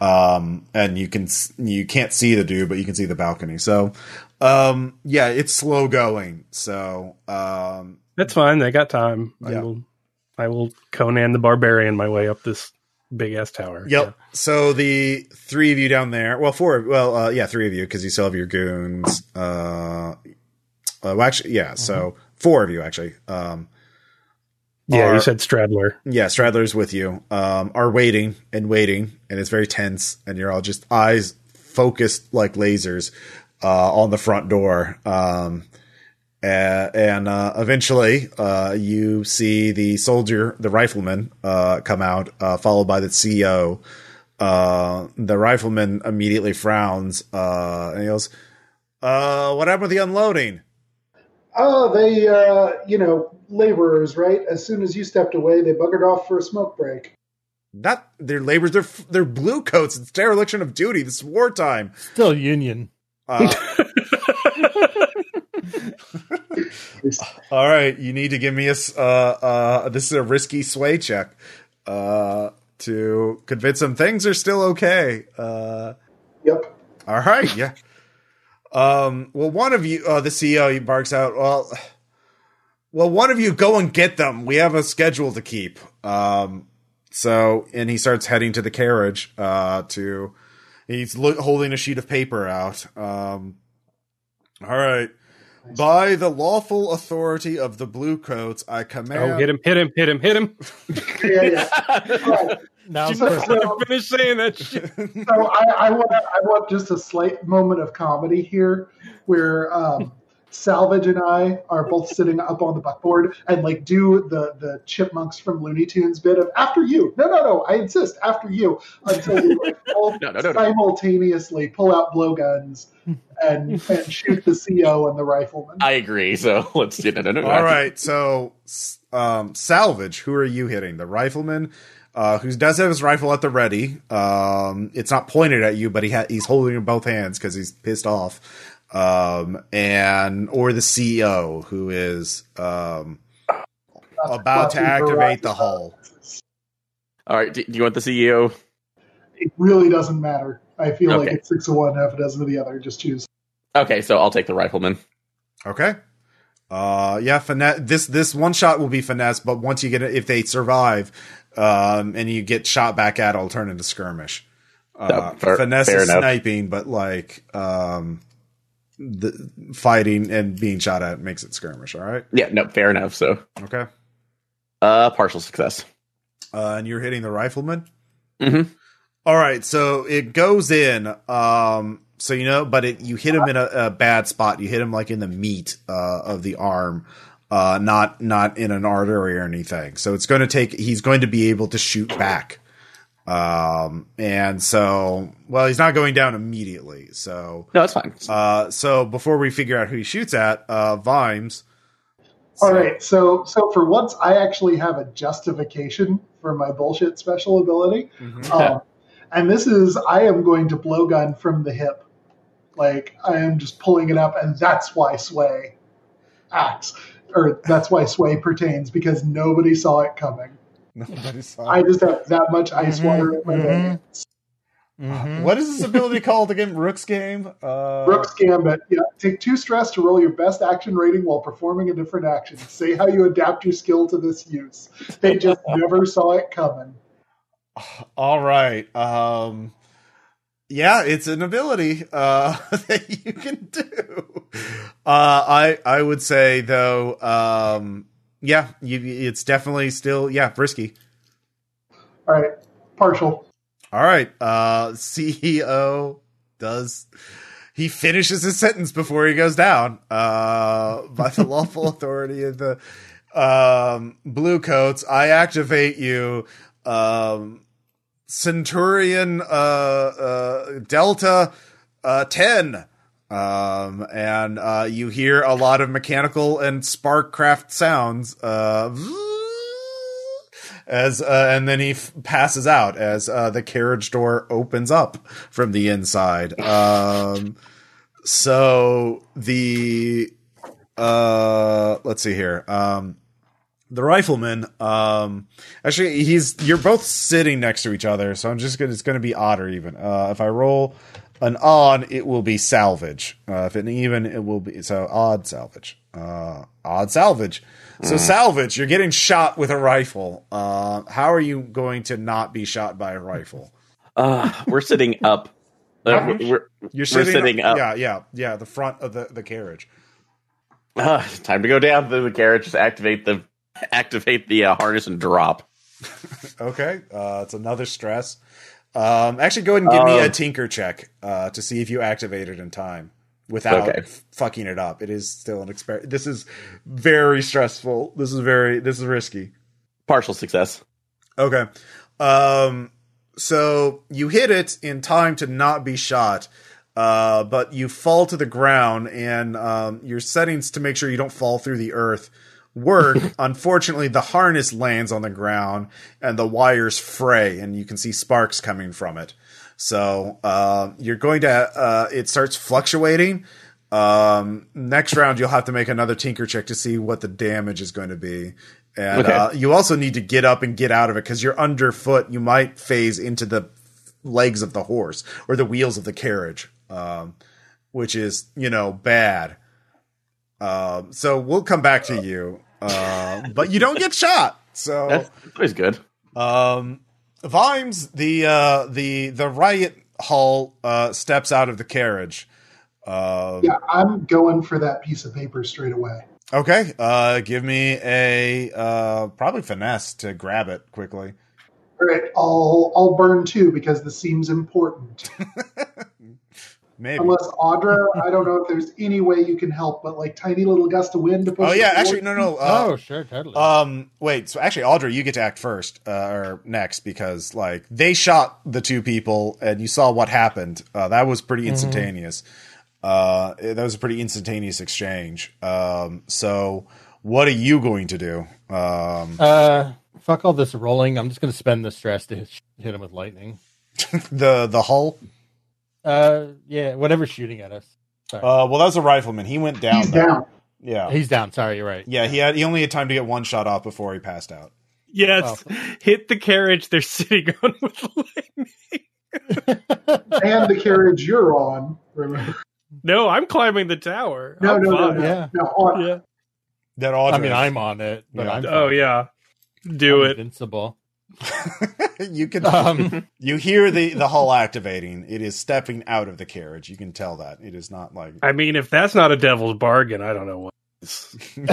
um, and you can you can't see the dude, but you can see the balcony. So, um, yeah, it's slow going. So, um, That's fine. They got time. Yeah. I will. I will Conan the Barbarian my way up this big ass tower. yep. So the three of you down there, well, four, well, uh, yeah, three of you because you still have your goons. Uh, uh well, actually, yeah. So four of you actually. Um, Yeah, are- you said Stradler. yeah, Stradler's with you, um, are waiting and waiting, and it's very tense, and you're all just eyes focused like lasers uh, on the front door. Um, a- and uh, eventually, uh, you see the soldier, the rifleman, uh, come out, uh, followed by the CEO. Uh, the rifleman immediately frowns uh, and he goes, uh, "What happened with the unloading?" Oh, they, uh, you know, laborers, right? As soon as you stepped away, they buggered off for a smoke break. Not their laborers, they're they're blue coats. It's dereliction of duty. This is wartime. Still Union. Uh, all right, you need to give me a s- uh uh this is a risky sway check uh to convince them things are still okay. Uh Yep. all right, yeah. Um well one of you uh the CEO barks out, well well one of you go and get them. We have a schedule to keep. Um so and he starts heading to the carriage uh to he's lo- holding a sheet of paper out. Um all right. By the lawful authority of the blue coats, I command Oh, hit him! Hit him! Hit him! Hit him! Yeah, yeah. All right. Now Did it's not let him finish saying that shit? So I, I want I want just a slight moment of comedy here, where um, Salvage and I are both sitting up on the buckboard and like do the the chipmunks from Looney Tunes bit of after you. No, no, no. I insist after you until we like, all No, no, no, no. simultaneously pull out blowguns and and shoot the CO and the rifleman. I agree so let's get no, no, no, no. All right, so um, salvage. Who are you hitting? The rifleman, uh, who does have his rifle at the ready. Um, it's not pointed at you, but he ha- he's holding it in both hands because he's pissed off. Um, and or the CEO who is um, about to activate the hull. all right do, do you want the CEO It really doesn't matter. I feel like it's six of one, half a dozen of the other. Just choose. Okay, so I'll take the rifleman. Okay. Uh, yeah, finesse. This this one shot will be finesse, but once you get it, if they survive, um, and you get shot back at, it'll turn into skirmish. Uh, Oh, fair- finesse fair is enough. sniping, but like um, the fighting and being shot at makes it skirmish. All right. Yeah, no, fair enough. So, Okay. uh, partial success. Uh, and you're hitting the rifleman. Mhm. All right, so it goes in. Um, so you know, but it, you hit him in a, a bad spot. You hit him like in the meat uh, of the arm, uh, not not in an artery or anything. So it's going to take. He's going to be able to shoot back. Um, and so, well, he's not going down immediately. So, No, it's fine. uh, so before we figure out who he shoots at, uh, Vimes. All right, so so for once, I actually have a justification for my bullshit special ability, Mhm. um, and this is I am going to blowgun from the hip, like I am just pulling it up, and that's why sway acts, or that's why sway pertains because nobody saw it coming. Nobody saw. I just have that much ice Mhm, water in my mhm. veins. Mhm. What is this ability called again? Rook's game. Uh, Rook's Gambit. Yeah, take two stress to roll your best action rating while performing a different action. Say how you adapt your skill to this use. They just never saw it coming. All right. Um yeah, it's an ability uh that you can do. Uh I I would say though um yeah, you it's definitely still yeah, risky. All right, partial. All right. Uh CEO does he finishes his sentence before he goes down uh by the lawful authority of the um blue coats i activate you um centurion uh uh delta uh 10 um and uh you hear a lot of mechanical and sparkcraft sounds uh as uh, and then he f- passes out as uh, the carriage door opens up from the inside. Um, so the uh, let's see here. Um, the rifleman. Um, actually, he's you're both sitting next to each other, so I'm just gonna it's gonna be odd or even. Uh, if I roll an odd, it will be salvage. Uh, if an even, it will be so odd salvage. Uh, odd salvage. So salvage, you're getting shot with a rifle. Uh, how are you going to not be shot by a rifle? Uh, we're sitting up. Uh, we're, You're We're sitting, sitting up. Yeah, yeah, yeah. The front of the the carriage. uh, time to go down to the carriage. Just activate the activate the uh, harness and drop. Okay, uh, it's another stress. Um, actually, go ahead and give me a Um, tinker check uh, to see if you activate it in time without Okay. f- fucking it up. It is still an experiment. This is very stressful. This is very this is risky. Partial success. Okay, um, so you hit it in time to not be shot. Uh, but you fall to the ground, and um, your settings to make sure you don't fall through the earth work. Unfortunately, the harness lands on the ground, and the wires fray, and you can see sparks coming from it. So uh, you're going to. Uh, it starts fluctuating. Um, next round, you'll have to make another tinker check to see what the damage is going to be. And Okay. uh, you also need to get up and get out of it because you're underfoot. You might phase into the legs of the horse or the wheels of the carriage, um, which is you know bad. Um, so we'll come back to you, uh, but you don't get shot. So That's always good. um, Vimes, the uh, the the riot hull uh, steps out of the carriage. Um, Yeah, I'm going for that piece of paper straight away. Okay. Uh, give me a uh, probably finesse to grab it quickly. All right, I'll I'll burn two because this seems important. Maybe. Unless Audra, I don't know if there's any way you can help, but like tiny little gust of wind to push. oh yeah, actually no no. Uh, oh, sure, totally. Um, wait. So actually, Audra, you get to act first uh, or next because like they shot the two people and you saw what happened. Uh, that was pretty instantaneous. Uh, that was a pretty instantaneous exchange. Um, so what are you going to do? Um, uh, fuck all this rolling. I'm just going to spend the stress to hit, hit him with lightning. the the hull. Uh, yeah, whatever's shooting at us. Sorry. Uh, well, that was a rifleman. He went down. He's though. down. Yeah. He's down. Sorry, you're right. Yeah, he had he only had time to get one shot off before he passed out. Yes, hit the carriage they're sitting on with lightning. and the carriage you're on. Remember? No, I'm climbing the tower. No, no, no, no, Yeah. no. On, Yeah. That all I mean, I'm on it, but Yeah. I'm Oh yeah. Do I'm it. Invincible. you can Um, you hear the the hull activating. It is stepping out of the carriage. You can tell that it is not like I mean, if that's not a devil's bargain, I don't know what. is.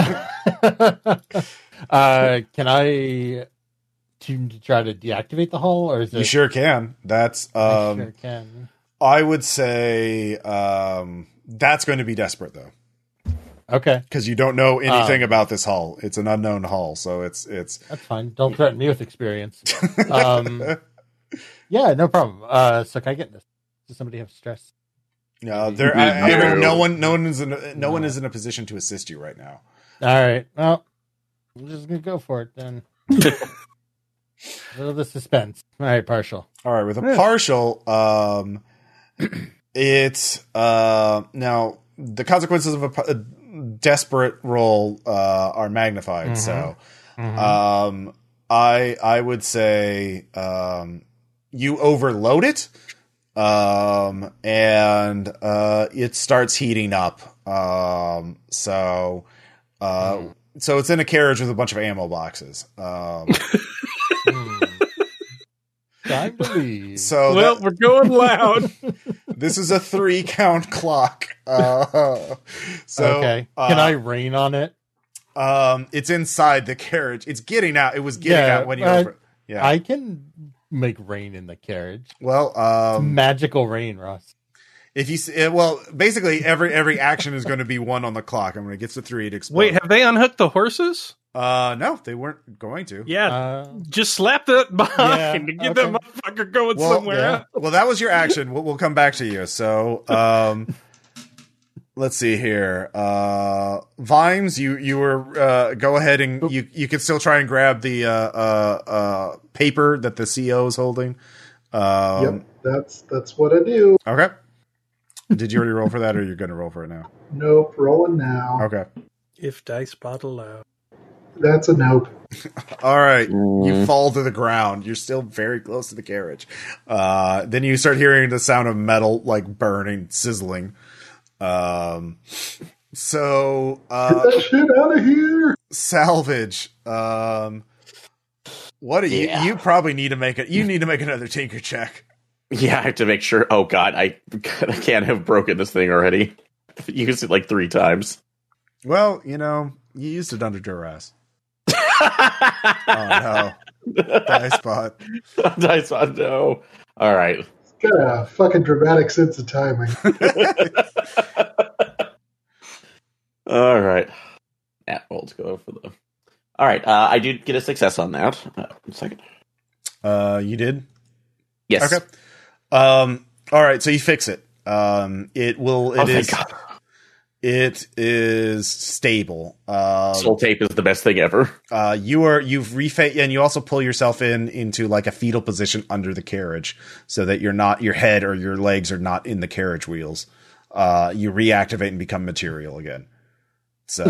uh, can I to, to try to deactivate the hull, or is it? you sure can. That's I um sure can. I would say um that's going to be desperate though. Okay, because you don't know anything Um, about this hull. It's an unknown hull, so it's it's. that's fine. Don't threaten me with experience. Um, Yeah, no problem. Uh, so can I get this? Does somebody have stress? no, there. I, I No. mean, no one, no one is in, a, no one is in a position to assist you right now. All right. Well, I'm just gonna go for it then. Little the suspense. All right, partial. All right, with a partial, um, it's uh now the consequences of a, p- a desperate role uh, are magnified. Mhm. So, Mhm. um, I I would say um, you overload it, um, and uh, it starts heating up. Um, so, uh, Mm. so it's in a carriage with a bunch of ammo boxes. Um, Hmm. Time so well, that- we're going loud. this is a three count clock. Uh, so okay. uh, Can I rain on it? Um, it's inside the carriage. It's getting out. It was getting Yeah, out when you. uh, over- yeah. I can make rain in the carriage. well, um, Magical rain, Ross. if you s- uh, well, basically every every action is going to be one on the clock. And when it gets to three, it explodes. Wait, have they unhooked the horses? Uh, no, they weren't going to. Yeah, Uh, just slap that behind Yeah, to get that motherfucker going Well, somewhere. yeah. Well, that was your action. We'll, we'll come back to you. So, um, let's see here. Uh, Vimes, you you were uh, go ahead and you you can still try and grab the uh, uh, uh, paper that the CEO is holding. Um, yep, that's that's what I do. Okay. Did you already roll for that, or you're going to roll for it now? Nope, rolling now. Okay. If dice bottle allowed. That's a nope. All right. You Mm. fall to the ground. You're still very close to the carriage. Uh, then you start hearing the sound of metal like burning, sizzling. Um, so Get uh, that shit out of here. salvage. Um, what do you? Yeah. You probably need to make it. You need to make another tinker check. Yeah, I have to make sure. Oh God, I, I can't have broken this thing already. Used it like three times. Well, you know, you used it under duress. Oh no, dice spot. Dice on no. All right. Got a fucking dramatic sense of timing. All right. Nat rolls go for the. All right. Uh, I did get a success on that. Uh, one second. Uh, you did. Yes. Okay. Um. All right. So you fix it. Um. It will. Oh, It thank is. God. It is stable. Um. Soul tape is the best thing ever. Uh. You are. You've refa and you also pull yourself in into like a fetal position under the carriage, so that you're not your head or your legs are not in the carriage wheels. Uh. You reactivate and become material again. So.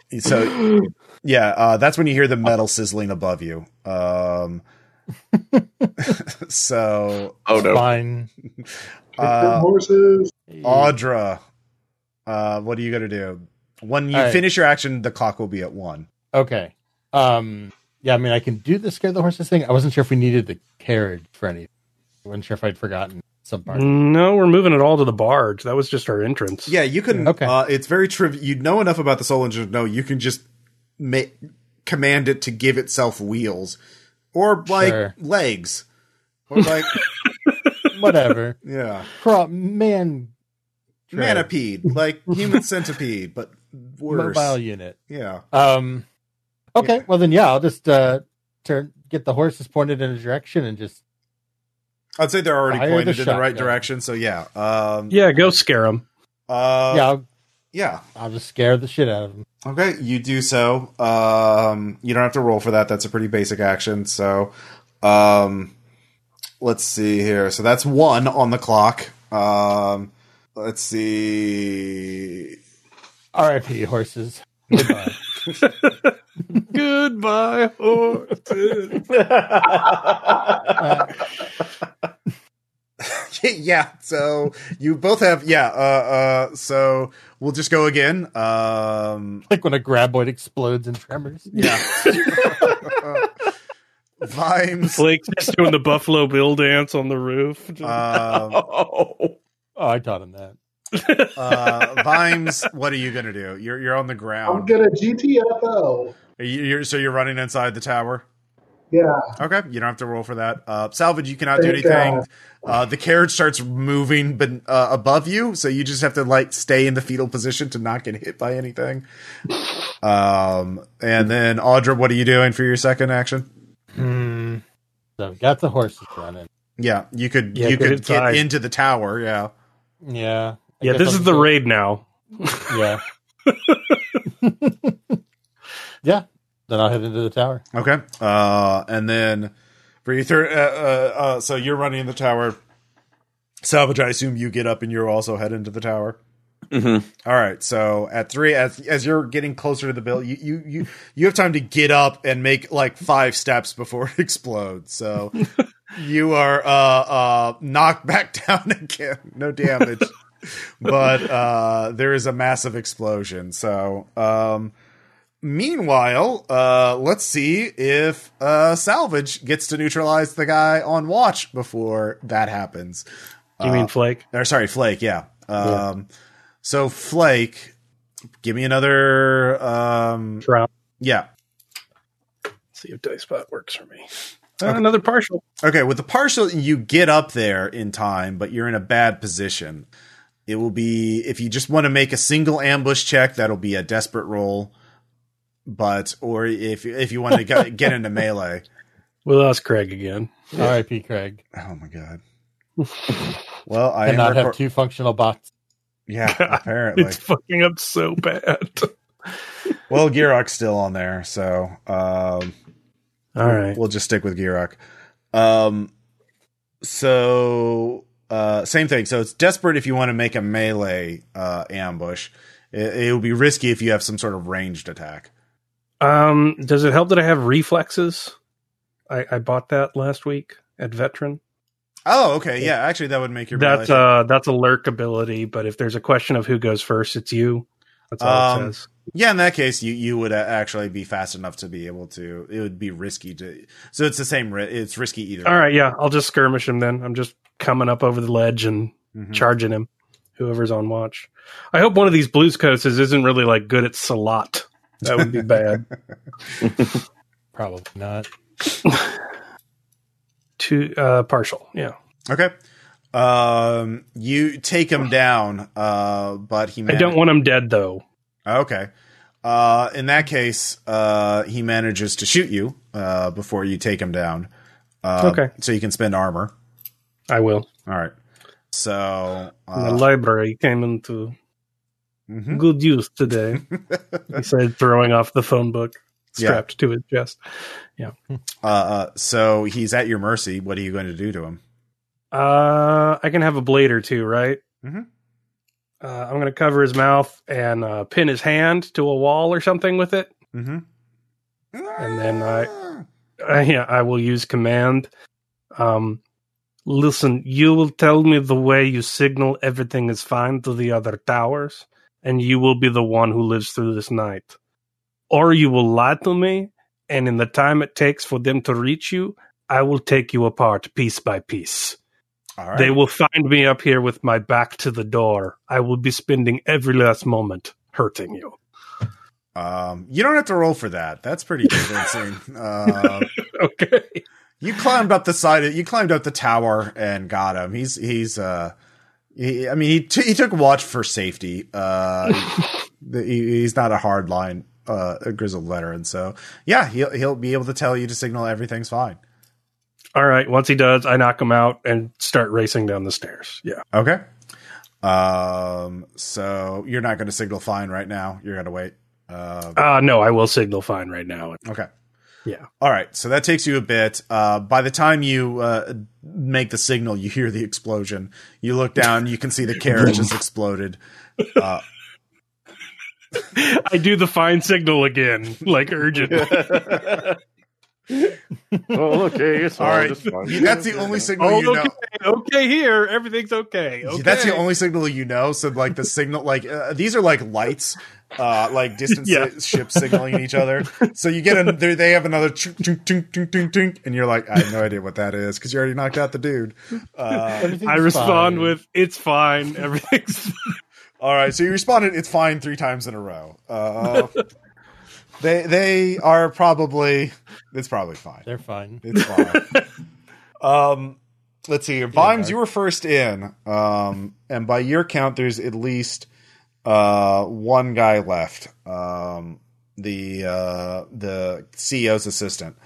so yeah. Uh. That's when you hear the metal sizzling above you. Um. so. oh no. Fine. Uh, horses. Audra, uh, what are you gonna do? When you All right. finish your action, the clock will be at one. Okay. Um. Yeah. I mean, I can do the scare the horses thing. I wasn't sure if we needed the carriage for anything. I wasn't sure if I'd forgotten some part. No, we're moving it all to the barge. That was just our entrance. Yeah, you can. Okay. Uh, it's very trivial. You know enough about the soul engine to know you can just make command it to give itself wheels, or like Sure. legs, or like Whatever. yeah, Craw- man. Tread. manipede, like human centipede, but worse. Mobile unit. Yeah. Um. Okay. Yeah. Well, then, yeah. I'll just uh turn get the horses pointed in a direction and just I'd say they're already Fire the pointed in the right shotgun. direction. So yeah. Um, Yeah, go scare them. Uh, yeah. I'll, Yeah. I'll just scare the shit out of them. Okay, you do so. Um, you don't have to roll for that. That's a pretty basic action. So, um, let's see here. So that's one on the clock. Um, let's see. R.I.P. horses. Goodbye. Goodbye, horses. Uh, yeah. So you both have yeah. Uh, uh. So we'll just go again. Um. Like when a graboid explodes in tremors. Yeah. Vimes. Blake's just doing the Buffalo Bill dance on the roof. Um, Oh. Oh, I taught him that. uh, Vimes, what are you gonna do? You're you're on the ground. I'm gonna GTFO. Are you, you're, so you're running inside the tower. Yeah. Okay, you don't have to roll for that. Uh, salvage, you cannot do anything. Uh, the carriage starts moving, but uh, above you, so you just have to like stay in the fetal position to not get hit by anything. Um, and then Audra, what are you doing for your second action? Hmm. So we got the horses running. Yeah, you could Yeah, you get could inside. get into the tower. Yeah. Yeah. I yeah, this I'll is the go- raid now. Yeah. yeah. Then I'll head into the tower. Okay. Uh, and then for your third, uh, uh, uh, so you're running in the tower. Salvage, I assume you get up and you also head into the tower. Mhm. All right. So at three, as as you're getting closer to the bill, you you you you have time to get up and make like five steps before it explodes. So you are uh uh knocked back down again. No damage, but uh there is a massive explosion. So um. Meanwhile, uh, let's see if uh, Salvage gets to neutralize the guy on watch before that happens. You mean Flake? Or sorry, Flake. Yeah. Um, So Flake, give me another. Um, Drown. yeah. See if Dice Spot works for me. Uh, another partial. Okay. With the partial, you get up there in time, but you're in a bad position. It will be if you just want to make a single ambush check. That'll be a desperate roll. But or if if you want to get, get into melee. We lost Craig again. R.I.P. Craig. Oh my god. Well, I am Cannot have two functional bots. Yeah, apparently. It's fucking up so bad. well, Girok's still on there, so um, All right. we'll just stick with Girok. Um, so uh, same thing. So it's desperate if you want to make a melee uh, ambush. It, it will be risky if you have some sort of ranged attack. Um, does it help that I have reflexes? I, I bought that last week at Veteran. Oh, okay, yeah. Actually, that would make your That's uh that's a lurk ability, but if there's a question of who goes first, it's you. That's all Um, it says. Yeah, in that case, you you would uh, actually be fast enough to be able to. It would be risky to. So it's the same. It's risky either. All right, yeah, I'll just skirmish him then. I'm just coming up over the ledge and Mhm. charging him. Whoever's on watch. I hope one of these blues coasts isn't really like good at Salat. That would be bad. Probably not. Two uh partial, yeah. Okay. Um, you take him down, uh, but he. I don't want him dead though. Okay. Uh, in that case, uh, he manages to shoot you uh, before you take him down. Uh, Okay. So you can spend armor. I will. All right. So. the Uh, library came into mhm. good use today. he said, throwing off the phone book Yeah. strapped to his chest. Yeah. Uh, uh, so he's at your mercy. What are you going to do to him? Uh, I can have a blade or two, right? Mm-hmm. Uh, I'm going to cover his mouth and uh, pin his hand to a wall or something with it. Mm-hmm. And then I- Uh, yeah, I will use command. Um, listen, you will tell me the way you signal everything is fine to the other towers, and you will be the one who lives through this night. Or you will lie to me, and in the time it takes for them to reach you, I will take you apart piece by piece. Right. They will find me up here with my back to the door. I will be spending every last moment hurting you. Um, you don't have to roll for that. That's pretty convincing. uh, Okay. you climbed up the side. Of, you climbed up the tower and got him. He's he's. Uh, he, I mean, he t- he took watch for safety. Uh, he, he's not a hard line, uh, grizzled veteran. So yeah, he'll he'll be able to tell you to signal everything's fine. All right. Once he does, I knock him out and start racing down the stairs. Yeah. Okay. Um. So you're not going to signal fine right now. You're going to wait. Uh, Uh, no, I will signal fine right now. okay. Yeah. All right. So that takes you a bit. Uh, by the time you uh, make the signal, you hear the explosion. You look down. You can see the carriage has exploded. Uh, I do the fine signal again, like urgent. oh, okay. It's All right, that's the only signal Oh, you know. okay, okay. Here, everything's okay. okay. That's the only signal you know. So like the signal, like uh, these are like lights, uh, like distant Yeah. si- ships signaling each other. So you get a, they they have another chunk, chunk, chunk, chunk, chunk, chunk, and you're like, I have no idea what that is because you already knocked out the dude. Uh, I respond fine. with, "It's fine. Everything's." all right, so you responded, it's fine three times in a row. They they are probably it's probably fine. They're fine. It's fine. um, let's see. Vimes, Mark. you were first in, um, and by your count, there's at least uh, one guy left. Um, the uh, the CEO's assistant,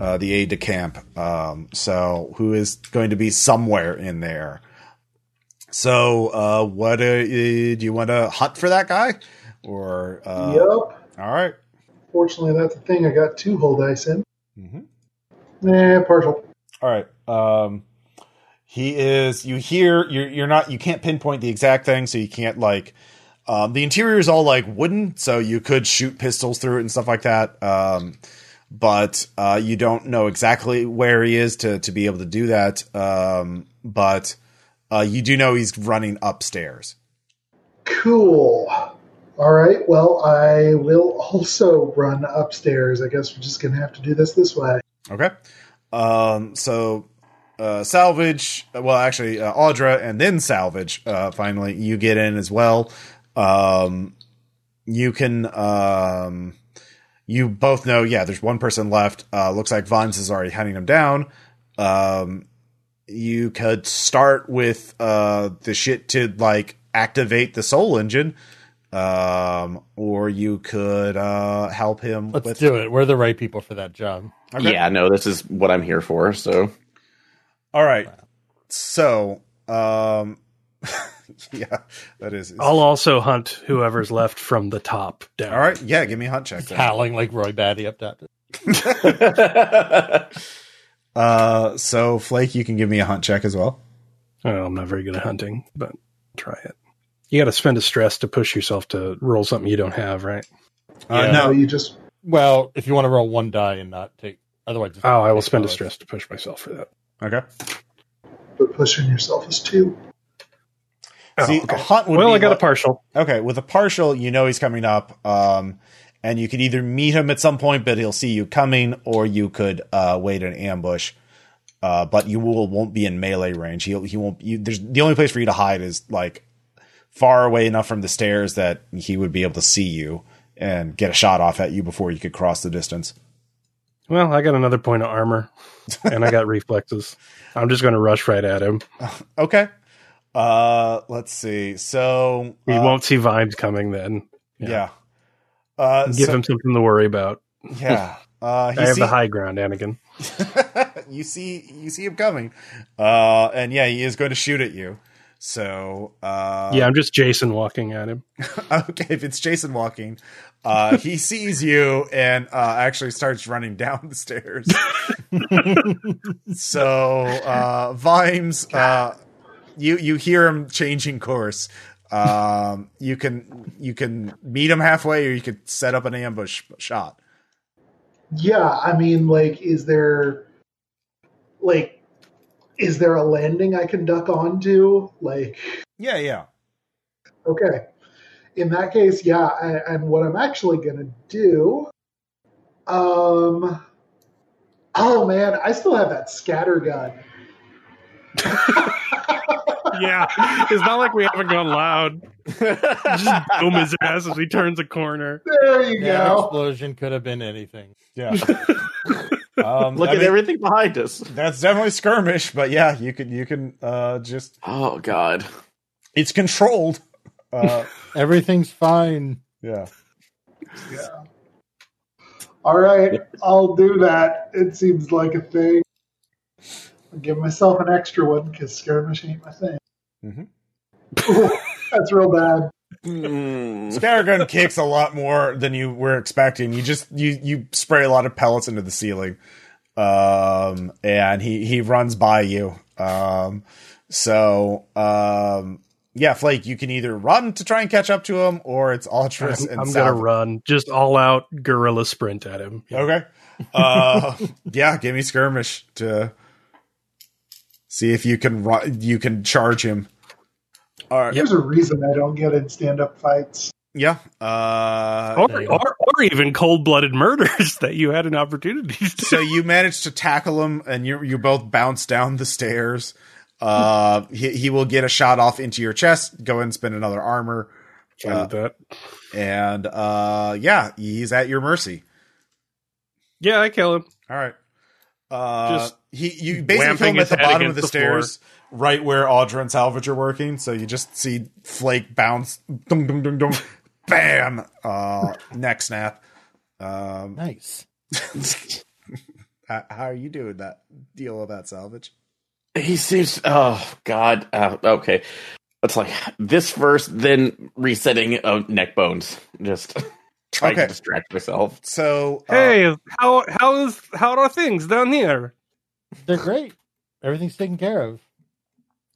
uh, the aide de camp. Um, so who is going to be somewhere in there? So, uh, what uh, do you want to hunt for that guy, or uh, yep. All right. Fortunately, that's the thing I got two whole dice in. Mm-hmm. Eh, partial. All right. Um, he is. You hear. You're. You're not. You can't pinpoint the exact thing, so you can't like. Um, the interior is all like wooden, so you could shoot pistols through it and stuff like that. Um, but uh, you don't know exactly where he is to to be able to do that. Um, but uh, you do know he's running upstairs. Cool. All right. Well, I will also run upstairs. I guess we're just to have to do this this way. Okay. Um, so, uh, salvage, well, actually, uh, Audra and then salvage, uh, finally, you get in as well. Um, you can, um, you both know, yeah, there's one person left. Uh, looks like Vimes is already hunting him down. Um, you could start with, uh, the shit to, like, activate the soul engine. Um, or you could, uh, help him Let's with. do it. We're the right people for that job. Okay. Yeah, no, this is what I'm here for. So All right. So, um, yeah, that is. I'll also hunt whoever's left from the top down. All right. Yeah, give me a hunt check. Howling like Roy Batty up top. Uh, so Flake, you can give me a hunt check as well. Well, I'm not very good at hunting, but try it. You got to spend a stress to push yourself to roll something you don't have, right? Uh, Yeah. So no, you just Well, if you want to roll one die and not take, otherwise. Oh, I will spend a stress to push myself for that. okay. but pushing yourself is two. See, Oh, okay. a hunt would Well, be I got like- a partial. Okay, with a partial, you know he's coming up, um, and you could either meet him at some point, but he'll see you coming, or you could uh, wait an ambush. Uh, but you will won't be in melee range. He'll he won't. You, there's the only place for you to hide is like far away enough from the stairs that he would be able to see you and get a shot off at you before you could cross the distance. Well, I got another point of armor, and I got reflexes. I'm just going to rush right at him. Okay. Uh, let's see. So We uh, won't see Vimes coming then. Yeah. Uh, Give so- him something to worry about. Yeah. Uh, I have see- the high ground, Anakin. you see, you see him coming, uh, and yeah, he is going to shoot at you. So, uh, yeah, I'm just Jason walking at him. okay, if it's Jason walking, uh, he sees you and uh, actually starts running down the stairs. so, uh, Vimes, uh, you you hear him changing course. Um, you can you can meet him halfway, or you could set up an ambush shot. Yeah, I mean, like, is there, like, is there a landing I can duck onto? Like, Yeah, yeah. okay. In that case, yeah, I, and what I'm actually gonna do, um, oh man, I still have that scatter gun. yeah, it's not like we haven't gone loud. Just boom his ass as he turns a corner. There you That go. explosion could have been anything. Yeah. um, look I at mean, everything behind us. That's definitely skirmish, but yeah, you can you can uh just Oh God. it's controlled. Uh Everything's fine. yeah. Yeah. All right, I'll do that. It seems like a thing. I'll give myself an extra one because skirmish ain't my thing. Mm-hmm. Ooh, that's real bad. Mm. Scattergun kicks a lot more than you were expecting. You just you you spray a lot of pellets into the ceiling. Um and he he runs by you. Um so um yeah, Flake, you can either run to try and catch up to him, or it's Altruis I'm, and I'm gonna run, just all out gorilla sprint at him. Okay. Uh, yeah, give me skirmish to see if you can run, you can charge him. All right. There's a reason I don't get in stand up fights. Yeah. Uh, Or, There you go. or, or even cold blooded murders that you had an opportunity to. so you managed to tackle him, and you you both bounce down the stairs. Uh, he he will get a shot off into your chest. Go and spend another armor, Fine with that. and uh, yeah, he's at your mercy. Yeah, I kill him. All right. Uh, Just he you basically whamping kill him at the bottom of against the, the floor. stairs, right where Audra and Salvage are working. So you just see Flake bounce, dung, dung, dung, dung, bam, uh, neck snap. Um, Nice. how, how are you doing that deal with that salvage? He seems. Oh God. Uh, okay. It's like this first, then resetting of neck bones. Just trying Okay. to distract myself. So uh, Hey, how how is how are things down here? They're great. Everything's taken care of.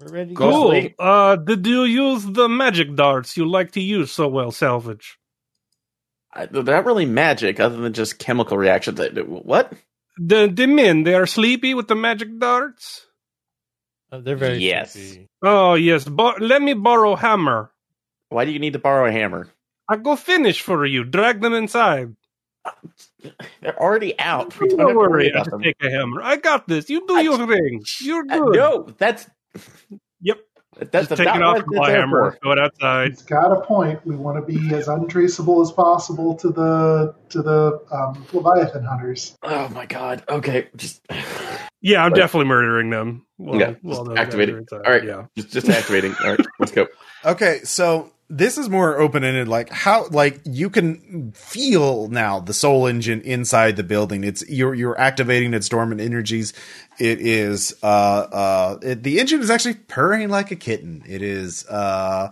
We're ready to Cool. go. Cool. Uh, did you use the magic darts you like to use so well, Salvage? I, they're not really magic, other than just chemical reactions. That- What? The the men they are sleepy with the magic darts. Uh, they're very Yes. sleepy. Oh yes, bo- let me borrow hammer. Why do you need to borrow a hammer? I go finish for you. Drag them inside. They're already out. We don't Don't worry worry, I about just take a hammer. I got this. You do I- your thing. You're Uh, good. no, that's Yep. that's Just take it off what the hammer. for. Throw it outside. It's got a point. We want to be as untraceable as possible to the to the um, Leviathan hunters. Oh my god. Okay, just Yeah, I'm Right. definitely murdering them. While, Yeah, while just activating. All right. Yeah. just just activating. All right, let's go. Okay, so this is more open ended. Like how, like you can feel now the soul engine inside the building. It's you're you're activating its dormant energies. It is uh uh it, the engine is actually purring like a kitten. It is uh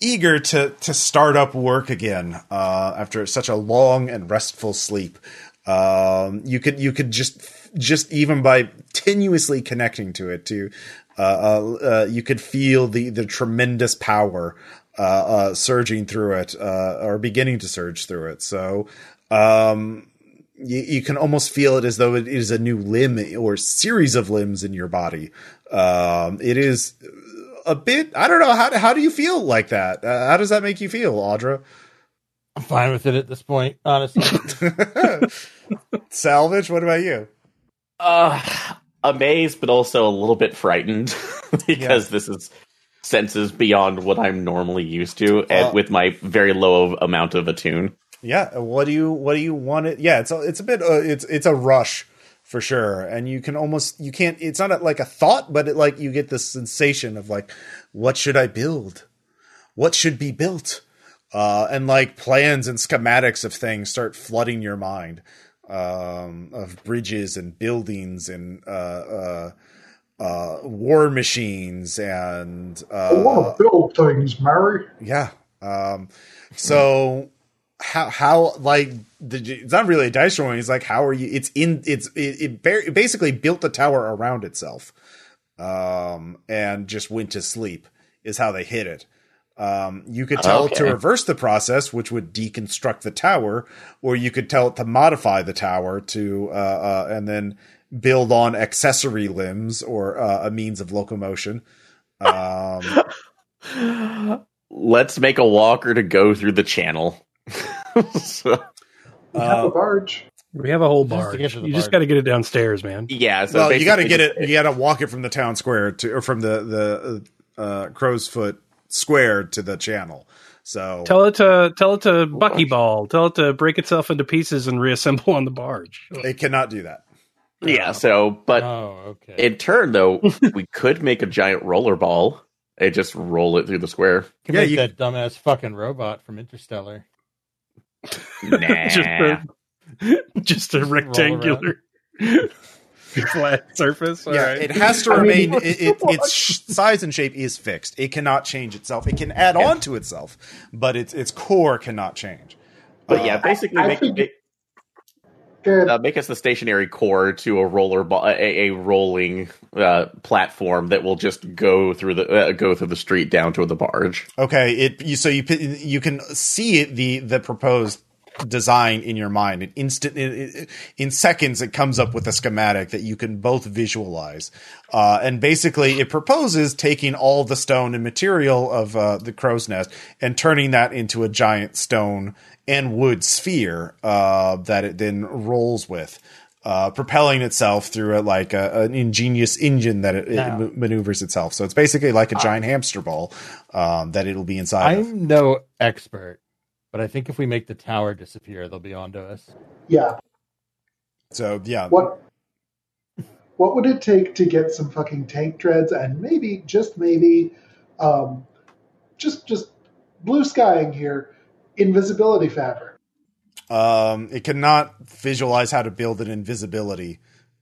eager to to start up work again uh after such a long and restful sleep. Um, you could you could just just even by tenuously connecting to it to uh, uh, uh, you could feel the the tremendous power surging through it uh, or beginning to surge through it. So um, you, you can almost feel it as though it is a new limb or series of limbs in your body. Um, it is a bit. I don't know how how do you feel like that? Uh, how does that make you feel, Audra? I'm fine with it at this point, honestly. Salvage. What about you? Uh, amazed, but also a little bit frightened because this is senses beyond what I'm normally used to, Uh, and with my very low amount of attune. Yeah. What do you What do you want it? Yeah. It's a, it's a bit. Uh, it's it's a rush for sure, and you can almost you can't. It's not a, like a thought, but it like you get this sensation of like, what should I build? What should be built? Uh, and like plans and schematics of things start flooding your mind um, of bridges and buildings and uh, uh, uh, war machines and I want uh, to build things, Mary. yeah. Um, so how how like the, it's not really a dice rolling. It's like how are you? It's in it's it, it, ba- it basically built the tower around itself, um, and just went to sleep. Is how they hit it. Um, you could tell it to reverse the process, which would deconstruct the tower, or you could tell it to modify the tower to uh, uh, and then build on accessory limbs or uh, a means of locomotion. Um, Let's make a walker to go through the channel. so, We have Uh, a barge. We have a whole Just to barge. get to the you just got to get it downstairs, man. yeah, so well, you got to get it. You got to walk it from the town square to, or from the the uh, Crowsfoot square to the channel. So Tell it to tell it to buckyball. Tell it to break itself into pieces and reassemble on the barge. it cannot do that. Yeah, so but oh, okay. in turn though, we could make a giant roller ball and just roll it through the square. can yeah, make you- that dumbass fucking robot from Interstellar. Nah. just a just a rectangular flat surface. All yeah, right. it has to I mean, remain. it, it, its size and shape is fixed. It cannot change itself. It can add on to itself, but its its core cannot change. But Uh, yeah, basically I make think- it Good. Uh, make us the stationary core to a roller ball, a, a rolling uh, platform that will just go through the uh, go through the street down to the barge. Okay, it you, so you you can see the the proposed design in your mind. It instant it- in seconds it comes up with a schematic that you can both visualize. Uh, and basically, it proposes taking all the stone and material of uh, the crow's nest and turning that into a giant stone and wood sphere uh, that it then rolls with. Uh, propelling itself through a, like a, an ingenious engine that it, it Now- ma- maneuvers itself. So it's basically like a giant hamster ball um, that it'll be inside. I'm no expert, but I think if we make the tower disappear, they'll be onto us. Yeah. So yeah, What what would it take to get some fucking tank treads and maybe just maybe um, just just blue skying here invisibility fabric. um, it cannot visualize how to build an invisibility.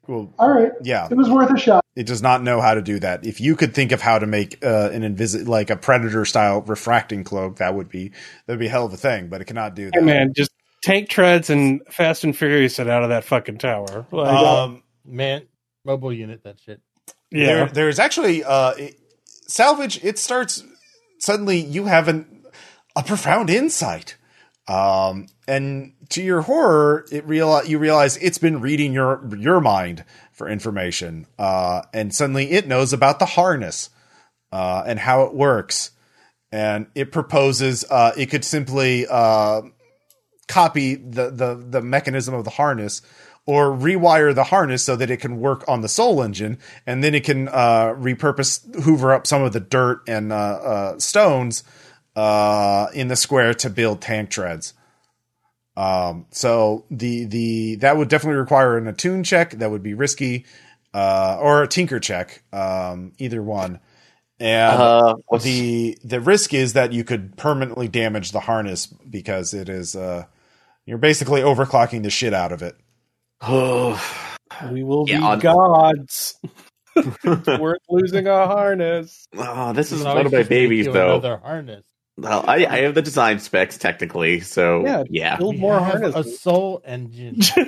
Well, All right. yeah, It was worth a shot. it does not know how to do that. If you could think of how to make uh, an invisi- like a predator style refracting cloak, that would be that'd be a hell of a thing. But it cannot do that. Hey man, just tank treads and Fast and Furious it out of that fucking tower. Like, Um, Man, mobile unit, that shit. yeah, there, there's actually uh, it, salvage. It starts suddenly. You have an, a profound insight, um, and to your horror, it real you realize it's been reading your your mind for information, uh, and suddenly it knows about the harness uh, and how it works, and it proposes uh, it could simply uh, copy the, the the mechanism of the harness or rewire the harness so that it can work on the soul engine and then it can uh, repurpose hoover up some of the dirt and uh, stones uh, in the square to build tank treads um, so the the that would definitely require an attune check that would be risky uh, or a tinker check um, either one and Uh, the the risk is that you could permanently damage the harness because it is uh you're basically overclocking the shit out of it. we will Yeah, be on- gods. It's worth losing a harness. oh, this is Can one always of my babies, though. Another harness. Well, I, I have the design specs technically, so Yeah. yeah. Build We more have a soul engine.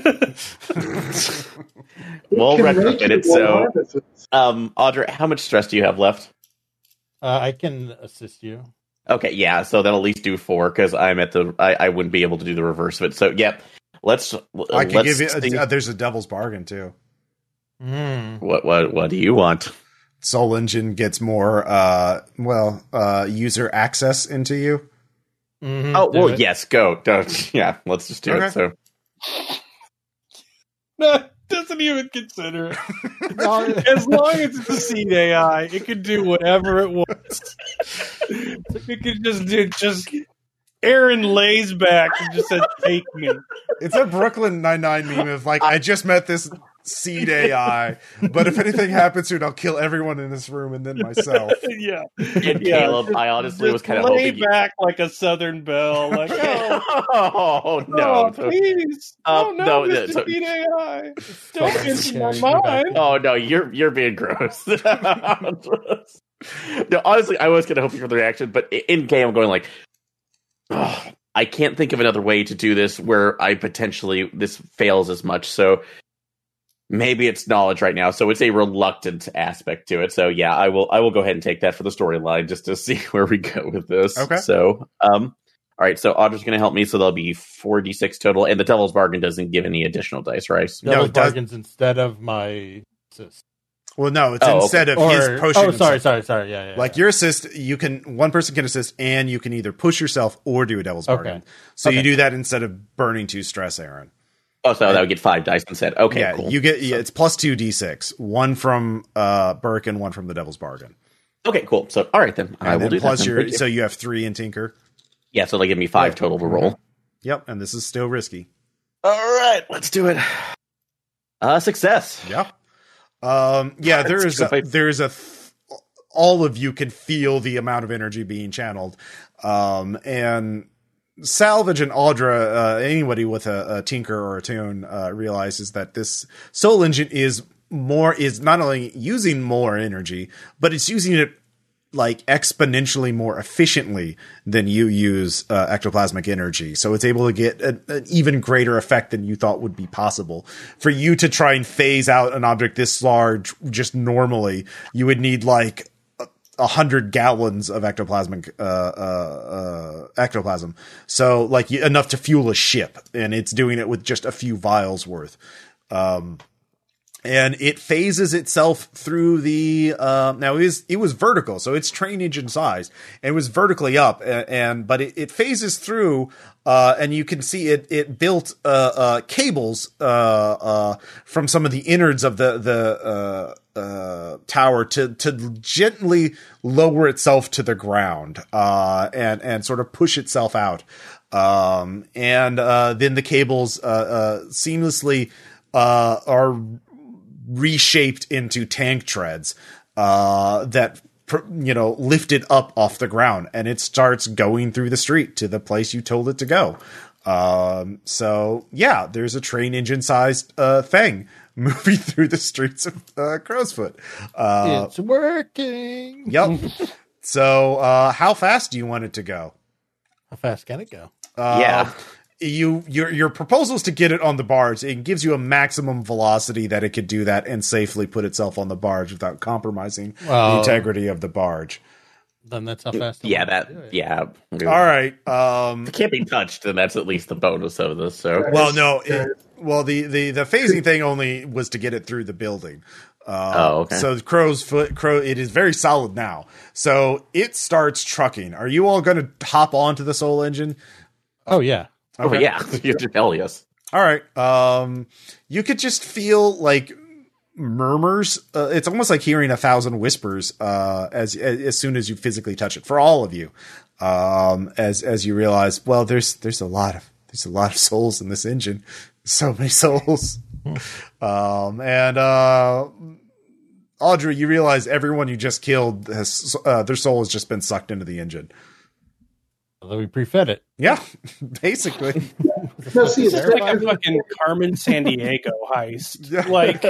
We'll Can it. So, harnesses. um, Audra, how much stress do you have left? Uh, I can assist you. Okay, yeah, so that'll at least do four because I'm at the. I, I wouldn't be able to do the reverse of it. So, yeah, let's. I can let's give you a, uh, there's a devil's bargain too. Mm. what what what do you want? Soul Engine gets more uh well uh user access into you. Mhm, Oh well, it. yes, go. Don't, yeah, let's just do Okay. it. So, No, doesn't even consider it. As long as it's a seed AI, it can do whatever it wants. it can just do just. Aaron lays back and just says, "Take me." It's a Brooklyn Nine Nine meme of like I just met this seed AI, but if anything happens to it, I'll kill everyone in this room and then myself. yeah, and Yeah, Caleb, just- I honestly was kind of lay hoping. You- back like a Southern belle, like oh, oh no! oh, please, Uh, oh no, no, Mr. so- Seed AI, don't Sorry, enter my carry me back. mind. Oh no, you're you're being gross. no, honestly, I was gonna hope for the reaction, but in game, I'm going like, "Ugh, I can't think of another way to do this where I potentially this fails as much. So maybe it's knowledge right now. So it's a reluctant aspect to it. So yeah, I will I will go ahead and take that for the storyline just to see where we go with this. Okay. So um. All right, so Audra's going to help me, so there'll be four d six total, and the Devil's Bargain doesn't give any additional dice, right? No, Devil's it does- bargains instead of my assist. Well, no, it's Oh, okay. instead of Or, his potion. oh, sorry, sorry, sorry. Yeah, yeah. Like yeah. your assist, you can one person can assist, and you can either push yourself or do a devil's Okay. bargain. So you do that instead of burning two stress, Aaron. Oh, so that would get five dice instead. Okay, yeah, cool. you get yeah, it's plus two d six, one from uh Burke and one from the devil's bargain. Okay, cool. So, all right then, I And will do plus that. your so you have three in Tinker. yeah, so they give me five Yeah. total to roll. Yep, and this is still risky. All right, let's do it. Uh, success. Yeah. Um yeah, there is a, there is a th- all of you can feel the amount of energy being channeled. Um and Salvage and Audra, uh, anybody with a, a tinker or attune, uh, realizes that this soul engine is more is not only using more energy, but it's using it like exponentially more efficiently than you use uh, ectoplasmic energy. So it's able to get a, an even greater effect than you thought would be possible. For you to try and phase out an object this large just normally, you would need like hundred gallons of ectoplasmic uh, uh, uh, ectoplasm. So like enough to fuel a ship, and it's doing it with just a few vials worth. Um, and it phases itself through the uh, now it was it was vertical so it's train engine size and it was vertically up and, and but it, it phases through uh, and you can see it it built uh, uh, cables uh, uh, from some of the innards of the the uh, uh, tower to to gently lower itself to the ground uh, and and sort of push itself out. Um, and uh, then the cables seamlessly uh, are reshaped into tank treads uh, that you know lifted up off the ground and it starts going through the street to the place you told it to go um, so yeah there's a train engine sized uh, thing moving through the streets of uh, Crowsfoot uh, it's working. yep so uh, how fast do you want it to go How fast can it go? uh, Yeah. You your your proposal is to get it on the barge. It gives you a maximum velocity that it could do that and safely put itself on the barge without compromising the integrity of the barge. Then that's how fast. Yeah, that. to. Yeah. All right. Um. If it can't be touched, and that's at least the bonus of this. So Well, no. It, well, the the the phasing thing only was to get it through the building. Uh, Oh, okay. So Crowsfoot crow. It is very solid now. So it starts trucking. Are you all going to hop onto the soul engine? Oh yeah. Oh Okay. yeah, hell yes. All right. Um, you could just feel like murmurs. Uh, it's almost like hearing a thousand whispers uh, as as soon as you physically touch it. For all of you, um, as as you realize, well, there's there's a lot of there's a lot of souls in this engine. So many souls. um, and uh, Audra, you realize everyone you just killed has uh, their soul has just been sucked into the engine. Although we pre-fed it. Yeah, basically. No, see, it's It's like a fucking Carmen Sandiego heist. Yeah. Like,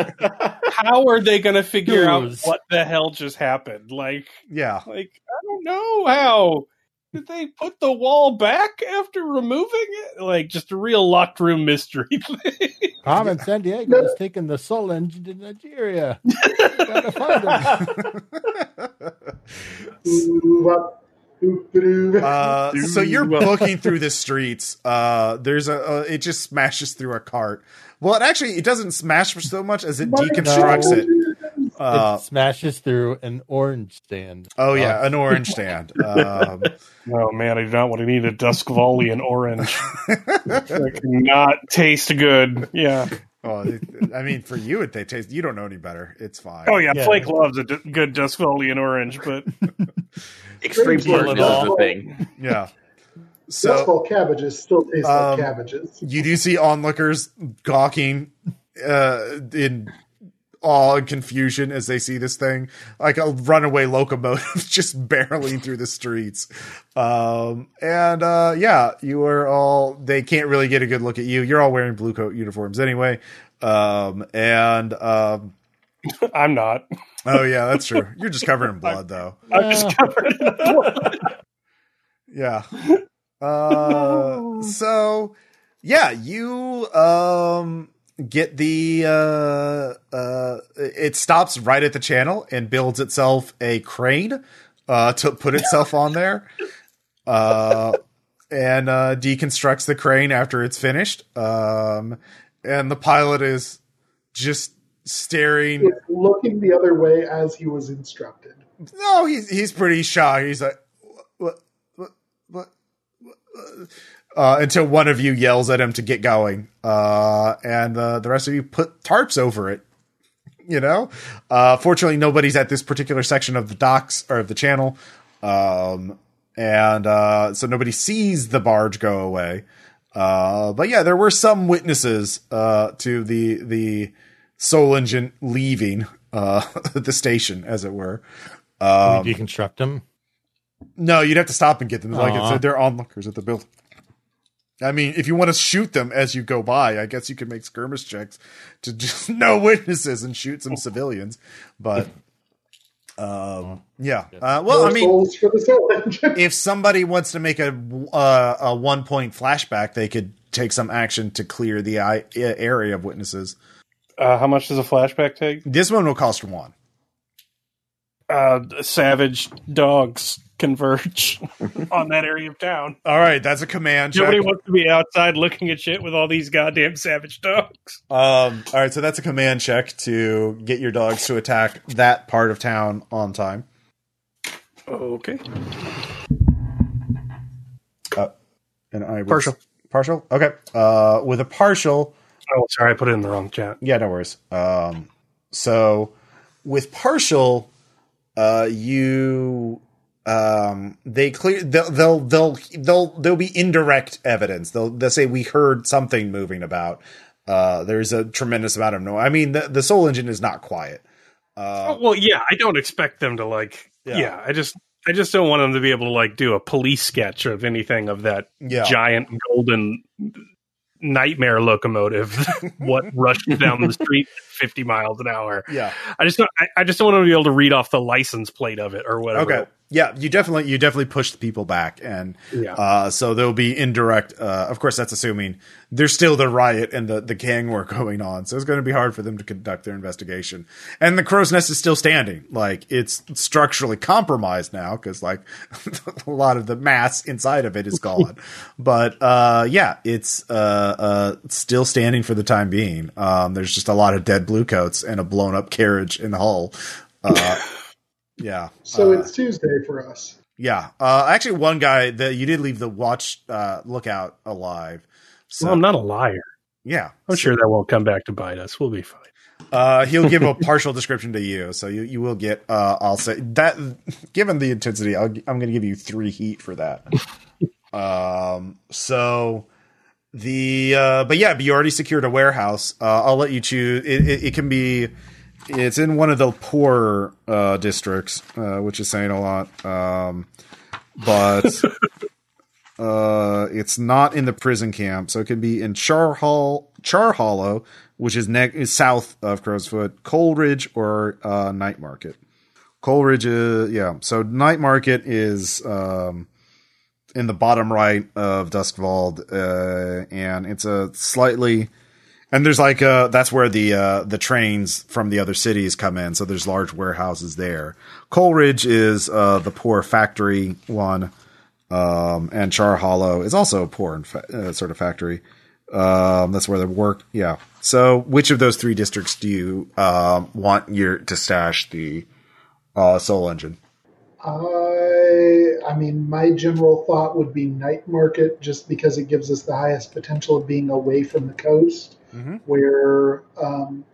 how are they going to figure out what the hell just happened? Like, Yeah. like I don't know how. Did they put the wall back after removing it? Like, just a real locked room mystery thing. Carmen Sandiego has taken the soul engine to Nigeria. Gotta find him. Ooh, up, ooh, ooh. Uh, so you're Ooh. booking through the streets. Uh, there's a, uh, it just smashes through a cart. Well, it actually it doesn't smash so much as it My deconstructs God. it. Uh, it smashes through an orange stand. oh yeah, an orange stand. Um, Oh man, I do not want to eat a Duskvalian orange. That cannot taste good. Yeah. oh, I mean, for you, it they taste. You don't know any better. It's fine. Oh yeah, Yeah. Flake loves a d- good Duskvalian orange, but Extreme Kill burn it is all. the thing. Yeah. Dust So Bowl cabbages still taste Um, like cabbages. you do see onlookers gawking uh, in awe and confusion as they see this thing, like a runaway locomotive just barreling through the streets. Um, and uh, yeah, you are all. They can't really get a good look at you. You're all wearing blue coat uniforms anyway. Um, and um, I'm not. oh yeah, that's true. You're just covered in blood though. I'm just covered in blood. Yeah. Uh, so yeah, you um get the uh uh it stops right at the channel and builds itself a crane uh to put itself on there. Uh and uh deconstructs the crane after it's finished. Um and the pilot is just staring looking the other way as he was instructed. no, he's he's pretty shy. He's like, what, what, what, what? Uh, until one of you yells at him to get going, uh, and uh, the rest of you put tarps over it. You know, uh, fortunately, nobody's at this particular section of the docks or of the channel, um, and uh, so nobody sees the barge go away. Uh, but yeah, there were some witnesses uh, to the the soul engine leaving uh, the station, as it were. Um, we deconstruct them? no, you'd have to stop and get them. Like I Aw. said, they're onlookers at the building. I mean, if you want to shoot them as you go by, I guess you could make skirmish checks to just no witnesses and shoot some civilians. But Um, yeah. Uh, well, I mean, souls for the soul engine. if somebody wants to make a uh, a one point flashback, they could take some action to clear the eye, area of witnesses. Uh, how much does a flashback take? This one will cost one. Uh, savage dogs converge on that area of town. All right, that's a command check. Nobody wants to be outside looking at shit with all these goddamn savage dogs. Um, all right, so that's a command check to get your dogs to attack that part of town on time. Okay. Uh, and I was, Partial. Partial. Okay. Uh, with a partial, Oh, sorry, I put it in the wrong chat. yeah, no worries. Um, so with partial, uh, you um they clear they'll they'll they'll they'll there'll be indirect evidence they'll they'll say we heard something moving about uh there's a tremendous amount of noise i mean the, the soul engine is not quiet uh Oh, well, yeah, I don't expect them to like. Yeah. Yeah. I just, I just don't want them to be able to like do a police sketch of anything of that yeah giant golden nightmare locomotive. what rushed down the street at fifty miles an hour? yeah I just, don't, I, I just don't want to be able to read off the license plate of it or whatever. okay yeah you definitely you definitely push the people back and Yeah. uh so there'll be indirect uh of course that's assuming there's still the riot and the the gang war going on. So it's going to be hard for them to conduct their investigation. And the crow's nest is still standing. Like it's structurally compromised now because like a lot of the mass inside of it is gone. But uh yeah it's uh uh still standing for the time being. Um there's just a lot of dead bluecoats and a blown up carriage in the hull uh yeah so uh, it's Tuesday for us. yeah. Uh, actually, one guy that you did leave the watch uh, lookout alive. So well, I'm not a liar. yeah, I'm sure that won't come back to bite us. We'll be fine. uh, he'll give a partial description to you, so you you will get. Uh, I'll say that given the intensity, I'll, I'm going to give you three heat for that. um. So the uh, but yeah, but you already secured a warehouse. Uh, I'll let you choose. It, it, it can be. It's in one of the poorer uh, districts, uh, which is saying a lot. Um, but uh, it's not in the prison camp, so it could be in Char Hall, Char Hollow, which is, ne- is south of Crowsfoot, Coalridge, or uh, Night Market. Coalridge, uh, yeah. So Night Market is um, in the bottom right of Duskwall, uh, and it's a slightly and there's like uh that's where the uh the trains from the other cities come in. So there's large warehouses there. Coalridge is uh the poor factory one um and char hollow is also a poor uh, sort of factory. Um that's where they work. Yeah. So which of those three districts do you um want your to stash the uh soul engine? I, I mean, my general thought would be night market, just because it gives us the highest potential of being away from the coast, Mhm. where um,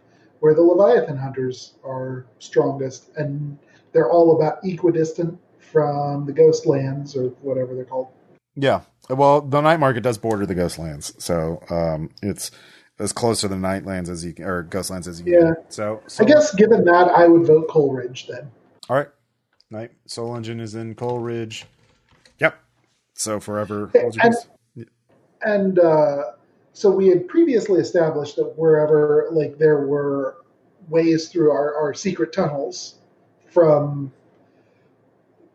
where the Leviathan hunters are strongest, and they're all about equidistant from the ghost lands or whatever they're called. Yeah. Well, the night market does border the Ghostlands, so um, it's as close to the Nightlands as you can, or Ghostlands as you. Yeah. get. So, so I guess, given that, I would vote Coalridge then. All right. Night Soul Engine is in Coalridge. Yep. So forever. And- And uh, so we had previously established that wherever, like, there were ways through our, our secret tunnels from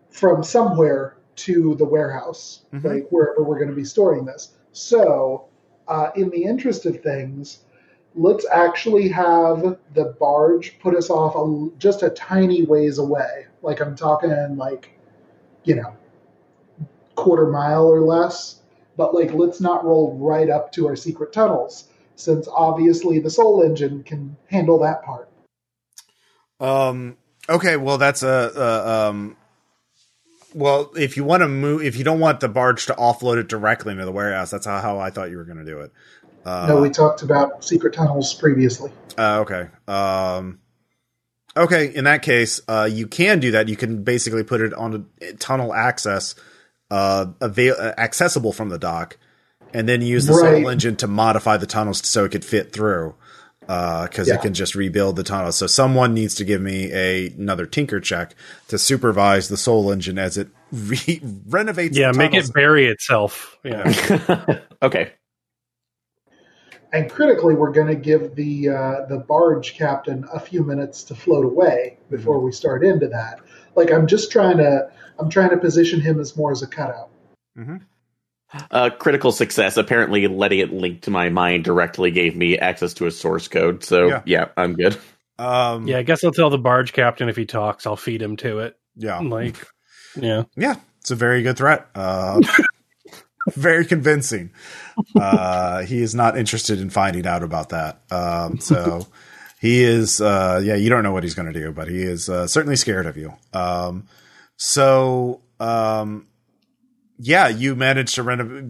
from somewhere to the warehouse, Mhm. like wherever we're going to be storing this. So, uh, in the interest of things, let's actually have the barge put us off a, just a tiny ways away. Like I'm talking, like you know, quarter mile or less. But like, let's not roll right up to our secret tunnels, since obviously the Soul Engine can handle that part. Um. Okay. Well, that's a. Uh, um. Well, if you want to move, if you don't want the barge to offload it directly into the warehouse, that's how, how I thought you were going to do it. Uh, no, we talked about secret tunnels previously. Uh, okay. Um, okay. In that case, uh, you can do that. You can basically put it on a tunnel access, uh, avail- uh, accessible from the dock, and then use the Right. soul engine to modify the tunnels so it could fit through. Because Yeah. it can just rebuild the tunnels. So someone needs to give me a another tinker check to supervise the soul engine as it re- renovates. Yeah, the make tunnels. it bury itself. Yeah. okay. And critically, we're going to give the uh, the barge captain a few minutes to float away before we start into that. Like I'm just trying to I'm trying to position him as more as a cutout. Uh, critical success. Apparently, letting it link to my mind directly gave me access to a source code. So Yeah. yeah, I'm good. Um, Yeah, I guess I'll tell the barge captain if he talks, I'll feed him to it. yeah, Like, yeah. yeah. It's a very good threat. Uh, very convincing. Uh, he is not interested in finding out about that. Um, so he is. Uh, yeah, you don't know what he's going to do, but he is uh, certainly scared of you. Um, so um, yeah, you manage to renovate.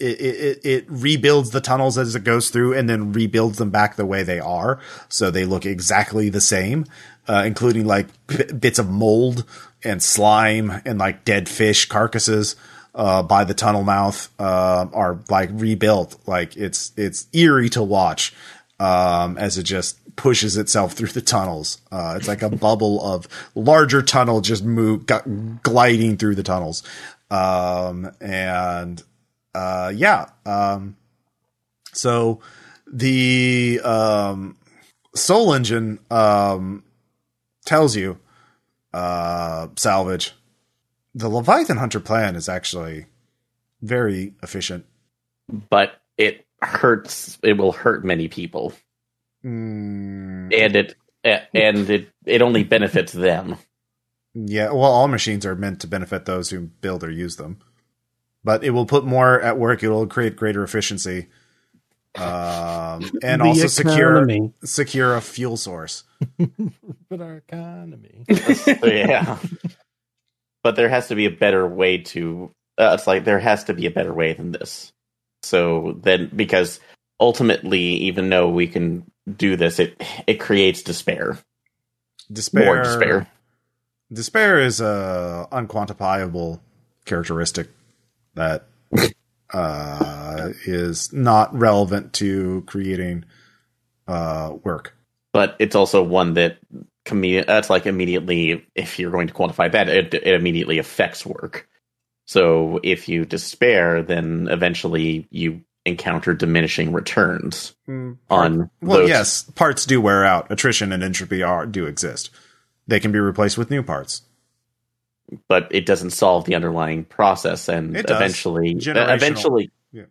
It, it, it rebuilds the tunnels as it goes through, and then rebuilds them back the way they are, so they look exactly the same, uh, including like b- bits of mold and slime and like dead fish carcasses uh, by the tunnel mouth uh, are like rebuilt. Like it's it's eerie to watch um, as it just pushes itself through the tunnels. Uh, it's like a bubble of larger tunnel just move gliding through the tunnels. Um, and uh, yeah, um, so the um, Soul Engine um, tells you, uh, salvage, the Leviathan Hunter plan is actually very efficient. But it hurts. It will hurt many people, Mm, and it and it it only benefits them. yeah, well, all machines are meant to benefit those who build or use them, but it will put more at work. It will create greater efficiency, um, and The also secure economy. secure a fuel source. But our economy. Yeah. But there has to be a better way to. Uh, it's like there has to be a better way than this. So then, because ultimately, even though we can do this, it it creates despair. Despair. More despair. Despair is a unquantifiable characteristic that uh, is not relevant to creating uh, work. But it's also one that commu- That's like immediately, if you're going to quantify that, it, it immediately affects work. So if you despair, then eventually you encounter diminishing returns on Well, those- yes, parts do wear out. Attrition and entropy are do exist. They can be replaced with new parts. but it doesn't solve the underlying process, and eventually, uh, eventually, Yeah.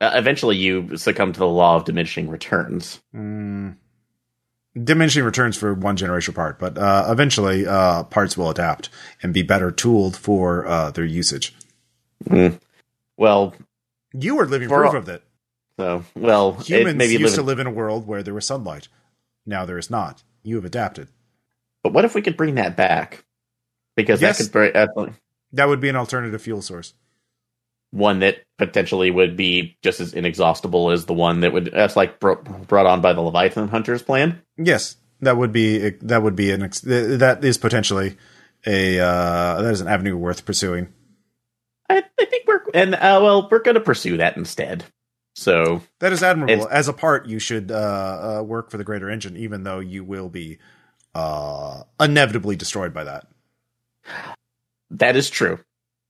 uh, eventually, you succumb to the law of diminishing returns. Mm. Diminishing returns for one generation part, but uh, eventually uh, parts will adapt and be better tooled for uh, their usage. Well, You are living For proof all- of that. so well, it Humans maybe used live to in- live in a world where there was sunlight. Now there is not. You have adapted. but what if we could bring that back? Because Yes. that could bring uh, That would be an alternative fuel source. one that potentially would be just as inexhaustible as the one that would that's like bro- brought on by the Leviathan Hunters plan. Yes, that would be that would be an ex- that is potentially a uh, that is an avenue worth pursuing. I, I think we're and uh, well, we're going to pursue that instead. So That is admirable. As a part, you should uh, uh, work for the greater engine, even though you will be uh, inevitably destroyed by that. That is true.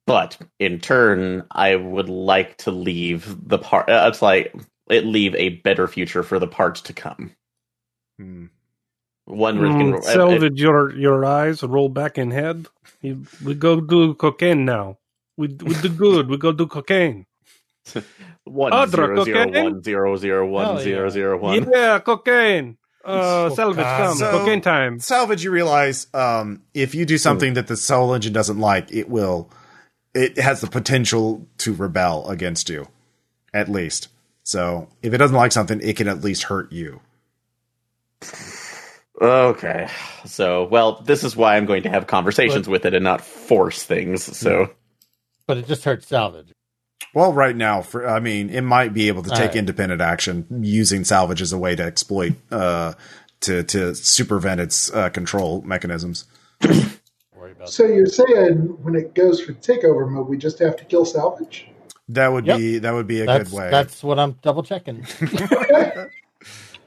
But in turn, I would like to leave the part. Uh, it's like it leave a better future for the parts to come. Hmm. One where we Mm, can- uh, salvage your your eyes, roll back in head. You- We go do cocaine now. We we do good. We go do cocaine. one Other zero zero cocaine? one zero zero one Hell zero yeah. zero one. Yeah, cocaine. Uh, So salvage, come so- cocaine time. Salvage, you realize um, if you do something that the soul engine doesn't like, it will. It has the potential to rebel against you, at least. So if it doesn't like something, it can at least hurt you. Okay, so well, this is why I'm going to have conversations with it and not force things. So But it just hurts salvage. Well, right now, for I mean, it might be able to All take right. independent action using salvage as a way to exploit uh, to to supervent its uh, control mechanisms. Worry about So you're saying when it goes for takeover mode, we just have to kill salvage? That would Yep. be that would be a that's good way. that's what I'm double checking.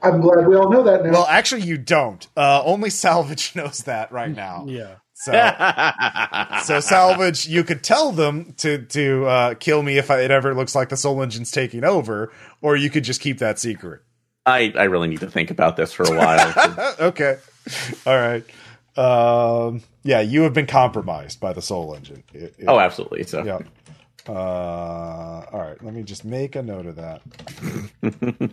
I'm glad we all know that now. well, actually, you don't. Uh, only salvage knows that right now. Yeah. So so salvage, you could tell them to to uh, kill me if I, it ever looks like the soul engine's taking over, or you could just keep that secret. I, I really need to think about this for a while. okay, all right. Um, yeah, you have been compromised by the soul engine. It- it- oh, absolutely. So yeah. Uh, all right, let me just make a note of that.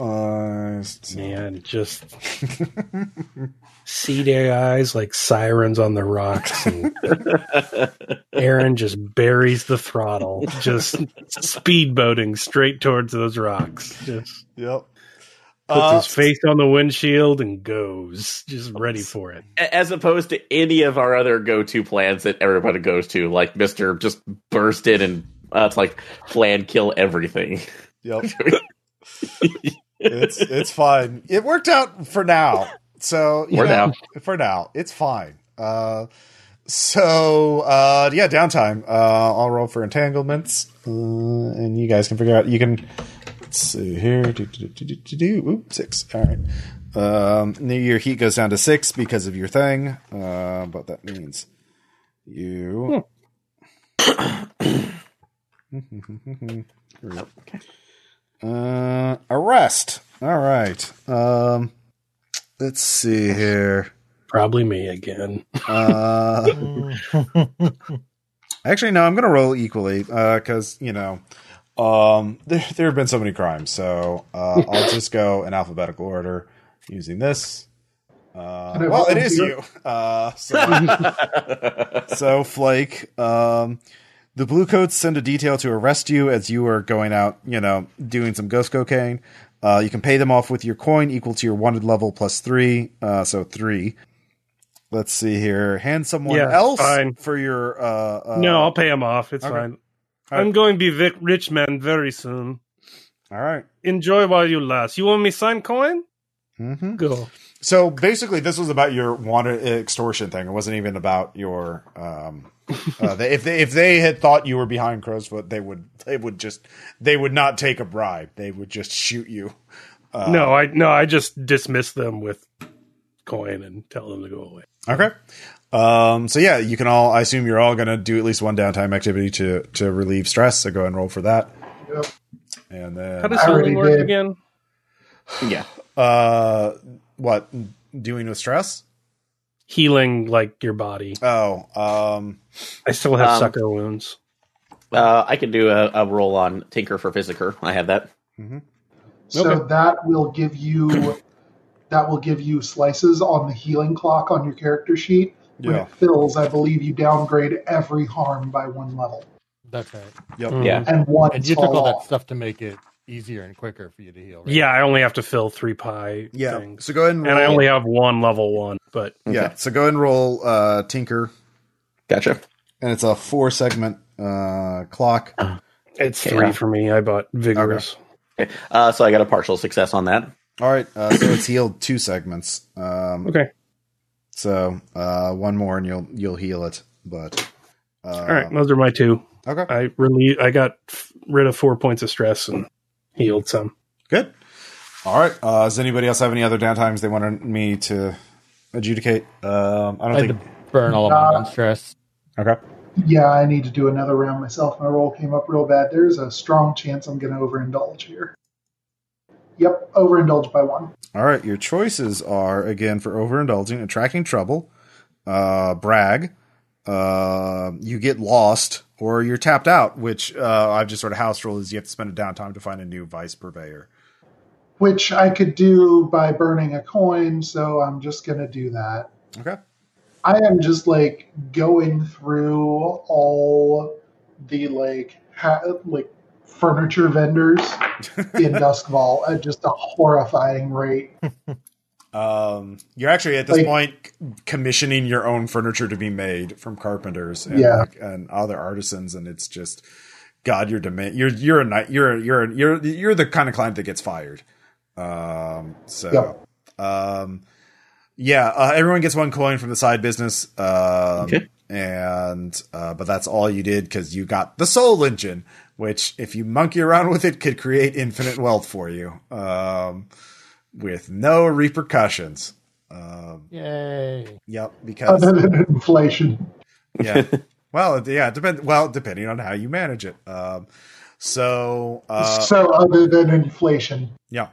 uh, Man, just see their eyes like sirens on the rocks, and Aaron just buries the throttle, just speedboating straight towards those rocks. Just yep. puts Uh, his face on the windshield and goes, just ready for it. as opposed to any of our other go-to plans that everybody goes to, like Mister just burst in and uh, it's like plan kill everything. Yep. it's it's fine. It worked out for now. So For know, now. for now, it's fine. Uh, so uh, yeah, downtime. Uh, I'll roll for entanglements, uh, and you guys can figure out. You can let's see here. Do, do, do, do, do, do. Oop, six. All right. Um, your heat goes down to six because of your thing, uh, but that means you. Nope. Okay. Uh, arrest. All right. Um, let's see here. Probably me again. Uh, actually, no. I'm gonna roll equally uh, because you know, um, there there have been so many crimes, so uh, I'll just go in alphabetical order using this. Uh, well, it is volunteer? you. Uh, so, so Flake, um, the blue coats send a detail to arrest you as you are going out, you know, doing some ghost cocaine. Uh, you can pay them off with your coin equal to your wanted level plus three, uh, so three. Let's see here. Hand someone Yeah, else fine. for your. Uh, uh, no, I'll pay him off. It's okay. fine. All I'm going to be Vic rich man very soon. All right. Enjoy while you last. You want me sign coin? Mm-hmm. Go. So basically, this was about your wanted extortion thing. It wasn't even about your. Um, uh, they, if they if they had thought you were behind Crowsfoot, they would they would just they would not take a bribe. They would just shoot you. Uh, no, I no, I just dismiss them with coin and tell them to go away. Okay. Um, so yeah, you can all. I assume you're all going to do at least one downtime activity to to relieve stress. So go and roll for that. Yep. And then, How does I healing work did. again? yeah. uh, what doing with stress? Healing like your body. Oh, um, I still have Um, sucker wounds. Uh, I could do a, a roll on Tinker for Physicker. I have that. So Okay. that will give you that will give you slices on the healing clock on your character sheet. When yeah, it fills, I believe you downgrade every harm by one level, That's right. yep. Mm. Yeah. and one And you took all that stuff to make it easier and quicker for you to heal. Right? Yeah, I only have to fill three pie yeah. things. So go ahead and roll. And I only have one level one, but yeah. Okay. So go ahead and roll uh, Tinker, Gotcha. and it's a four segment uh, clock. it's three yeah. for me. I bought vigorous. Okay. Uh, so I got a partial success on that. All right, uh, so it's healed two segments. Um, Okay. So uh, one more, and you'll you'll heal it. But uh, All right, those are my two. okay, I really I got f- rid of four points of stress and healed some. good. All right. Uh, does anybody else have any other downtimes they wanted me to adjudicate? Um, I don't I had think. to burn all of Uh, my non-stress. Okay. Yeah, I need to do another round myself. My roll came up real bad. There's a strong chance I'm going to overindulge here. Yep, overindulge by one. All right. Your choices are again for overindulging, attracting trouble, uh, brag, uh, you get lost, or you're tapped out. Which uh, I've just sort of house rule is you have to spend a downtime to find a new vice purveyor. Which I could do by burning a coin, so I'm just going to do that. Okay. I am just like going through all the like ha- like furniture vendors in Duskwall at just a horrifying rate. Um, you're actually at this Like- point commissioning your own furniture to be made from carpenters and, Yeah. like, and other artisans, and it's just God, you're demand you're you're a night you're you're you're you're the kind of client that gets fired. Um, so Yep. um, yeah, uh, everyone gets one coin from the side business. Um, Okay. and uh, but that's all you did because you got the soul engine, which if you monkey around with it, could create infinite wealth for you. Um, with no repercussions. Um, Yay! yep, because Other than inflation. yeah. Well, yeah, depend. Well, depending on how you manage it. Um, so uh, so other than inflation. yeah.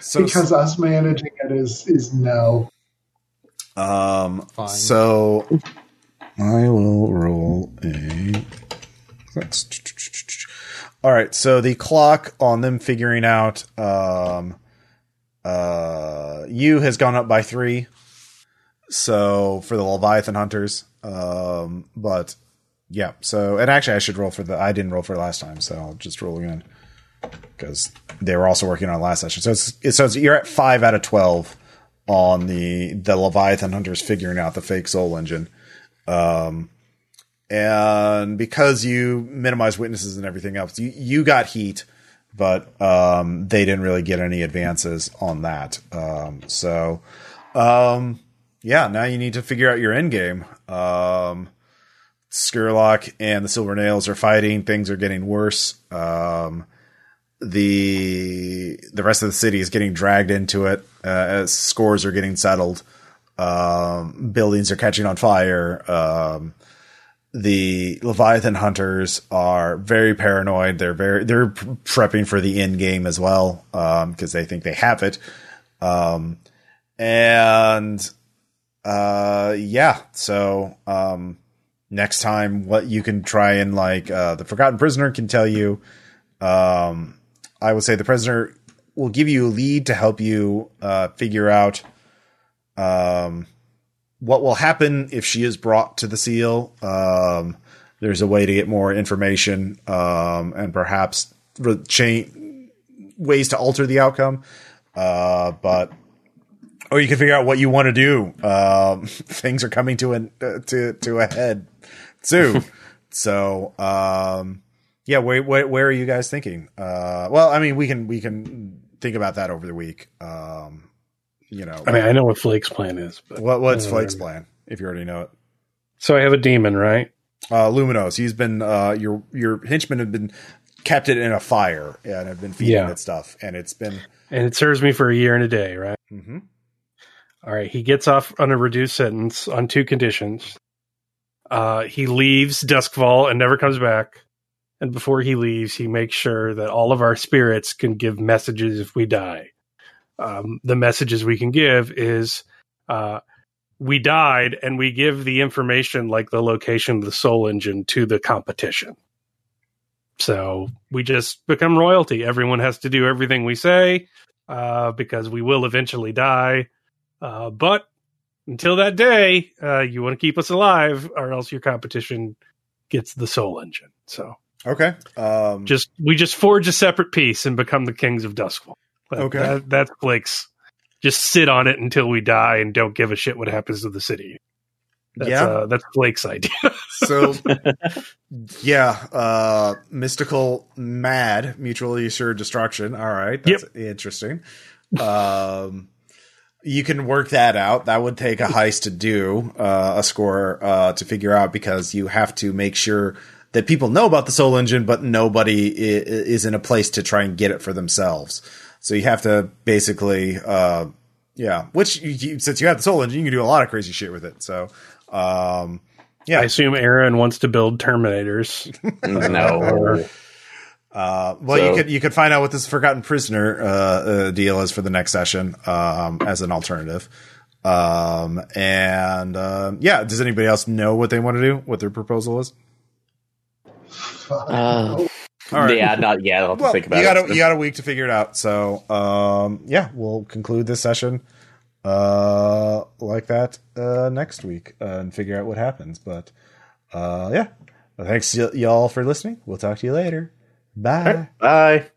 So because us managing it is is no. um, Fine. so I will roll a. That's all right. So the clock on them figuring out um, uh, you has gone up by three. So for the Leviathan hunters, um, but yeah. So and actually, I should roll for the. I didn't roll for last time, so I'll just roll again because they were also working on last session. So it's, so it's, you're at five out of twelve on the the Leviathan hunters figuring out the fake soul engine. Um, and because you minimize witnesses and everything else, you you got heat, but um, they didn't really get any advances on that. Um, so, um, yeah, now you need to figure out your end game. Um, Scurlock and the Silver Nails are fighting. Things are getting worse. Um, the the rest of the city is getting dragged into it uh, as scores are getting settled. Um, buildings are catching on fire. Um, the Leviathan hunters are very paranoid. They're very they're prepping for the end game as well because they think they have it. Um, and uh, yeah, so um, next time, what you can try and like uh, the Forgotten Prisoner can tell you. Um, I would say the prisoner will give you a lead to help you uh, figure out um, what will happen if she is brought to the seal. Um, there's a way to get more information um, and perhaps re- change ways to alter the outcome. Uh, but or you can figure out what you want to do. Um, things are coming to an uh, to to a head soon. so um, yeah, where, where where are you guys thinking? Uh, well, I mean, we can we can think about that over the week. Um, you know, I mean, I know what Flake's plan is, but what what's Flake's plan? If you already know it, so I have a demon, right? uh, Luminos. He's been uh, your your henchmen have been kept it in a fire and have been feeding Yeah. it stuff, and it's been. And it serves me for a year and a day, right? Mm-hmm. All right. He gets off on a reduced sentence on two conditions. Uh, he leaves Duskwall and never comes back. And before he leaves, he makes sure that all of our spirits can give messages if we die. Um, the messages we can give is uh, we died, and we give the information like the location of the soul engine to the competition. So we just become royalty. Everyone has to do everything we say uh, because we will eventually die. Uh, but until that day, uh, you want to keep us alive, or else your competition gets the soul engine. So Okay. Um, just we just forge a separate piece and become the kings of Duskwall. That- Okay. that, that's Blake's. Just sit on it until we die and don't give a shit what happens to the city. That's, Yeah. uh, that's Blake's idea. so yeah, uh, mystical mad, mutually assured destruction. All right, that's interesting. Um, you can work that out. That would take a heist to do uh, a score uh, to figure out because you have to make sure that people know about the Soul Engine, but nobody is in a place to try and get it for themselves. So you have to basically, uh, yeah. Which you, you, since you have the Soul Engine, you can do a lot of crazy shit with it. So. Um, yeah, I assume Aaron wants to build Terminators. no. Uh, well, So- you could you could find out what this forgotten prisoner uh, uh, deal is for the next session um, as an alternative. Um, and um yeah, does anybody else know what they want to do? What their proposal is? Uh, All right. Yeah, not yet. I'll have to Well, think about you got it. a, you got a week to figure it out. So um, yeah, we'll conclude this session uh, like that uh, next week uh, and figure out what happens. But uh, yeah, well, thanks y- y'all for listening. We'll talk to you later. Bye. Bye.